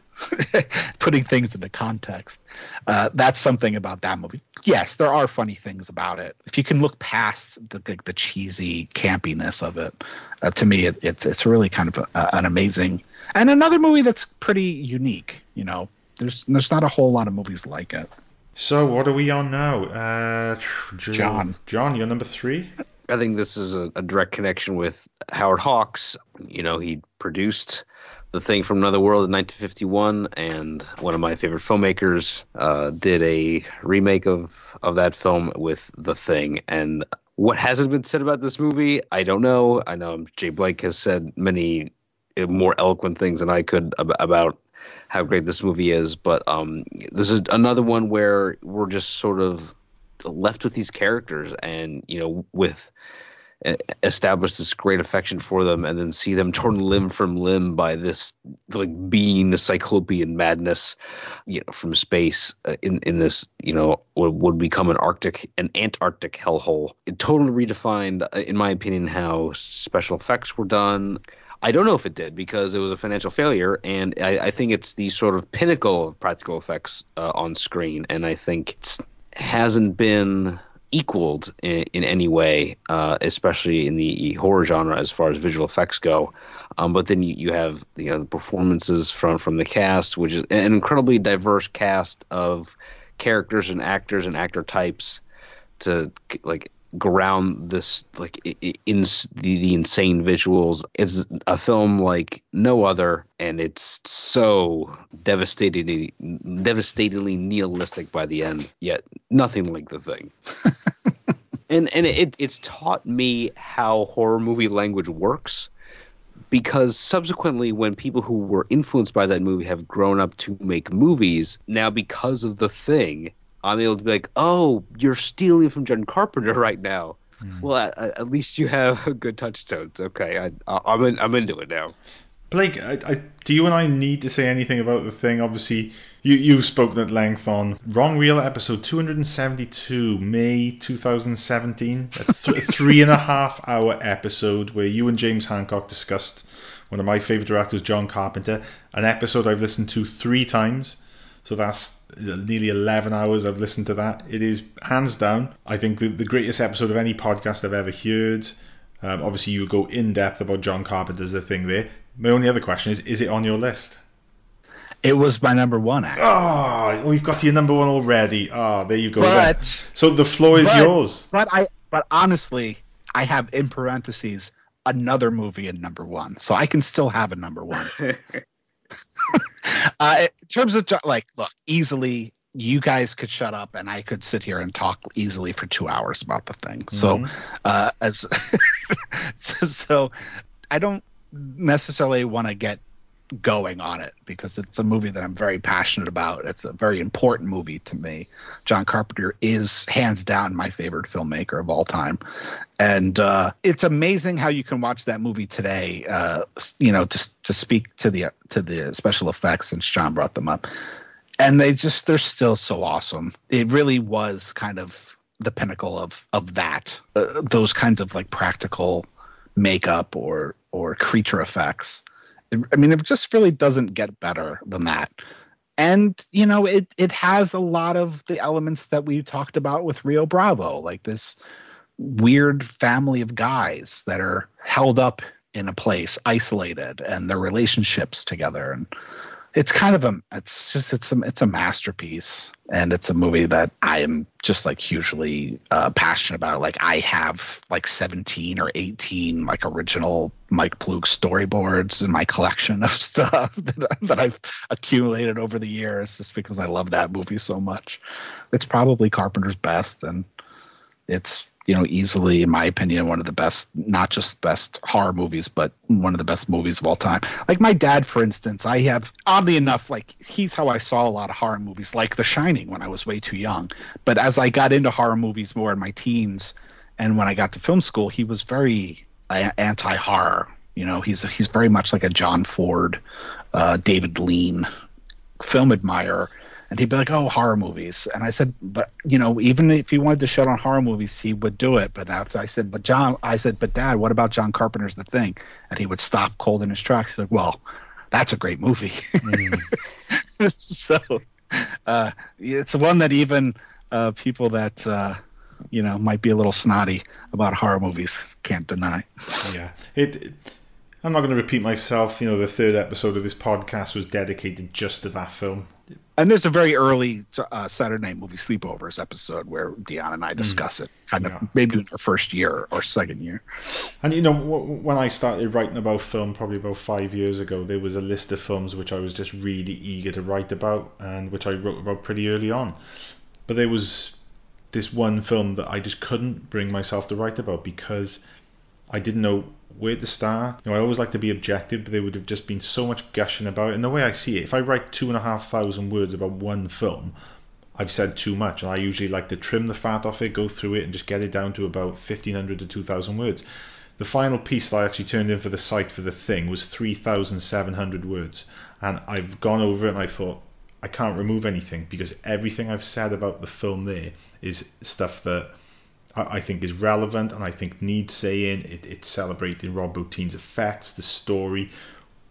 Speaker 7: putting things into context. Uh, that's something about that movie. Yes, there are funny things about it. If you can look past the the, the cheesy campiness of it, uh, to me, it, it's it's really kind of a, an amazing and another movie that's pretty unique. You know, there's there's not a whole lot of movies like it.
Speaker 5: So what are we on now? Uh,
Speaker 7: John.
Speaker 5: John, you're number three.
Speaker 6: I think this is a, a direct connection with Howard Hawks. You know, he produced the Thing from Another World in 1951, and one of my favorite filmmakers uh, did a remake of of that film with The Thing. And what hasn't been said about this movie, I don't know. I know Jay Blake has said many uh, more eloquent things than I could ab- about how great this movie is, but um, this is another one where we're just sort of left with these characters, and you know, with establish this great affection for them and then see them torn limb from limb by this like being the cyclopean madness you know from space uh, in in this you know what would become an arctic an antarctic hellhole. It totally redefined uh, in my opinion how special effects were done. I don't know if it did because it was a financial failure, and I, I think it's the sort of pinnacle of practical effects uh, on screen, and I think it hasn't been equaled in, in any way, uh, especially in the horror genre as far as visual effects go. Um, but then you, you have you know the performances from from the cast, which is an incredibly diverse cast of characters and actors and actor types to like ground this like in the, the insane visuals it's a film like no other and it's so devastatingly devastatingly nihilistic by the end yet nothing like the thing. And and it it's taught me how horror movie language works because subsequently when people who were influenced by that movie have grown up to make movies now because of the thing I'm able to be like, oh, you're stealing from John Carpenter right now. Mm. Well, at, at, least you have good touchstones. Okay, I, am in, I'm into it now.
Speaker 5: Blake, I, I, do you and I need to say anything about the thing? Obviously, you you've spoken at length on Wrong Reel episode 272, May 2017. A th- three and a half hour episode where you and James Hancock discussed one of my favorite directors, John Carpenter. An episode I've listened to three times. So that's nearly 11 hours I've listened to that. It is hands down, I think, the, the greatest episode of any podcast I've ever heard. Um, obviously, you go in depth about John Carpenter's the thing there. My only other question is is it on your list?
Speaker 7: It was my number one, actually.
Speaker 5: Oh, we've got your number one already. Oh, there you go.
Speaker 7: But,
Speaker 5: so the floor is
Speaker 7: but,
Speaker 5: yours.
Speaker 7: But I, but honestly, I have in parentheses another movie in number one, so I can still have a number one. uh, in terms of like, look, easily you guys could shut up and I could sit here and talk easily for two hours about the thing. Mm-hmm. So, uh, as so, so, I don't necessarily want to get going on it because it's a movie that I'm very passionate about. It's a very important movie to me. John Carpenter is hands down my favorite filmmaker of all time, and uh, it's amazing how you can watch that movie today. Uh, you know, to to speak to the to the special effects since John brought them up, and they just they're still so awesome. It really was kind of the pinnacle of of that. Uh, those kinds of like practical makeup or or creature effects I mean, it just really doesn't get better than that. And you know, it it has a lot of the elements that we talked about with Rio Bravo, like this weird family of guys that are held up in a place, isolated, and their relationships together. And it's kind of a it's just it's a it's a masterpiece. And it's a movie that i am just like hugely uh, passionate about. Like i have like 17 or 18 like original mike Ploog storyboards in my collection of stuff that, that i've accumulated over the years just because i love that movie so much. It's probably carpenter's best and it's you know, easily, in my opinion, one of the best, not just best horror movies, but one of the best movies of all time. Like my dad, for instance, I have, oddly enough, like he's how I saw a lot of horror movies, like The Shining when I was way too young. But as I got into horror movies more in my teens and when I got to film school, he was very anti horror. You know, he's he's very much like a John Ford, uh, David Lean film admirer and he'd be like, "Oh, horror movies." And I said, "But you know, even if he wanted to shut on horror movies, he would do it." But after I said, "But John," I said, "But Dad, what about John Carpenter's The Thing?" And he would stop cold in his tracks. He's like, "Well, that's a great movie." Mm. so uh, it's one that even uh, people that uh, you know might be a little snotty about horror movies can't deny.
Speaker 5: Yeah, it. I'm not going to repeat myself. You know, the third episode of this podcast was dedicated just to that film
Speaker 7: and there's a very early uh, Saturday Night Movie Sleepovers episode where Dion and I hmm. discuss mm. it, kind of maybe in our first year or second year.
Speaker 5: And you know, w- when I started writing about film, probably about five years ago, there was a list of films which I was just really eager to write about, and which I wrote about pretty early on. But there was this one film that I just couldn't bring myself to write about because I didn't know where to start. You know, I always like to be objective, but there would have just been so much gushing about it. And the way I see it, if I write two and a half thousand words about one film, I've said too much. And I usually like to trim the fat off it, go through it, and just get it down to about 1500 to 2000 words. The final piece that I actually turned in for the site for the thing was 3,700 words. And I've gone over it and I thought, I can't remove anything because everything I've said about the film there is stuff that I think is relevant and I think needs saying. It, it's celebrating Rob Bottin's effects, the story,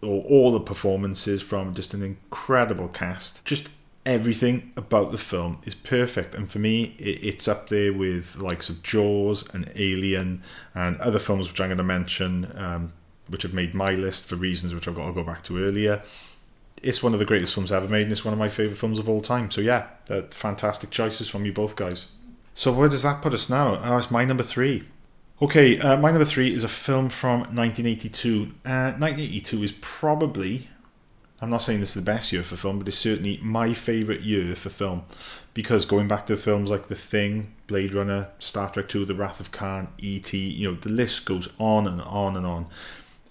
Speaker 5: all, all the performances from just an incredible cast. Just everything about the film is perfect and for me it, it's up there with the likes of jaws and alien and other films which i'm going to mention um, which have made my list for reasons which i've got to go back to earlier it's one of the greatest films ever made and it's one of my favourite films of all time so yeah fantastic choices from you both guys so where does that put us now? Oh, it's my number three. Okay, uh, my number three is a film from 1982. Uh, 1982 is probably, I'm not saying this is the best year for film, but it's certainly my favourite year for film. Because going back to films like The Thing, Blade Runner, Star Trek 2, The Wrath of Khan, E.T., you know, the list goes on and on and on.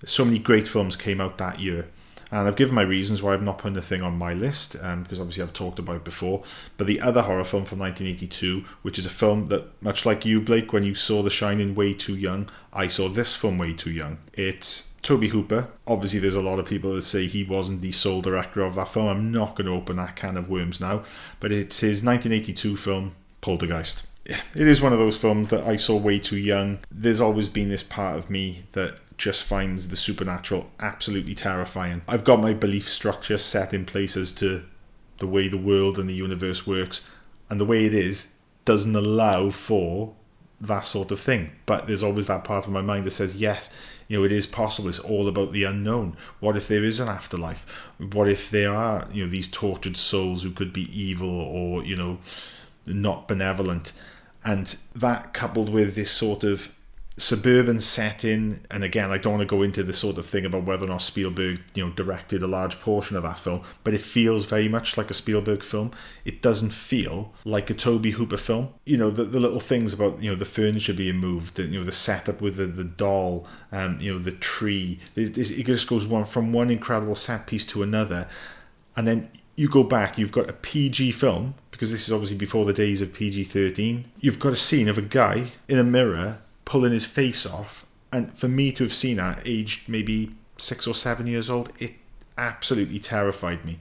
Speaker 5: So many great films came out that year. And I've given my reasons why I've not put the thing on my list, um, because obviously I've talked about it before. But the other horror film from 1982, which is a film that, much like you, Blake, when you saw The Shining way too young, I saw this film way too young. It's Tobe Hooper. Obviously, there's a lot of people that say he wasn't the sole director of that film. I'm not going to open that can of worms now. But it's his 1982 film, Poltergeist it is one of those films that I saw way too young. There's always been this part of me that just finds the supernatural absolutely terrifying. I've got my belief structure set in place as to the way the world and the universe works, and the way it is doesn't allow for that sort of thing. But there's always that part of my mind that says, yes, you know, it is possible. It's all about the unknown. What if there is an afterlife? What if there are, you know, these tortured souls who could be evil or, you know, not benevolent? And that coupled with this sort of suburban setting and again I don't want to go into the sort of thing about whether or not Spielberg you know directed a large portion of that film but it feels very much like a Spielberg film. It doesn't feel like a Tobe Hooper film. You know the, the little things about you know the furniture being moved the, you know the setup with the, the doll um, you know the tree it just goes one from one incredible set piece to another. And then you go back you've got a PG film because this is obviously before the days of PG 13 you've got a scene of a guy in a mirror pulling his face off. And for me to have seen that aged maybe six or seven years old, it absolutely terrified me.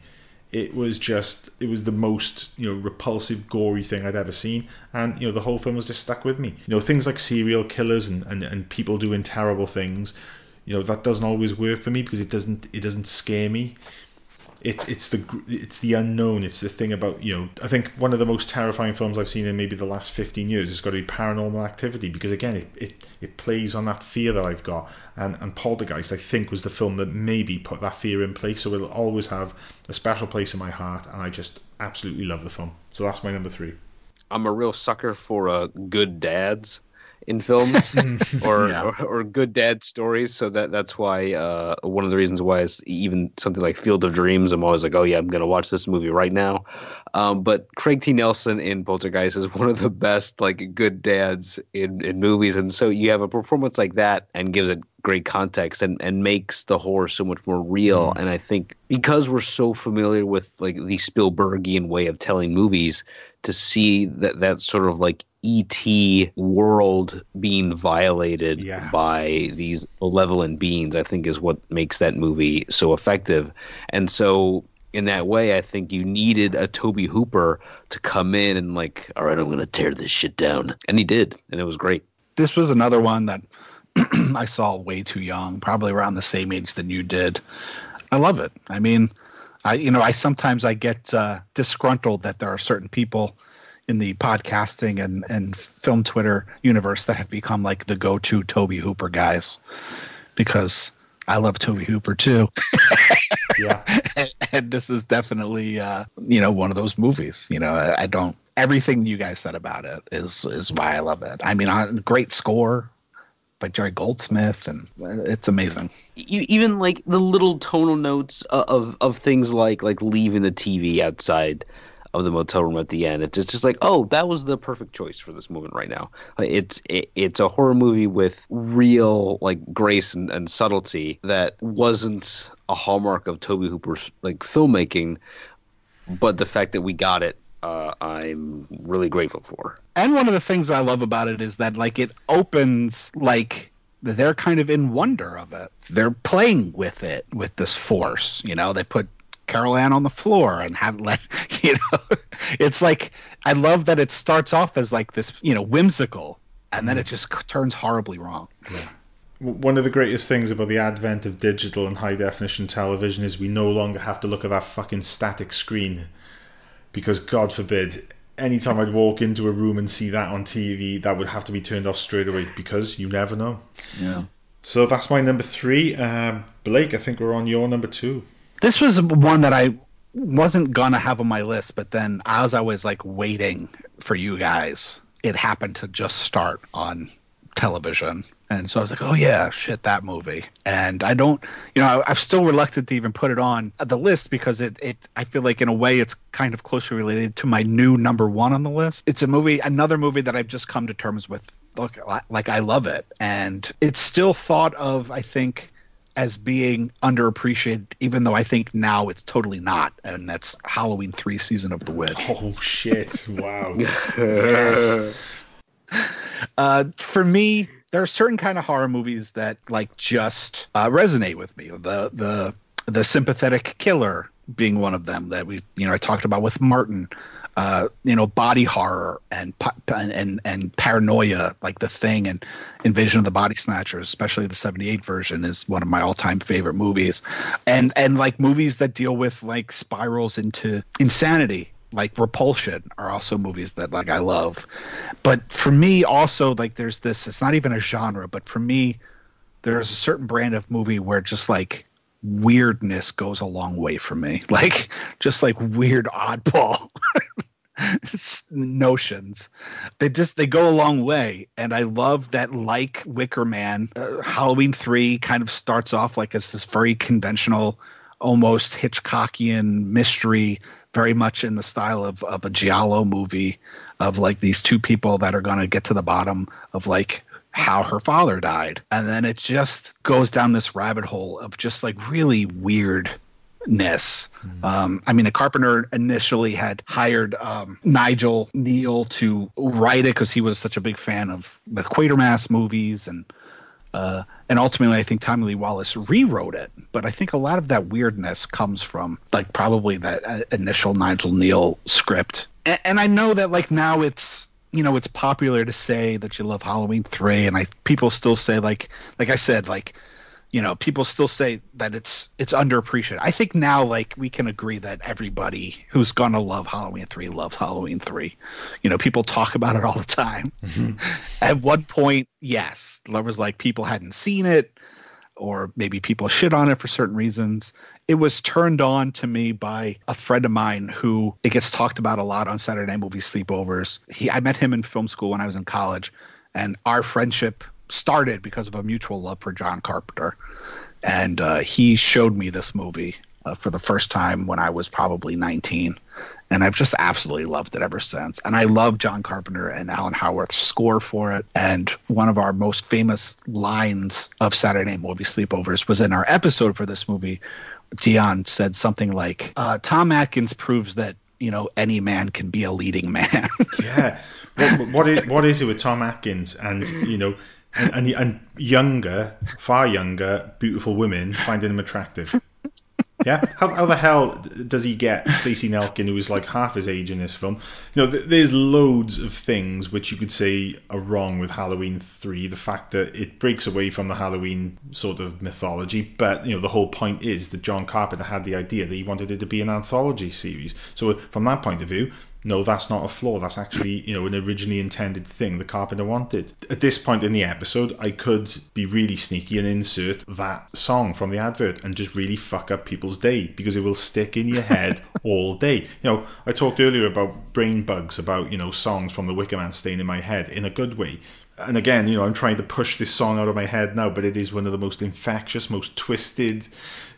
Speaker 5: It was just, it was the most, you know, repulsive, gory thing I'd ever seen. And, you know, the whole film was just stuck with me. You know, things like serial killers and, and, and people doing terrible things, you know, that doesn't always work for me because it doesn't, it doesn't scare me. It, it's the it's the unknown. It's the thing about you know. I think one of the most terrifying films I've seen in maybe the last fifteen years has got to be Paranormal Activity because again, it, it, it plays on that fear that I've got. And and Poltergeist, I think, was the film that maybe put that fear in place. So it'll always have a special place in my heart, and I just absolutely love the film. So that's my number three.
Speaker 6: I'm a real sucker for uh, good dads in films or,
Speaker 7: Yeah.
Speaker 6: or or good dad stories. So that that's why uh, one of the reasons why is even something like Field of Dreams. I'm always like, oh yeah, I'm gonna watch this movie right now. Um, but Craig T. Nelson in Poltergeist is one of the best like good dads in in movies, and so you have a performance like that and gives it great context and and makes the horror so much more real. And I think because we're so familiar with like the Spielbergian way of telling movies, to see that that sort of like ET world being violated
Speaker 5: Yeah.
Speaker 6: by these malevolent beings, I think is what makes that movie so effective. And so in that way, I think you needed a Tobe Hooper to come in and like, all right, I'm gonna tear this shit down. And he did, and it was great.
Speaker 7: This was another one that I saw way too young, probably around the same age that you did. I love it. I mean, I you know, I sometimes I get uh, disgruntled that there are certain people in the podcasting and and film Twitter universe that have become like the go-to Tobe Hooper guys because I love Tobe Hooper too.
Speaker 5: Yeah,
Speaker 7: and this is definitely uh, you know one of those movies. You know, I, I don't everything you guys said about it is is why I love it. I mean, I, great score by Jerry Goldsmith, and it's amazing.
Speaker 6: you, even like the little tonal notes of, of of things like like leaving the TV outside of the motel room at the end. It's just, like, oh, that was the perfect choice for this moment right now. It's it, it's a horror movie with real like grace and, and subtlety that wasn't a hallmark of Tobe Hooper's like filmmaking, but the fact that we got it, uh, I'm really grateful for.
Speaker 7: And one of the things I love about it is that like it opens like they're kind of in wonder of it. They're playing with it with this force. You know, they put Carol Anne on the floor and have let you know. It's like I love that it starts off as like this you know whimsical, and then it just turns horribly wrong.
Speaker 5: W- one of the greatest things about the advent of digital and high definition television is we no longer have to look at that fucking static screen. Because God forbid, anytime I'd walk into a room and see that on TV, that would have to be turned off straight away because you never know.
Speaker 7: Yeah.
Speaker 5: So that's my number three. Um, Blake, I think we're on your number two.
Speaker 7: This was one that I wasn't gonna have on my list, but then as I was like waiting for you guys, it happened to just start on television, and so I was like, "Oh yeah, shit, that movie." And I don't, you know, I, I'm still reluctant to even put it on the list because it, it, I feel like in a way it's kind of closely related to my new number one on the list. It's a movie, another movie that I've just come to terms with. Look, like I love it, and it's still thought of, I think as being underappreciated, even though I think now it's totally not, and that's Halloween three season of the witch.
Speaker 5: Oh shit! Wow. yes.
Speaker 7: Uh, for me, there are certain kind of horror movies that like just uh, resonate with me. The the the sympathetic killer being one of them that we you know I talked about with Martin. Uh, you know, body horror and and and, paranoia, like the thing, and Invasion of the Body Snatchers, especially the '78 version, is one of my all-time favorite movies. And and like movies that deal with like spirals into insanity, like Repulsion, are also movies that like I love. But for me, also like there's this. It's not even a genre, but for me, there's a certain brand of movie where just like weirdness goes a long way for me. Like just like weird oddball notions. They just they go a long way, and I love that. Like Wicker Man, uh, Halloween three kind of starts off like as this very conventional, almost Hitchcockian mystery, very much in the style of of a giallo movie, of like these two people that are going to get to the bottom of like how her father died. And then it just goes down this rabbit hole of just like really weirdness. Um, I mean, a Carpenter initially had hired um, Nigel Kneale to write it because he was such a big fan of the Quatermass movies and. Uh, and ultimately, I think Tommy Lee Wallace rewrote it. But I think a lot of that weirdness comes from like probably that uh, initial Nigel Kneale script. And, and I know that like now it's you know it's popular to say that you love Halloween three, and I people still say like like I said like you know, people still say that it's it's underappreciated. I think now, like, we can agree that everybody who's gonna love Halloween three loves Halloween three. You know, people talk about it all the time. Mm-hmm. At one point, yes, lovers like people hadn't seen it, or maybe people shit on it for certain reasons. It was turned on to me by a friend of mine who it gets talked about a lot on Saturday Night Movie Sleepovers. He, I met him in film school when I was in college, and our friendship started because of a mutual love for John Carpenter. And uh, he showed me this movie uh, for the first time when I was probably 19. And I've just absolutely loved it ever since. And I love John Carpenter and Alan Howarth's score for it. And one of our most famous lines of Saturday Movie Sleepovers was in our episode for this movie. Dion said something like, uh, Tom Atkins proves that, you know, any man can be a leading man.
Speaker 5: Yeah. What, what is what is it with Tom Atkins and you know and, and and younger, far younger, beautiful women finding him attractive? Yeah, how, how the hell does he get Stacey Nelkin, who is like half his age in this film? You know, th- there's loads of things which you could say are wrong with Halloween three. The fact that it breaks away from the Halloween sort of mythology, but you know, the whole point is that John Carpenter had the idea that he wanted it to be an anthology series. So from that point of view, no, that's not a flaw. That's actually, you know, an originally intended thing the carpenter wanted. At this point in the episode, I could be really sneaky and insert that song from the advert and just really fuck up people's day because it will stick in your head all day. You know, I talked earlier about brain bugs, about, you know, songs from the Wicker Man staying in my head in a good way. And again, you know, I'm trying to push this song out of my head now, but it is one of the most infectious, most twisted,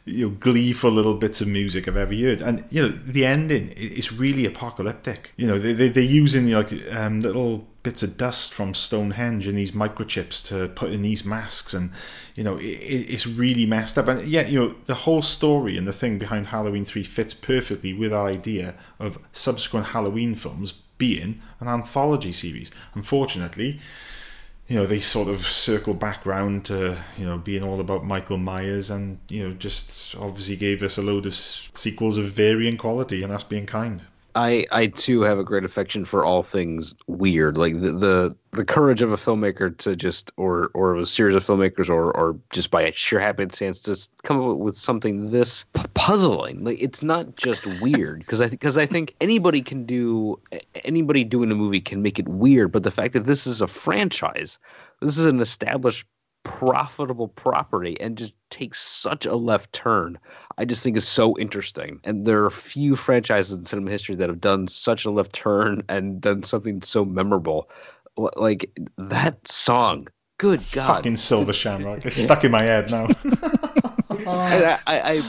Speaker 5: you know, gleeful little bits of music I've ever heard. And you know, the ending is really apocalyptic. You know, they, they they're using like um, little bits of dust from Stonehenge and these microchips to put in these masks, and you know, it, it's really messed up. And yet, you know, the whole story and the thing behind Halloween Three fits perfectly with our idea of subsequent Halloween films being an anthology series. Unfortunately you know, they sort of circle back round to, you know, being all about Michael Myers and, you know, just obviously gave us a load of sequels of varying quality, and that's being kind.
Speaker 6: I I too have a great affection for all things weird, like the the, the courage of a filmmaker to just or or a series of filmmakers or or just by sheer happenstance just come up with something this puzzling. Like it's not just weird because I because I think anybody can do anybody doing a movie can make it weird, but the fact that this is a franchise, this is an established profitable property and just takes such a left turn i just think is so interesting. And there are few franchises in cinema history that have done such a left turn and done something so memorable. Like that song good god.
Speaker 5: Fucking Silver Shamrock. It's stuck in my head now.
Speaker 6: And I I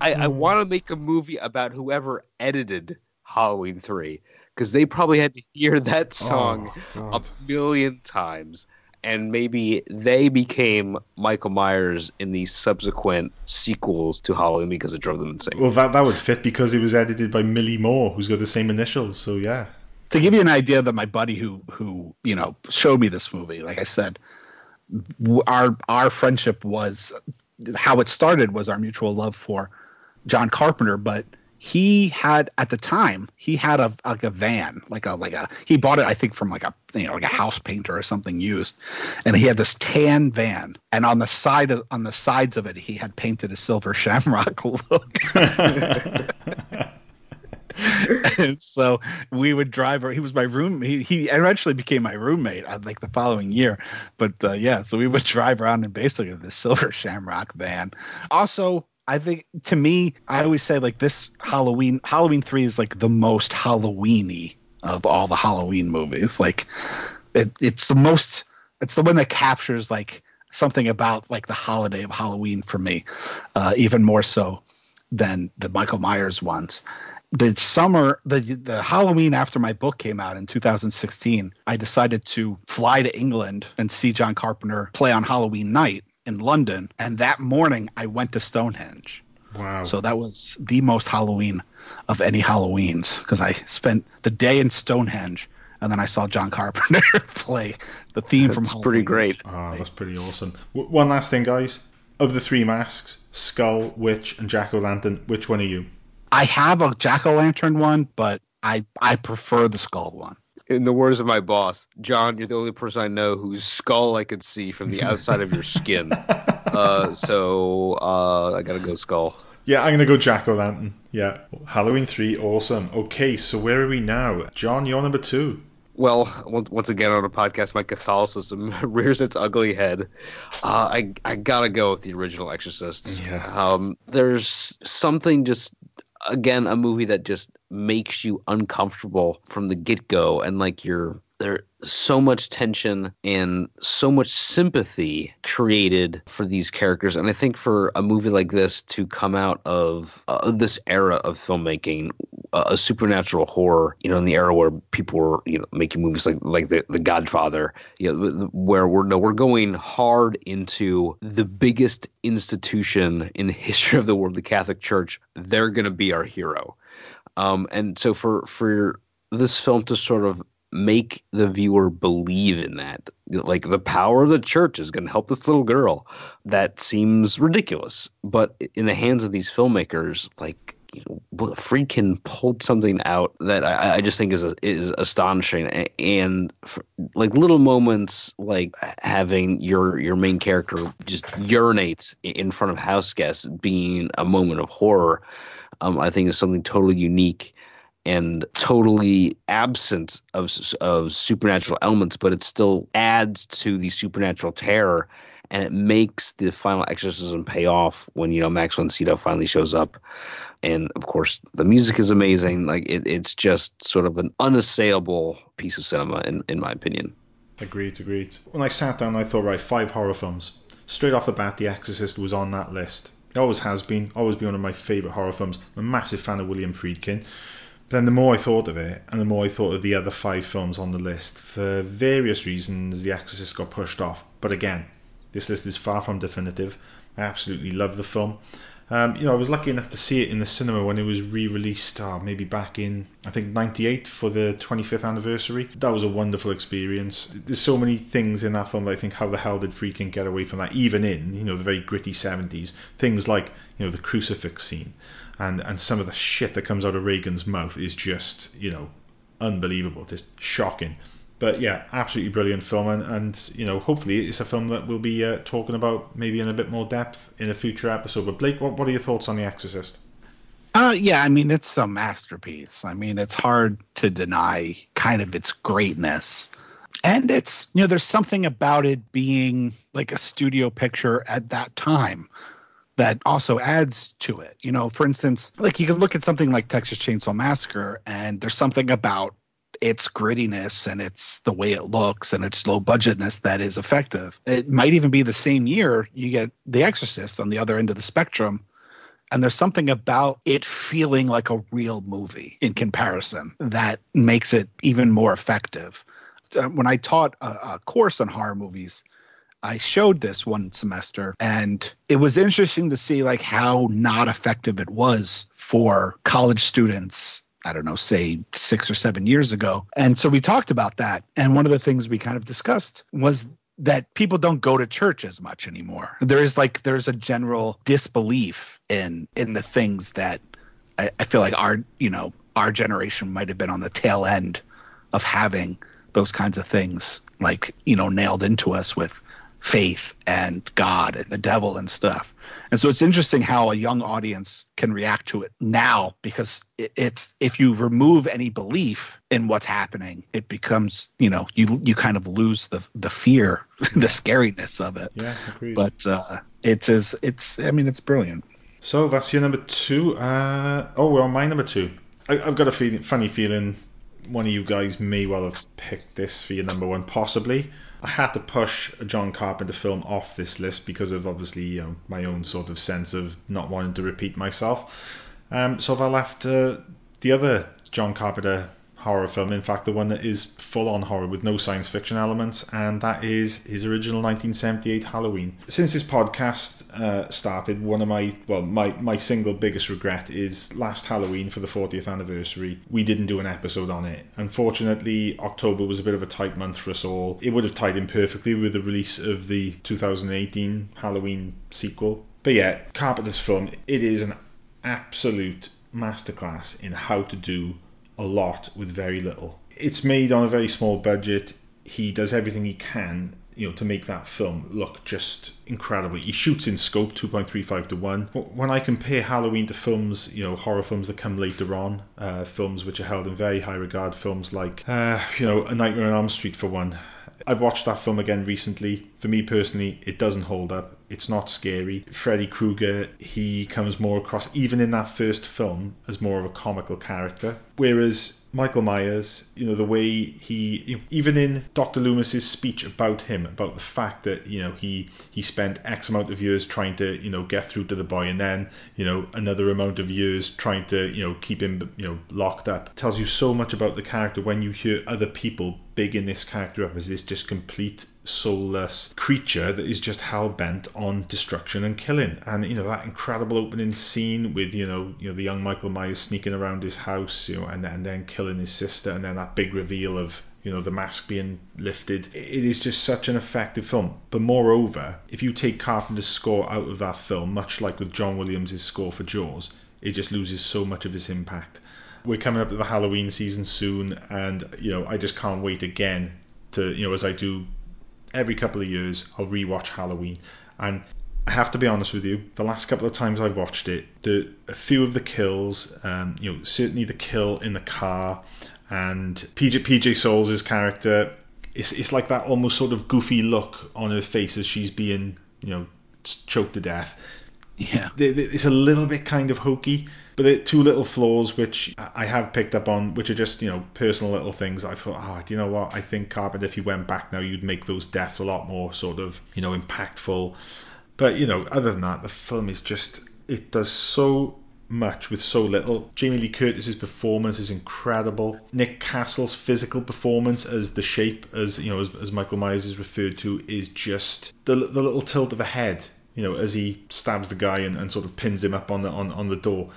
Speaker 6: I, I want to make a movie about whoever edited Halloween three because they probably had to hear that oh, song
Speaker 5: Oh,
Speaker 6: a million times, and maybe they became Michael Myers in the subsequent sequels to Halloween because it drove them insane.
Speaker 5: Well, that, that would fit because it was edited by Millie Moore, who's got the same initials. So, yeah.
Speaker 7: to give you an idea that my buddy who who you know showed me this movie like i said our our friendship was how it started was our mutual love for john carpenter but he had at the time he had a like a van like a like a he bought it i think from like a you know like a house painter or something used. And he had this tan van. And on the side of on the sides of it he had painted a silver shamrock look. And so we would drive he was my room he, he eventually became my roommate uh, like the following year. But uh, yeah so we would drive around in basically this silver shamrock van. Also i think to me i always say like this halloween halloween 3 is like the most halloweeny of all the halloween movies. Like it, it's the most it's the one that captures like something about like the holiday of halloween for me uh, even more so than the michael myers ones. The summer the the halloween after my book came out in 2016 i decided to fly to england and see john carpenter play on halloween night in london and that morning i went to stonehenge
Speaker 5: Wow.
Speaker 7: so that was the most halloween of any halloweens because i spent the day in stonehenge and then i saw john carpenter play the theme from
Speaker 6: It's pretty great.
Speaker 5: Ah, that's pretty awesome. W- one last thing, guys. Of the three masks, Skull, Witch, and Jack O' Lantern, which one are you?
Speaker 7: i have a jack-o'-lantern one but i i prefer the skull one
Speaker 6: In the words of my boss, John, you're the only person I know whose skull I could see from the outside of your skin. Uh, so uh, I gotta go Skull.
Speaker 5: Yeah, I'm gonna go Jack o' lantern. Yeah, Halloween three, awesome. Okay, so where are we now, John? You're number two.
Speaker 6: Well, once again on a podcast, my Catholicism rears its ugly head. Uh, I I gotta go with the original Exorcist.
Speaker 5: Yeah.
Speaker 6: Um, there's something just again a movie that just makes you uncomfortable from the get go, and like you're there's so much tension and so much sympathy created for these characters. And i think for a movie like this to come out of uh, this era of filmmaking a supernatural horror you know in the era where people were you know making movies like like the, the godfather you know where we're no we're going hard into the biggest institution in the history of the world the catholic church. They're going to be our hero. Um, and so for for this film to sort of make the viewer believe in that like the power of the church is going to help this little girl that seems ridiculous. But in the hands of these filmmakers like you know Friedkin pulled something out that I, I just think is is astonishing. And for, like little moments like having your your main character just urinates in front of house guests being a moment of horror um, I think is something totally unique and totally absent of of supernatural elements, but it still adds to the supernatural terror, and it makes the final exorcism pay off when you know Max von Sydow finally shows up, and of course the music is amazing. Like it, it's just sort of an unassailable piece of cinema, in in my opinion.
Speaker 5: Agreed, agreed. When I sat down, I thought, right, five horror films. Straight off the bat, The Exorcist was on that list. It always has been, always been one of my favourite horror films. I'm a massive fan of William Friedkin. But then the more I thought of it, and the more I thought of the other five films on the list, for various reasons, The Exorcist got pushed off. But again, this list is far from definitive. I absolutely love the film. Um, you know, I was lucky enough to see it in the cinema when it was re-released, uh, maybe back in I think '98 for the 25th anniversary. That was a wonderful experience. There's so many things in that film that I think how the hell did Friedkin get away from that? Even in you know the very gritty 70s, things like you know the crucifix scene, and and some of the shit that comes out of Regan's mouth is just you know unbelievable, just shocking. But yeah, absolutely brilliant film, and, and you know, hopefully it's a film that we'll be uh, talking about maybe in a bit more depth in a future episode. But Blake, what, what are your thoughts on The Exorcist?
Speaker 7: Uh, yeah, I mean, it's a masterpiece. I mean, it's hard to deny kind of its greatness. And it's, you know, there's something about it being like a studio picture at that time that also adds to it. You know, for instance, like you can look at something like Texas Chainsaw Massacre, and there's something about its grittiness and it's the way it looks and its low budgetness that is effective. It might even be the same year you get The Exorcist on the other end of the spectrum. And there's something about it feeling like a real movie in comparison that makes it even more effective. Uh, When I taught a, a course on horror movies, I showed this one semester and it was interesting to see like how not effective it was for college students I don't know, say six or seven years ago. And so we talked about that. And one of the things we kind of discussed was that people don't go to church as much anymore. There is like there's a general disbelief in in the things that I, I feel like our you know our generation might have been on the tail end of having those kinds of things like you know nailed into us with faith and God and the devil and stuff. And so it's interesting how a young audience can react to it now because it's if you remove any belief in what's happening, it becomes you know you you kind of lose the the fear, the scariness of it.
Speaker 5: Yeah, agreed.
Speaker 7: But uh, it is it's I mean it's brilliant.
Speaker 5: So that's your number two. Uh, oh, well, my number two. I, I've got a feeling, funny feeling one of you guys may well have picked this for your number one, possibly. I had to push a John Carpenter film off this list because of obviously you know, my own sort of sense of not wanting to repeat myself. Um, so if I left uh, the other John Carpenter horror film, in fact, the one that is full on horror with no science fiction elements, and that is his original 1978 Halloween. Since this podcast uh, started, one of my, well, my, my single biggest regret is last Halloween for the 40th anniversary, we didn't do an episode on it. Unfortunately, October was a bit of a tight month for us all. It would have tied in perfectly with the release of the 2018 Halloween sequel. But yeah, Carpenter's film, it is an absolute masterclass in how to do a lot with very little. It's made on a very small budget. He does everything he can you know to make that film look just incredible. He shoots in scope 2.35 to 1. but When I compare Halloween to films, you know, horror films that come later on, uh, films which are held in very high regard, films like, uh, you know, A Nightmare on Elm Street for one. I've watched that film again recently. For me personally, it doesn't hold up. It's not scary. Freddy Krueger, he comes more across, even in that first film, as more of a comical character. Whereas Michael Myers, you know, the way he, even in Dr. Loomis's speech about him, about the fact that, you know, he, he spent X amount of years trying to, you know, get through to the boy and then, you know, another amount of years trying to, you know, keep him, you know, locked up. tells you so much about the character when you hear other people bigging this character up as this just complete soulless creature that is just hell bent on destruction and killing. And you know that incredible opening scene with you know you know the young Michael Myers sneaking around his house, you know, and and then killing his sister, and then that big reveal of you know the mask being lifted. It is just such an effective film. But moreover, if you take Carpenter's score out of that film, much like with John Williams' score for Jaws, it just loses so much of its impact we're coming up to the Halloween season soon, and you know I just can't wait again to you know as I do every couple of years I'll rewatch Halloween, and I have to be honest with you. The last couple of times I watched it, the a few of the kills, um, you know, certainly the kill in the car, and PJ PJ Soles' character, it's it's like that almost sort of goofy look on her face as she's being you know choked to death.
Speaker 7: Yeah,
Speaker 5: it's a little bit kind of hokey but two little flaws which I have picked up on, which are just you know personal little things. I thought, ah, oh, do you know what? I think Carpenter, if you went back now, you'd make those deaths a lot more sort of you know impactful. But you know, other than that, the film is just it does so much with so little. Jamie Lee Curtis's performance is incredible. Nick Castle's physical performance as the shape, as you know, as, as Michael Myers is referred to, is just the the little tilt of a head. You know, as he stabs the guy and, and sort of pins him up on the on, on the door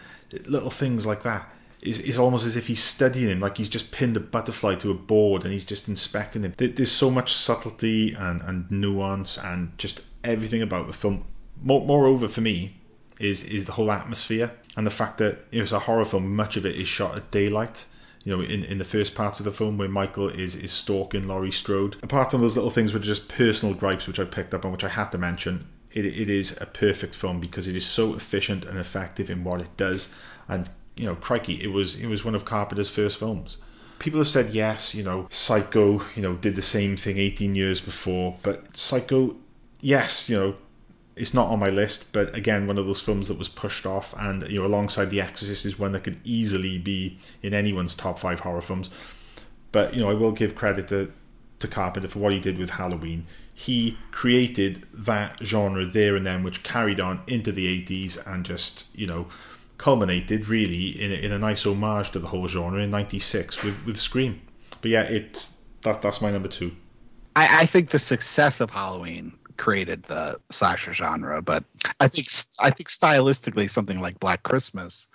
Speaker 5: little things like that. It's, it's almost as if he's studying him, like he's just pinned a butterfly to a board and he's just inspecting him. There's so much subtlety and, and nuance and just everything about the film. Moreover, for me, is is the whole atmosphere and the fact that you know, it's a horror film. Much of it is shot at daylight. You know, in, in the first parts of the film where Michael is is stalking Laurie Strode. Apart from those little things which are just personal gripes which I picked up on, which I had to mention, it, it is a perfect film because it is so efficient and effective in what it does. And you know, crikey, it was it was one of Carpenter's first films. People have said yes, you know, Psycho, you know, did the same thing 18 years before, but Psycho, yes, you know, it's not on my list, but again, one of those films that was pushed off, and you know, alongside The Exorcist is one that could easily be in anyone's top five horror films. But you know, I will give credit to to Carpenter for what he did with Halloween he created that genre there and then, which carried on into the 80s and just, you know, culminated really in a, in a nice homage to the whole genre in 96 with, with Scream. But yeah, it's that, that's my number two.
Speaker 7: I, I think the success of Halloween created the slasher genre, but I think I think stylistically something like Black Christmas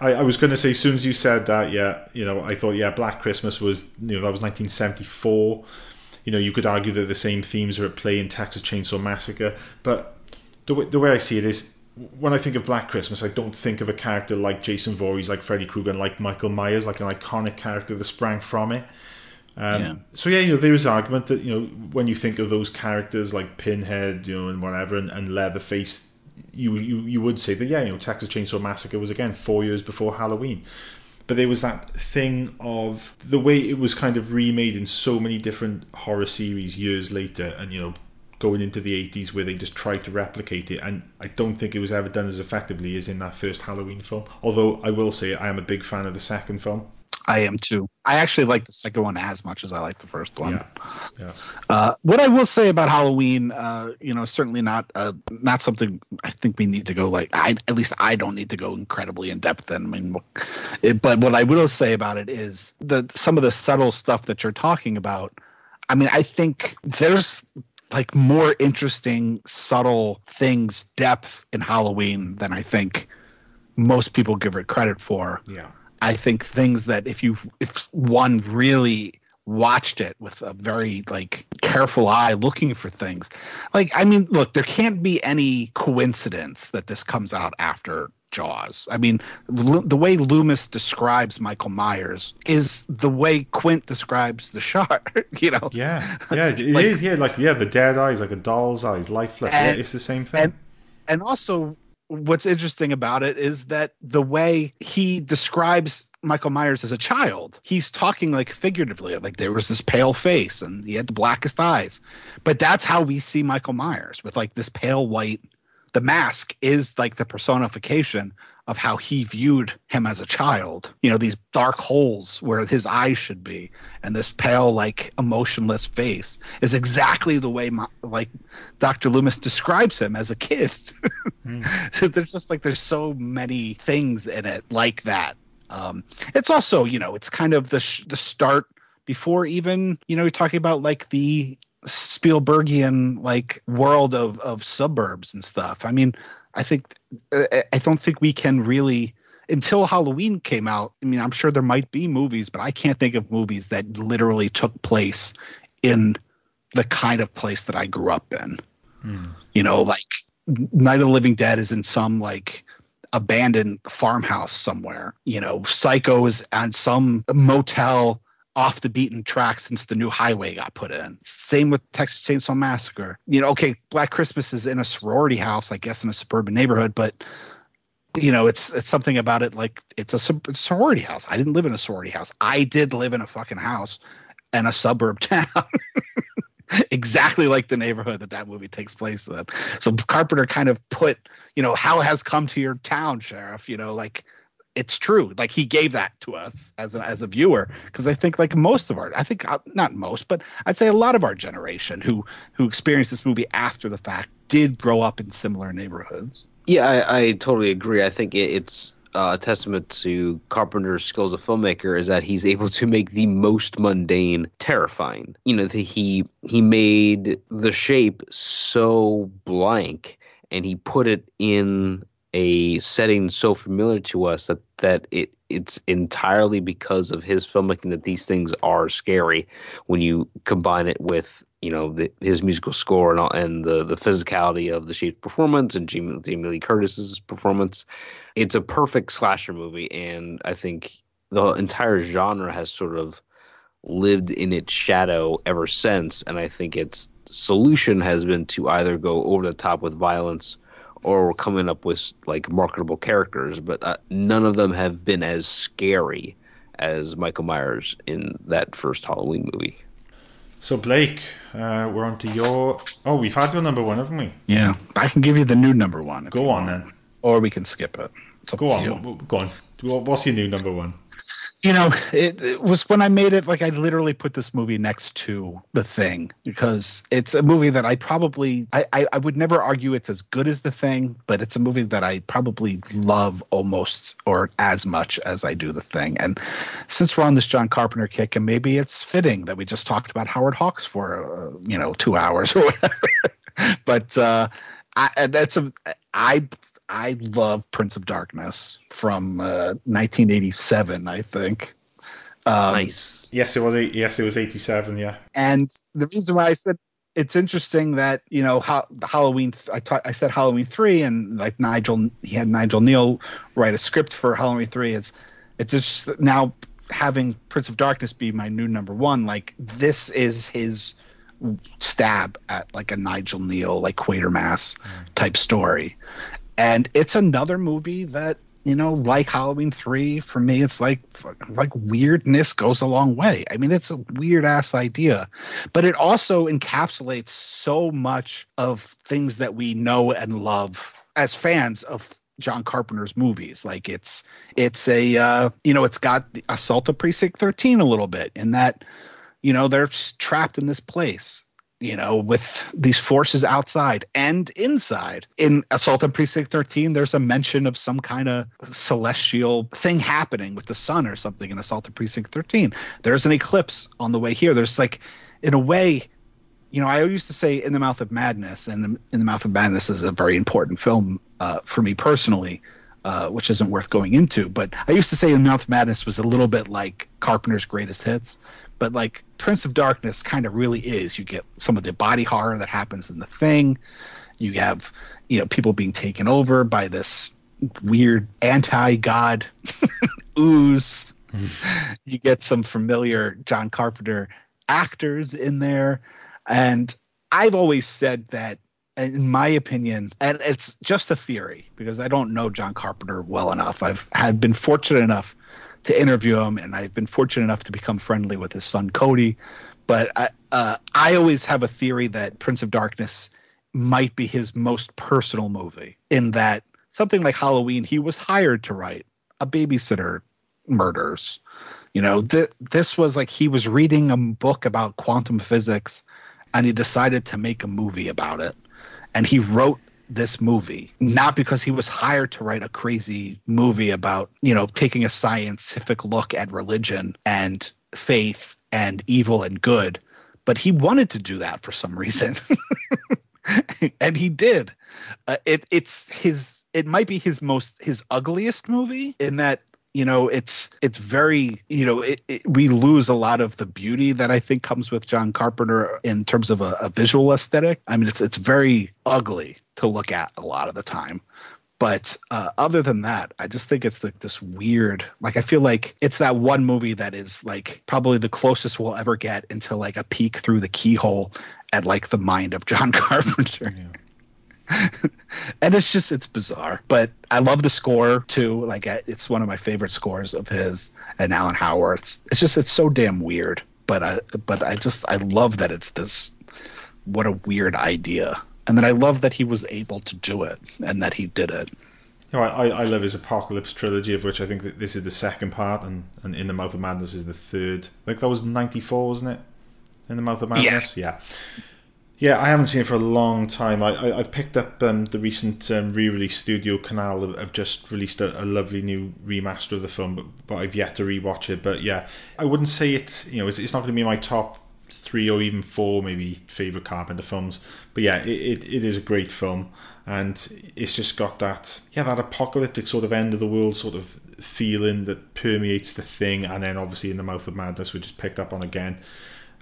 Speaker 5: I, I, was going to say, as soon as you said that, yeah, you know, I thought, yeah, Black Christmas was, you know, that was 1974 you know, you could argue that the same themes are at play in Texas Chainsaw Massacre, but the way, the way I see it is, when I think of Black Christmas, I don't think of a character like Jason Voorhees, like Freddy Krueger, and like Michael Myers, like an iconic character that sprang from it. Um, yeah. So yeah, you know, there is argument that you know when you think of those characters like Pinhead, you know, and whatever, and, and Leatherface, you you you would say that yeah, you know, Texas Chainsaw Massacre was again four years before Halloween but there was that thing of the way it was kind of remade in so many different horror series years later and you know going into the 80s where they just tried to replicate it. And i don't think it was ever done as effectively as in that first halloween film. Although i will say i am a big fan of the second film
Speaker 7: I am too. I actually like the second one as much as I like the first one.
Speaker 5: Yeah. yeah.
Speaker 7: Uh, what I will say about Halloween, uh, you know, certainly not uh, not something I think we need to go like. I at least I don't need to go incredibly in depth in. I mean, it, but what I will say about it is that some of the subtle stuff that you're talking about. I mean, I think there's like more interesting, subtle things, depth in Halloween than I think most people give it credit for.
Speaker 5: Yeah.
Speaker 7: I think things that if you if one really watched it with a very like careful eye looking for things like i mean look there can't be any coincidence that this comes out after Jaws. I mean, Lu- the way Loomis describes Michael Myers is the way Quint describes the shark. You know,
Speaker 5: Yeah, yeah, it
Speaker 7: Like-
Speaker 5: is, Yeah, like yeah, the dead eyes, like a doll's eyes, lifeless. yeah, it's the same thing.
Speaker 7: and and also what's interesting about it is that the way he describes Michael Myers as a child, he's talking like figuratively, like there was this pale face and he had the blackest eyes. But that's how we see Michael Myers with like this pale white. The mask is like the personification of how he viewed him as a child. You know, these dark holes where his eyes should be, and this pale, like emotionless face is exactly the way, my, like Dr. Loomis describes him as a kid. So there's just like there's so many things in it like that. Um, it's also you know it's kind of the sh- the start before even you know you're talking about like the Spielbergian like world of of suburbs and stuff. I mean, I think I I don't think we can really until Halloween came out. I mean, I'm sure there might be movies, but I can't think of movies that literally took place in the kind of place that I grew up in. Hmm. You know, like Night of the Living Dead is in some like abandoned farmhouse somewhere. You know, Psycho is on some motel off the beaten track since the new highway got put in. Same with Texas Chainsaw Massacre. You know, okay, Black Christmas is in a sorority house, I guess, in a suburban neighborhood, but you know, it's it's something about it like it's a, sorority house. I didn't live in a sorority house. I did live in a fucking house in a suburb town. exactly like the neighborhood that that movie takes place in. So Carpenter kind of put, you know, how has come to your town, sheriff? You know, like it's true. Like he gave that to us as a, as a viewer because I think like most of our, I think uh, not most, but I'd say a lot of our generation who who experienced this movie after the fact did grow up in similar neighborhoods.
Speaker 6: Yeah, I, I totally agree. I think it, it's uh, a testament to Carpenter's skills as a filmmaker is that he's able to make the most mundane terrifying. You know, the, he he made the shape so blank, and he put it in a setting so familiar to us that that it it's entirely because of his filmmaking that these things are scary when you combine it with you know the, his musical score and all, and the the physicality of the shape's performance and Jamie Lee Curtis's performance. It's a perfect slasher movie, and I think the entire genre has sort of lived in its shadow ever since. And I think its solution has been to either go over the top with violence or coming up with like marketable characters, but uh, none of them have been as scary as Michael Myers in that first Halloween movie.
Speaker 5: So Blake, uh, we're on to your. Oh, we've had your number one, haven't we?
Speaker 7: Yeah, I can give you the new number one.
Speaker 5: Go on
Speaker 7: want.
Speaker 5: then.
Speaker 7: or we can skip it. It's
Speaker 5: Go on.
Speaker 7: you.
Speaker 5: w- w- Go on. What's your new number one?
Speaker 7: You know, it, it was when I made it, like I literally put this movie next to The Thing because it's a movie that I probably, I, I, I would never argue it's as good as The Thing, but it's a movie that I probably love almost or as much as I do The Thing. And since we're on this John Carpenter kick, and maybe it's fitting that we just talked about Howard Hawks for, uh, you know, two hours or whatever. but uh, I, that's a, I I love Prince of Darkness from uh, 1987, I think. Um,
Speaker 6: nice.
Speaker 5: Yes, it was. eight- Yes, it was eighty-seven. Yeah.
Speaker 7: And the reason why I said it's interesting that you know how Halloween. I ta- I said Halloween three, and like Nigel, he had Nigel Kneale write a script for Halloween three. It's it's just now having Prince of Darkness be my new number one. Like this is his stab at like a Nigel Kneale like Quatermass type story, and it's another movie that you know like Halloween three for me. It's like like weirdness goes a long way. I mean, it's a weird ass idea, but it also encapsulates so much of things that we know and love as fans of John Carpenter's movies. Like it's it's a uh, you know it's got the Assault of Precinct 13 a little bit in that you know they're trapped in this place you know with these forces outside and inside. In assault on precinct 13 there's a mention of some kind of celestial thing happening with the sun or something in assault on precinct 13 there's an eclipse on the way here. There's like in a way you know i used to say in the mouth of madness and in the mouth of madness is a very important film uh, for me personally uh, which isn't worth going into. But I used to say In Mouth Madness was a little bit like Carpenter's greatest hits. But like Prince of Darkness kind of really is. You get some of the body horror that happens in the thing. You have, you know, people being taken over by this weird anti-god ooze. you get some familiar John Carpenter actors in there, and I've always said that in my opinion, and it's just a theory because I don't know John Carpenter well enough. I've had been fortunate enough to interview him, and I've been fortunate enough to become friendly with his son Cody. But I, uh, I always have a theory that Prince of Darkness might be his most personal movie. In that something like Halloween, he was hired to write a babysitter murders. You know, th- this was like he was reading a book about quantum physics, and he decided to make a movie about it and he wrote this movie not because he was hired to write a crazy movie about you know taking a scientific look at religion and faith and evil and good but he wanted to do that for some reason. And he did. Uh, it it's his it might be his most his ugliest movie in that you know it's it's very you know it, it, we lose a lot of the beauty that i think comes with john carpenter in terms of a, a, visual aesthetic. I mean it's it's very ugly to look at a lot of the time. But uh, other than that i just think it's like this weird like i feel like it's that one movie that is like probably the closest we'll ever get into like a peek through the keyhole at like the mind of john carpenter. Yeah. and it's just it's bizarre but i love the score too like it's one of my favorite scores of his and alan howarth it's just it's so damn weird but i but i just i love that it's this what a weird idea and then i love that he was able to do it and that he did it
Speaker 5: you know, I, I love his Apocalypse trilogy, of which I think that this is the second part, and, and In the Mouth of Madness is the third. Like that was ninety four, wasn't it? In the Mouth of Madness, yeah. yeah. Yeah, I haven't seen it for a long time. I, I have picked up um, the recent um, re-release Studio Canal have, have just released a, a, lovely new remaster of the film, but, but I've yet to rewatch it. But yeah, I wouldn't say it's you know it's, it's not going to be my top three or even four maybe favorite Carpenter films. But yeah, it, it, it is a great film, and it's just got that yeah that apocalyptic sort of end of the world sort of feeling that permeates the thing, and then obviously in the mouth of madness, which is picked up on again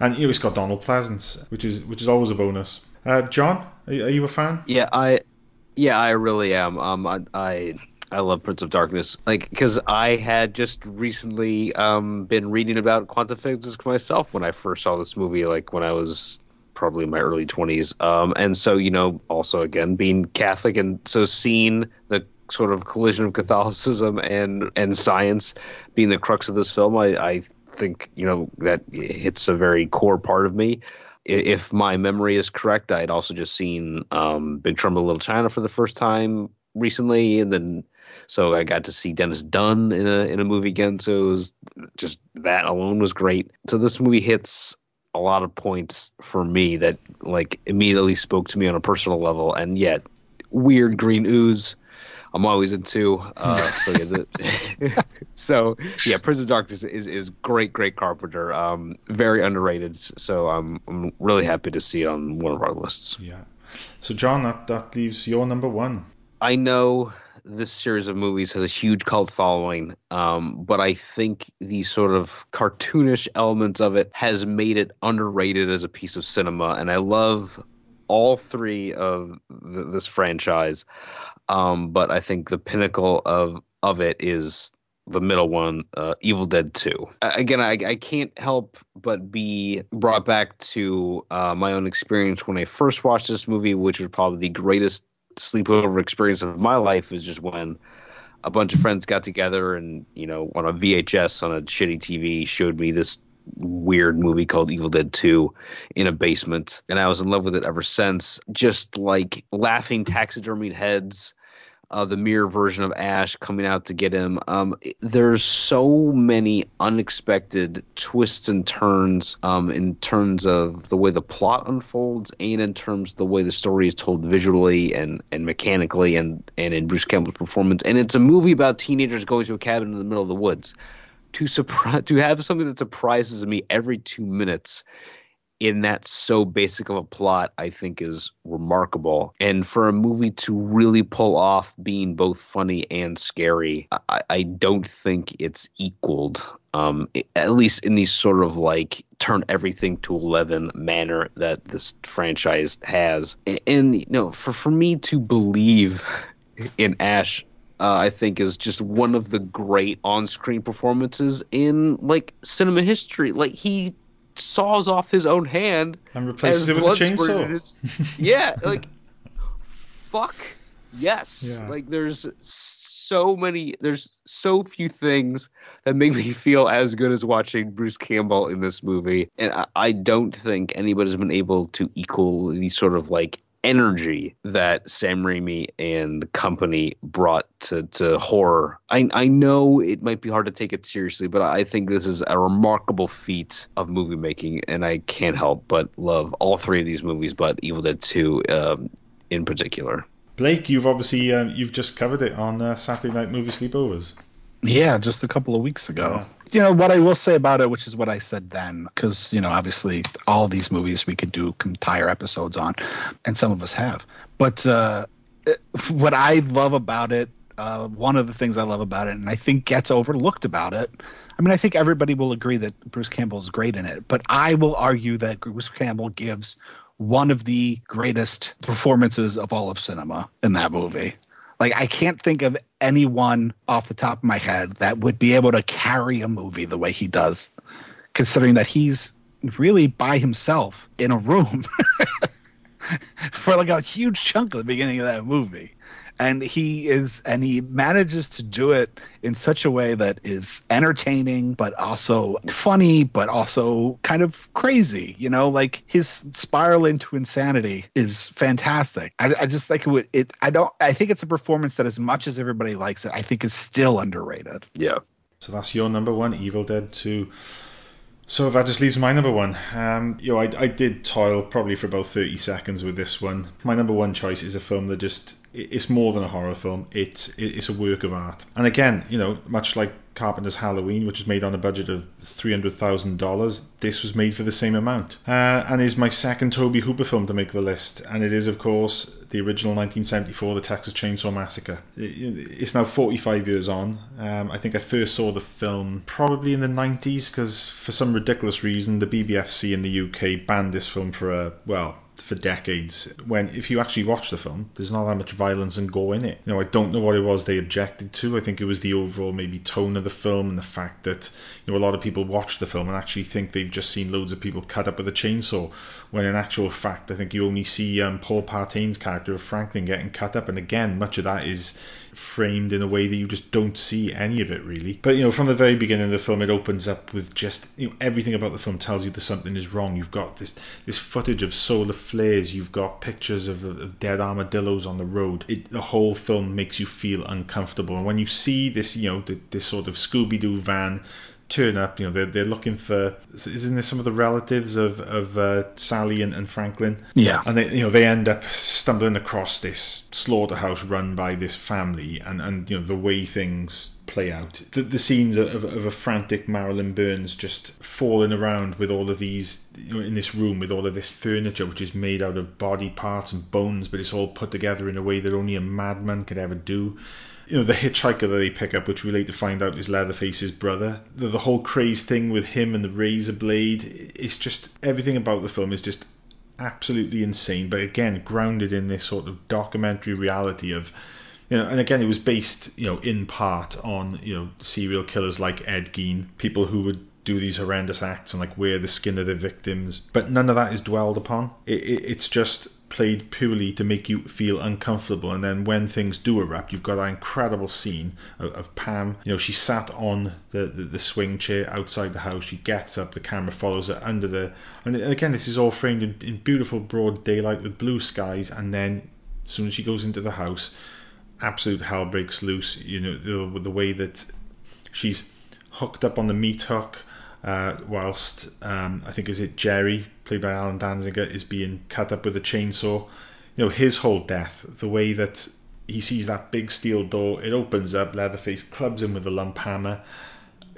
Speaker 5: and you know, it's got Donald Pleasence, which is which is always a bonus. Uh, John, are, are, you a fan?
Speaker 6: Yeah, I, yeah, I really am. Um, I, I, I love Prince of Darkness, like because I had just recently um been reading about quantum physics myself when I first saw this movie, like when I was probably in my early 20s um and so you know also again being catholic and so seeing the sort of collision of catholicism and and science being the crux of this film i i think you know that hits a very core part of me. If my memory is correct, I had also just seen um, Big Trouble in Little China for the first time recently, and then so I got to see Dennis Dun in a in a movie again. So it was just that alone was great. So this movie hits a lot of points for me that like immediately spoke to me on a personal level, and yet weird green ooze I'm always into. Uh, so, yeah, the, so yeah, Prince of Darkness is, is great, great Carpenter. Um, very underrated. So I'm I'm really happy to see it on one of our lists.
Speaker 5: Yeah. So John, that that leaves your number one.
Speaker 6: I know this series of movies has a huge cult following, um, but I think the sort of cartoonish elements of it has made it underrated as a piece of cinema, and I love all three of th- this franchise. Um, but I think the pinnacle of of it is the middle one, uh, Evil Dead 2. Again, I, I can't help but be brought back to uh, my own experience when I first watched this movie, which was probably the greatest sleepover experience of my life, is just when a bunch of friends got together and, you know, on a VHS on a shitty TV showed me this weird movie called Evil Dead 2 in a basement. And I was in love with it ever since. Just like laughing taxidermied heads uh, the mirror version of Ash coming out to get him. Um, there's so many unexpected twists and turns um, in terms of the way the plot unfolds and in terms of the way the story is told visually and, and mechanically and, and in Bruce Campbell's performance. And it's a movie about teenagers going to a cabin in the middle of the woods. To surprise, to have something that surprises me every two minutes in that so basic of a plot, I think is remarkable. And for a movie to really pull off being both funny and scary, I, I don't think it's equaled. Um, at least in these sort of like turn everything to 11 manner that this franchise has. And, you know, for, for me to believe in Ash uh, I think is just one of the great on-screen performances in like cinema history. Like he saws off his own hand
Speaker 5: And replaces it with a chainsaw.
Speaker 6: his- yeah, like fuck yes.
Speaker 5: Yeah.
Speaker 6: Like there's so many there's so few things that make me feel as good as watching Bruce Campbell in this movie. And I, I don't think anybody's been able to equal the sort of like energy that Sam Raimi and company brought to, to horror. I, I know it might be hard to take it seriously, but I think this is a remarkable feat of movie making, and I can't help but love all three of these movies, but Evil Dead 2 um, in particular.
Speaker 5: Blake, you've obviously uh, you've just covered it on uh, Saturday Night Movie Sleepovers.
Speaker 7: Yeah, just a couple of weeks ago. You know what I will say about it, which is what I said then, because you know obviously all these movies we could do entire episodes on, and some of us have. But uh, what I love about it, uh, one of the things I love about it, and I think gets overlooked about it. I mean, I think everybody will agree that Bruce Campbell is great in it, but I will argue that Bruce Campbell gives one of the greatest performances of all of cinema in that movie. Like I can't think of anyone off the top of my head that would be able to carry a movie the way he does, considering that he's really by himself in a room for like a huge chunk of the beginning of that movie. And he is and he manages to do it in such a way that is entertaining but also funny but also kind of crazy, you know, like his spiral into insanity is fantastic. I, I just think it would it I don't I think it's a performance that as much as everybody likes it, I think is still underrated.
Speaker 6: Yeah.
Speaker 5: So that's your number one, Evil Dead 2. So that just leaves my number one. Um, you know, I, I did toil probably for about 30 seconds with this one. My number one choice is a film that just, it- it's more than a horror film. It's, it's a work of art. And again, you know, much like Carpenter's Halloween, which was made on a budget of $300,000, this was made for the same amount. Uh, and is my second Tobe Hooper film to make the list. And it is, of course, the original 1974, The Texas Chainsaw Massacre. It's now 45 years on. Um, I think I first saw the film probably in the 90s because for some ridiculous reason, the BBFC in the UK banned this film for a, well, for decades. When if you actually watch the film, there's not that much violence and gore in it. You know, I don't know what it was they objected to. I think it was the overall maybe tone of the film and the fact that you know a lot of people watch the film and actually think they've just seen loads of people cut up with a chainsaw. When in actual fact, I think you only see um, Paul Partain's character of Franklin getting cut up, and again, much of that is framed in a way that you just don't see any of it really. But you know, from the very beginning of the film, it opens up with just you know everything about the film tells you that something is wrong. You've got this this footage of solar flares. You've got pictures of, of dead armadillos on the road. It, the whole film makes you feel uncomfortable. And when you see this, you know, th- this sort of Scooby Doo van turn up, you know, they're, they're looking for. Isn't there some of the relatives of of uh, Sally and, and Franklin?
Speaker 7: Yeah.
Speaker 5: and they you know they end up stumbling across this slaughterhouse run by this family and and you know the way things play out the, the scenes of, of a frantic marilyn burns just falling around with all of these you know, in this room with all of this furniture which is made out of body parts and bones but it's all put together in a way that only a madman could ever do you know the hitchhiker that they pick up which we later find out is leatherface's brother the, the whole craze thing with him and the razor blade it's just everything about the film is just absolutely insane, but again grounded in this sort of documentary reality of you know, and again it was based, you know, in part on, you know, serial killers like Ed Gein, people who would do these horrendous acts and like wear the skin of their victims. But none of that is dwelled upon. It, it, it's just played purely to make you feel uncomfortable. And then when things do erupt, you've got that incredible scene of, of Pam. You know, she sat on the, the, the swing chair outside the house. She gets up, the camera follows her under the. And again, this is all framed in, in beautiful broad daylight with blue skies. And then as soon as she goes into the house, absolute hell breaks loose. You know, the, the way that she's hooked up on the meat hook. Uh, whilst um, I think is it Jerry, played by Allen Danziger, is being cut up with a chainsaw. You know his whole death, the way that he sees that big steel door, it opens up. Leatherface clubs him with a lump hammer.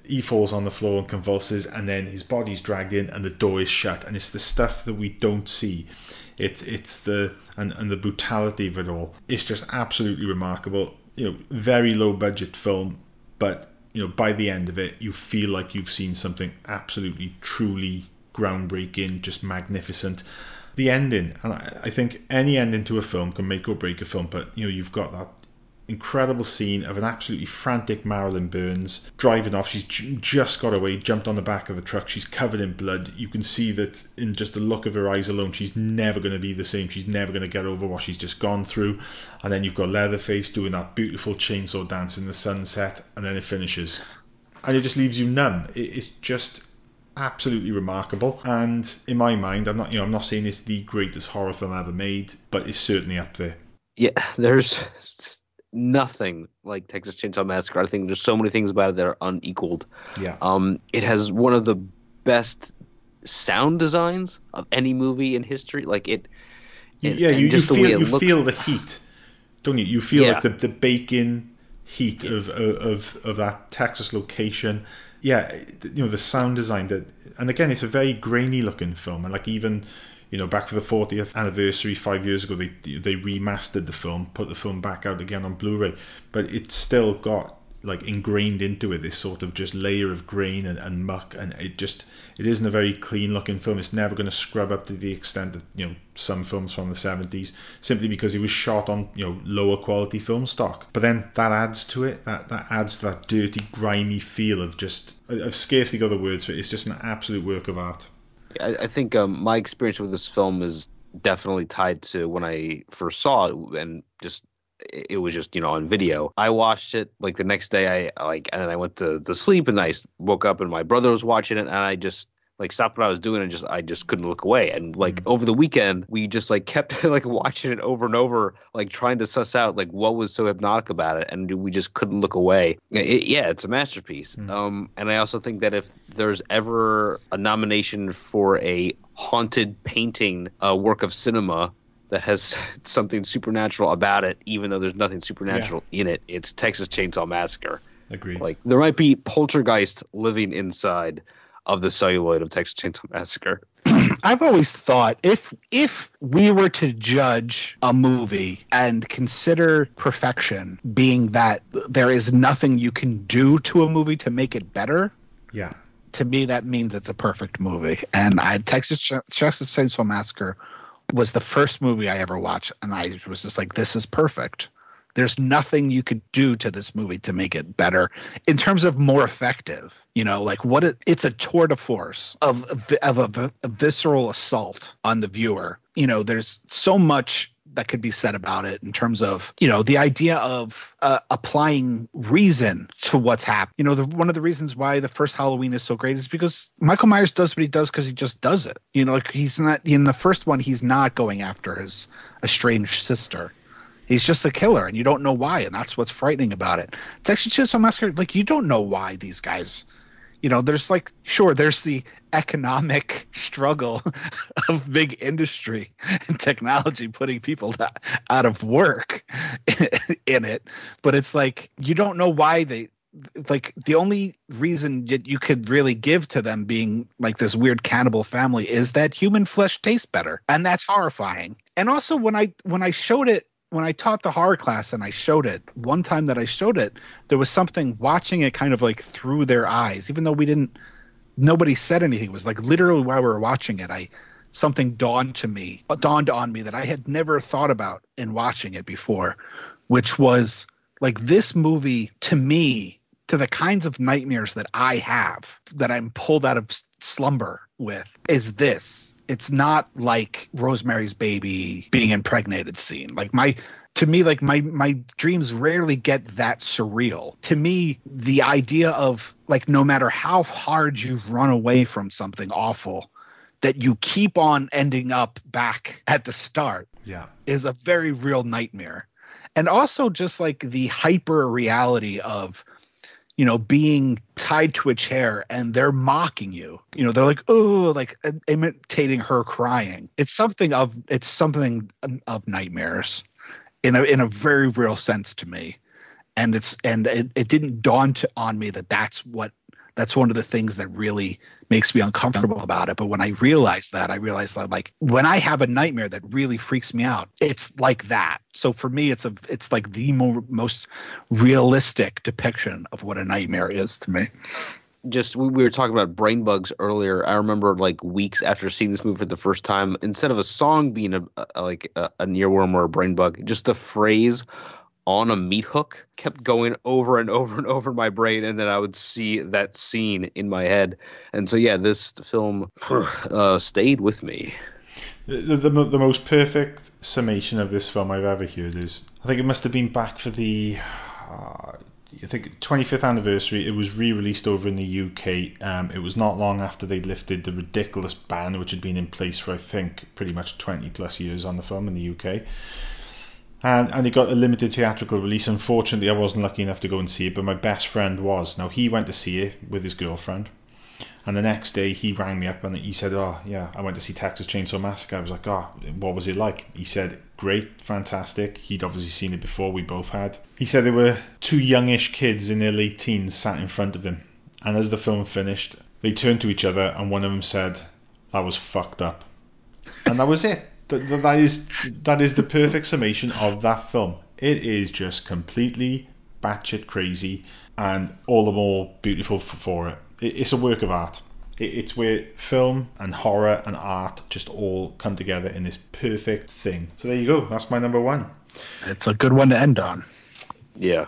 Speaker 5: He falls on the floor and convulses, and then his body's dragged in, and the door is shut. And it's the stuff that we don't see. It's it's the and, and the brutality of it all. It's just absolutely remarkable. You know, very low budget film, but you know, by the end of it, you feel like you've seen something absolutely, truly groundbreaking, just magnificent. The ending, and I, I think any ending to a film can make or break a film, but you know, you've got that incredible scene of an absolutely frantic Marilyn Burns driving off. She's j- just got away, jumped on the back of the truck. She's covered in blood. You can see that in just the look of her eyes alone, she's never going to be the same. She's never going to get over what she's just gone through. And then you've got Leatherface doing that beautiful chainsaw dance in the sunset, and then it finishes. And it just leaves you numb. It, it's just absolutely remarkable. And in my mind, I'm not you know I'm not saying it's the greatest horror film ever made, but it's certainly up there.
Speaker 6: Yeah, there's nothing like Texas Chainsaw Massacre. I think there's so many things about it that are unequaled.
Speaker 5: Yeah.
Speaker 6: Um, it has one of the best sound designs of any movie in history. Like it,
Speaker 5: You-
Speaker 6: and-
Speaker 5: yeah, you, you
Speaker 6: just way
Speaker 5: feel
Speaker 6: it
Speaker 5: you
Speaker 6: looks-
Speaker 5: feel the heat, don't you? You feel
Speaker 6: Yeah.
Speaker 5: like the, the baking heat of, of of that Texas location. Yeah, you know the sound design that, and again, it's a very grainy looking film, and like even you know back for the 40th anniversary five years ago, they they remastered the film, put the film back out again on Blu-ray, but it's still got like ingrained into it this sort of just layer of grain and, and muck and it just it isn't a very clean looking film. It's never going to scrub up to the extent that you know some films from the 70s simply because it was shot on you know lower quality film stock. But then that adds to it. That that adds to that dirty grimy feel of just i've scarcely got the words for it. It's just an absolute work of art.
Speaker 6: I, I think um, my experience with this film is definitely tied to when I first saw it, and just it was just you know on video. I watched it like the next day. I like and then I went to, to sleep, and I woke up, and my brother was watching it, and I just like stopped what I was doing and just I just couldn't look away. And like over the weekend, we just like kept like watching it over and over, like trying to suss out like what was so hypnotic about it, and we just couldn't look away. It- yeah, it's a masterpiece. Um, and I also think that if there's ever a nomination for a haunted painting uh, work of cinema that has something supernatural about it, even though there's nothing supernatural in it, it's Texas Chainsaw Massacre.
Speaker 5: agreed
Speaker 6: Like there might be poltergeist living inside of the celluloid of Texas Chainsaw Massacre.
Speaker 7: I've always thought if if we were to judge a movie and consider perfection being that there is nothing you can do to a movie to make it better,
Speaker 5: yeah
Speaker 7: to me that means it's a perfect movie. And I Texas Ch- Texas Chainsaw Massacre was the first movie I ever watched, and I was just like, this is perfect. There's nothing you could do to this movie to make it better in terms of more effective. You know, like what it, it's a tour de force of of a, a visceral assault on the viewer. You know, there's so much that could be said about it in terms of you know the idea of uh, applying reason to what's happened. You know, the, one of the reasons why the first Halloween is so great is because Michael Myers does what he does because he just does it. You know, like he's not in the first one, he's not going after his estranged sister. He's just a killer, and you don't know why, and that's what's frightening about it. It's Texas Chainsaw Massacre, like you don't know why these guys you know there's like sure there's the economic struggle of big industry and technology putting people to, out of work in it. But it's like you don't know why they like the only reason that you could really give to them being like this weird cannibal family is that human flesh tastes better. And that's horrifying. And also when i when i showed it when I taught the horror class and I showed it, one time that I showed it, there was something watching it kind of like through their eyes, even though we didn't, nobody said anything. It was like literally while we were watching it, I, something dawned to me, dawned on me that I had never thought about in watching it before, which was like this movie to me, to the kinds of nightmares that I have, that I'm pulled out of slumber with, is this it's not like Rosemary's Baby being impregnated scene. Like my to me like my my dreams rarely get that surreal. To me the idea of like no matter how hard you've run away from something awful that you keep on ending up back at the start
Speaker 5: yeah
Speaker 7: is a very real nightmare. And also just like the hyper reality of you know, being tied to a chair and they're mocking you. You know, they're like, oh, like uh, imitating her crying. It's something of it's something of nightmares in a in a very real sense to me. And it's and it, it didn't dawn to, on me that that's what that's one of the things that really makes me uncomfortable about it. But when I realized that, I realized that like when I have a nightmare that really freaks me out, it's like that. So for me, it's a it's like the mo- most realistic depiction of what a nightmare is to me.
Speaker 6: Just we, we were talking about brain bugs earlier. I remember like weeks after seeing this movie for the first time, instead of a song being a, a like a, a earworm or a brain bug, just the phrase on a meat hook kept going over and over and over in my brain, and then I would see that scene in my head. And so, yeah, this film uh, stayed with me.
Speaker 5: The, the, the most perfect summation of this film I've ever heard is I think it must have been back for the uh, I think 25th anniversary. It was re-released over in the UK. Um, it was not long after they'd lifted the ridiculous ban which had been in place for I think pretty much 20 plus years on the film in the UK. And and it got a limited theatrical release. Unfortunately, I wasn't lucky enough to go and see it, but my best friend was. Now he went to see it with his girlfriend. And the next day he rang me up and he said, Oh, yeah, I went to see Texas Chainsaw Massacre. I was like, Oh, what was it like? He said, Great, fantastic. He'd obviously seen it before, we both had. He said there were two youngish kids in their late teens sat in front of him. And as the film finished, they turned to each other and one of them said, That was fucked up. And that was it. That, that is that is the perfect summation of that film. It is just completely batshit crazy and all the more beautiful for it it's a work of art. It's where film and horror and art just all come together in this perfect thing. So there you go. That's my number one.
Speaker 7: It's a good one to end on.
Speaker 6: Yeah.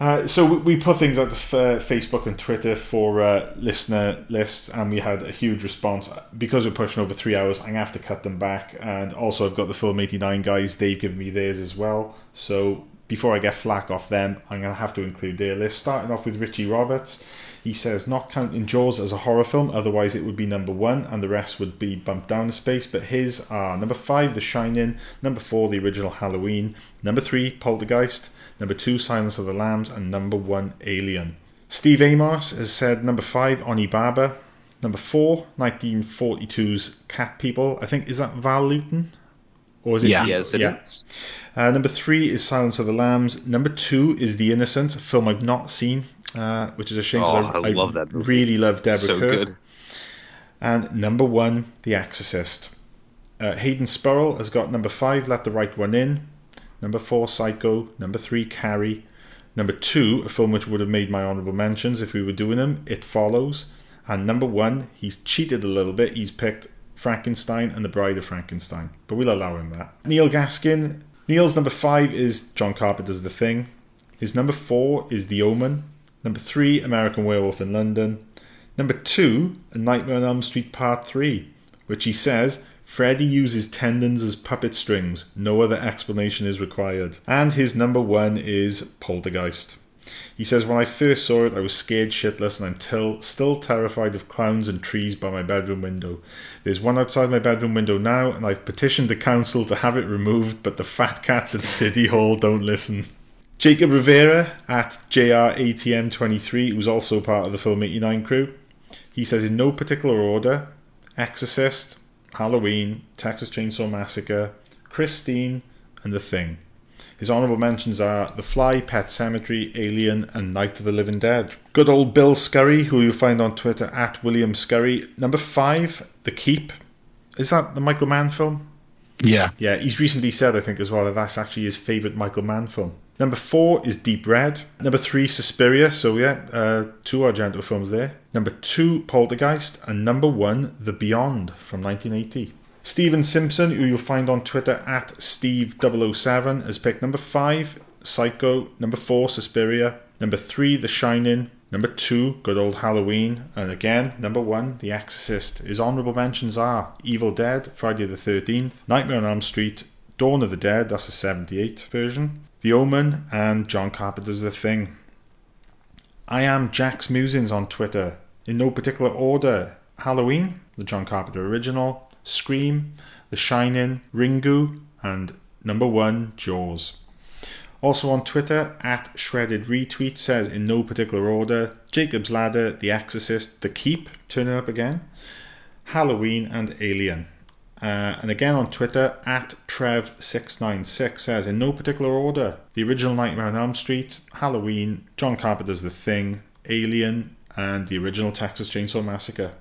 Speaker 5: Uh, so we put things out to Facebook and Twitter for uh, listener lists, and we had a huge response. Because we're pushing over three hours, I'm gonna have to cut them back. And also, I've got the Film 89 guys; they've given me theirs as well. So before I get flack off them, I'm gonna have to include their list. Starting off with Richie Roberts. He says, not counting Jaws as a horror film, otherwise it would be number one and the rest would be bumped down a space. But his are number five, The Shining, number four, the original Halloween, number three, Poltergeist, number two, Silence of the Lambs, and number one, Alien. Steve Amos has said number five, Onibaba, number four, 1942's Cat People. I think, is that Val Lewton?
Speaker 6: Or is it? Yeah, yes, it
Speaker 5: yeah. Is. Uh, number three is Silence of the Lambs. Number two is The Innocent, a film I've not seen uh, which is a shame.
Speaker 6: Oh, I, I, love that. Movie.
Speaker 5: Really love Deborah
Speaker 6: so
Speaker 5: Kirk.
Speaker 6: Good.
Speaker 5: And number one, The Exorcist. Uh, Hayden Spurrell has got number five, Let the Right One In. Number four, Psycho. Number three, Carrie. Number two, a film which would have made my honourable mentions if we were doing them, It Follows. And number one, he's cheated a little bit. He's picked Frankenstein and The Bride of Frankenstein. But we'll allow him that. Neil Gaskin. Neil's number five is John Carpenter's The Thing. His number four is The Omen. Number three, American Werewolf in London. Number two, A Nightmare on Elm Street Part 3, which he says Freddy uses tendons as puppet strings. No other explanation is required. And his number one is Poltergeist. He says, When I first saw it, I was scared shitless and I'm till, still terrified of clowns and trees by my bedroom window. There's one outside my bedroom window now, and I've petitioned the council to have it removed, but the fat cats at City Hall don't listen. Jacob Rivera at JRATM23, who's also part of the Film 89 crew, he says in no particular order Exorcist, Halloween, Texas Chainsaw Massacre, Christine, and The Thing. His honourable mentions are The Fly, Pet Sematary, Alien, and Night of the Living Dead. Good old Bill Scurry, who you'll find on Twitter at William Scurry. Number five, The Keep. Is that the Michael Mann film?
Speaker 7: Yeah.
Speaker 5: Yeah, he's recently said, I think, as well, that that's actually his favourite Michael Mann film. Number four is Deep Red. Number three, Suspiria. So, yeah, uh, two Argento films there. Number two, Poltergeist. And number one, The Beyond from 1980. Stephen Simpson, who you'll find on Twitter at Steve007, has picked number five, Psycho. Number four, Suspiria. Number three, The Shining. Number two, good old Halloween. And again, number one, The Exorcist. His honourable mentions are Evil Dead, Friday the 13th, Nightmare on Elm Street, Dawn of the Dead, that's the 78 version, the Omen, and John Carpenter's The Thing. I am Jack's Musings on Twitter, in no particular order. Halloween, the John Carpenter original, Scream, The Shining, Ringu, and number one, Jaws. Also on Twitter, at Shredded Retweet says in no particular order Jacob's Ladder, The Exorcist, The Keep, turning up again, Halloween, and Alien. Uh, and again on Twitter, at Trev696 says, in no particular order, the original Nightmare on Elm Street, Halloween, John Carpenter's The Thing, Alien, and the original Texas Chainsaw Massacre.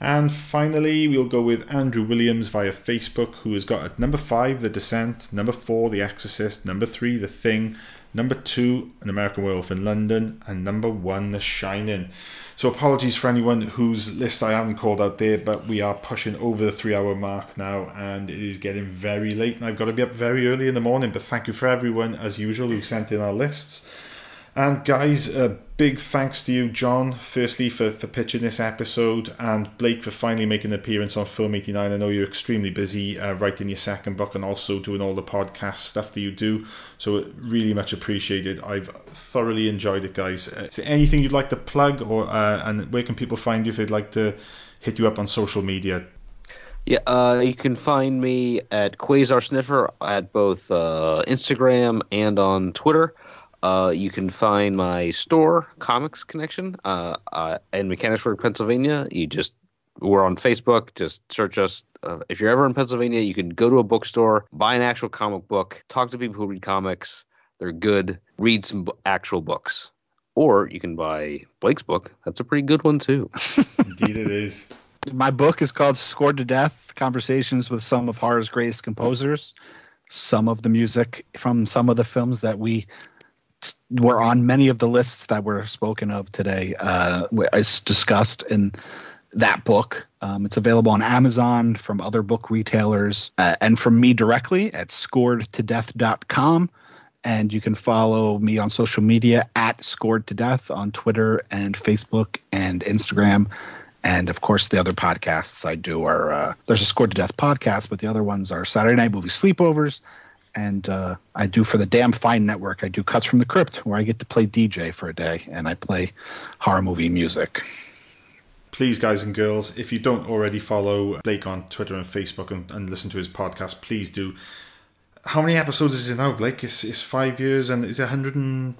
Speaker 5: And finally, we'll go with Andrew Williams via Facebook, who has got at number 5, The Descent, number 4, The Exorcist, number 3, The Thing, number two, An American Werewolf in London, and number one, The Shining. So apologies for anyone whose list I haven't called out there, but we are pushing over the three hour mark now, and it is getting very late, and I've got to be up very early in the morning. But thank you for everyone, as usual, who sent in our lists. And guys, a big thanks to you, John, firstly for, for pitching this episode, and Blake for finally making an appearance on Film 89. I know you're extremely busy uh, writing your second book and also doing all the podcast stuff that you do, so really much appreciated. I've thoroughly enjoyed it, guys. Uh, is there anything you'd like to plug, or uh, and where can people find you if they'd like to hit you up on social media?
Speaker 6: Yeah, uh, you can find me at Quasar Sniffer at both uh, Instagram and on Twitter. Uh, you can find my store, Comics Connection, uh, uh, in Mechanicsburg, Pennsylvania. You just we're on Facebook. Just search us. Uh, if you're ever in Pennsylvania, you can go to a bookstore, buy an actual comic book, talk to people who read comics. They're good. Read some b- actual books, or you can buy Blake's book. That's a pretty good one too.
Speaker 5: Indeed, it is.
Speaker 7: My book is called Scored to Death Conversations with Some of Horror's Greatest Composers. Some of the music from some of the films that we were on many of the lists that were spoken of today uh, is discussed in that book. Um, it's available on Amazon from other book retailers uh, and from me directly at scoredtodeath.com. And you can follow me on social media at Scored to Death on Twitter and Facebook and Instagram. And of course, the other podcasts I do are uh, there's a Scored to Death podcast, but the other ones are Saturday Night Movie Sleepovers. And uh, I do for the Damn Fine Network, I do Cuts from the Crypt, where I get to play DJ for a day and I play horror movie music.
Speaker 5: please, guys and girls, if you don't already follow Blake on Twitter and Facebook and, and listen to his podcast, please do. How many episodes is it now, Blake? It's, it's five years and is it 100 and...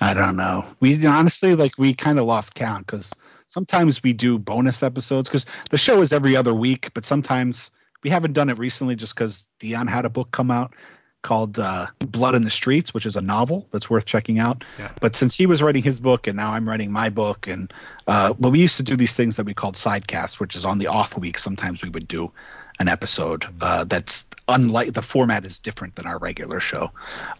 Speaker 7: I don't know. We honestly, like, we kind of lost count because sometimes we do bonus episodes because the show is every other week, but sometimes we haven't done it recently just because Dion had a book come out called uh, Blood in the Streets, which is a novel that's worth checking out.
Speaker 5: Yeah.
Speaker 7: But since he was writing his book and now I'm writing my book, and uh, well, we used to do these things that we called sidecasts, which is on the off week. Sometimes we would do an episode uh, that's unlike the format is different than our regular show.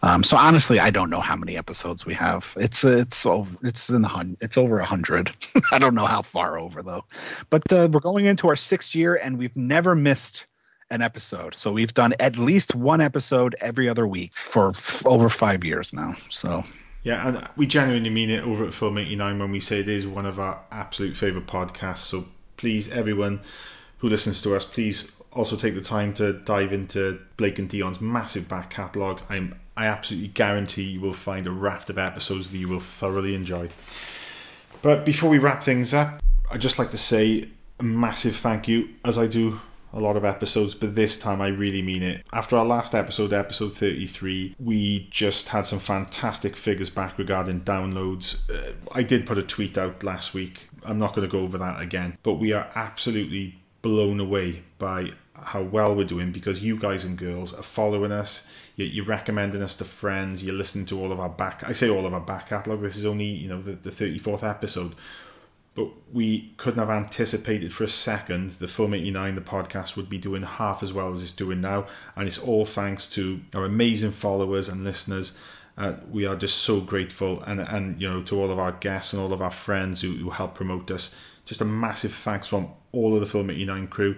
Speaker 7: Um, so honestly, I don't know how many episodes we have. It's it's over it's in the hun- it's over a hundred. I don't know how far over though, but uh, we're going into our sixth year and we've never missed an episode. So we've done at least one episode every other week for f- over five years now. So
Speaker 5: Yeah, and we genuinely mean it over at Film 89 when we say it is one of our absolute favourite podcasts. So please, everyone who listens to us, please also take the time to dive into Blake and Dion's massive back catalogue. I'm I absolutely guarantee you will find a raft of episodes that you will thoroughly enjoy. But before we wrap things up, I'd just like to say a massive thank you, as I do a lot of episodes, but this time I really mean it. After our last episode, episode 33, we just had some fantastic figures back regarding downloads. Uh, I did put a tweet out last week. I'm not going to go over that again, but we are absolutely blown away by how well we're doing because you guys and girls are following us. You're, recommending us to friends. You're listening to all of our back. I say all of our back catalogue. This is only you know the, the 34th episode, but we couldn't have anticipated for a second the Film 89, the podcast, would be doing half as well as it's doing now. And it's all thanks to our amazing followers and listeners. Uh, we are just so grateful, and and you know to all of our guests and all of our friends who, who help promote us. Just a massive thanks from all of the Film 89 crew.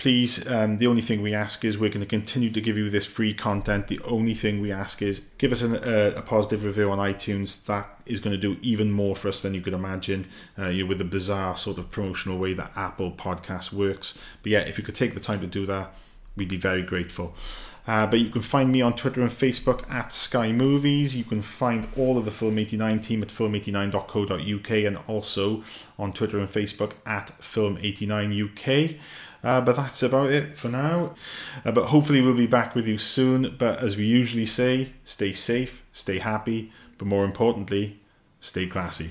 Speaker 5: Please, um, the only thing we ask is we're going to continue to give you this free content. The only thing we ask is give us an, uh, a positive review on iTunes. That is going to do even more for us than you could imagine. Uh, you with the bizarre sort of promotional way that Apple Podcast works. But yeah, if you could take the time to do that, we'd be very grateful. Uh, but you can find me on Twitter and Facebook at Sky Movies. You can find all of the Film 89 team at film89.co.uk and also on Twitter and Facebook at Film89UK. Uh, but that's about it for now. Uh, but hopefully, we'll be back with you soon. But as we usually say, stay safe, stay happy, but more importantly, stay classy.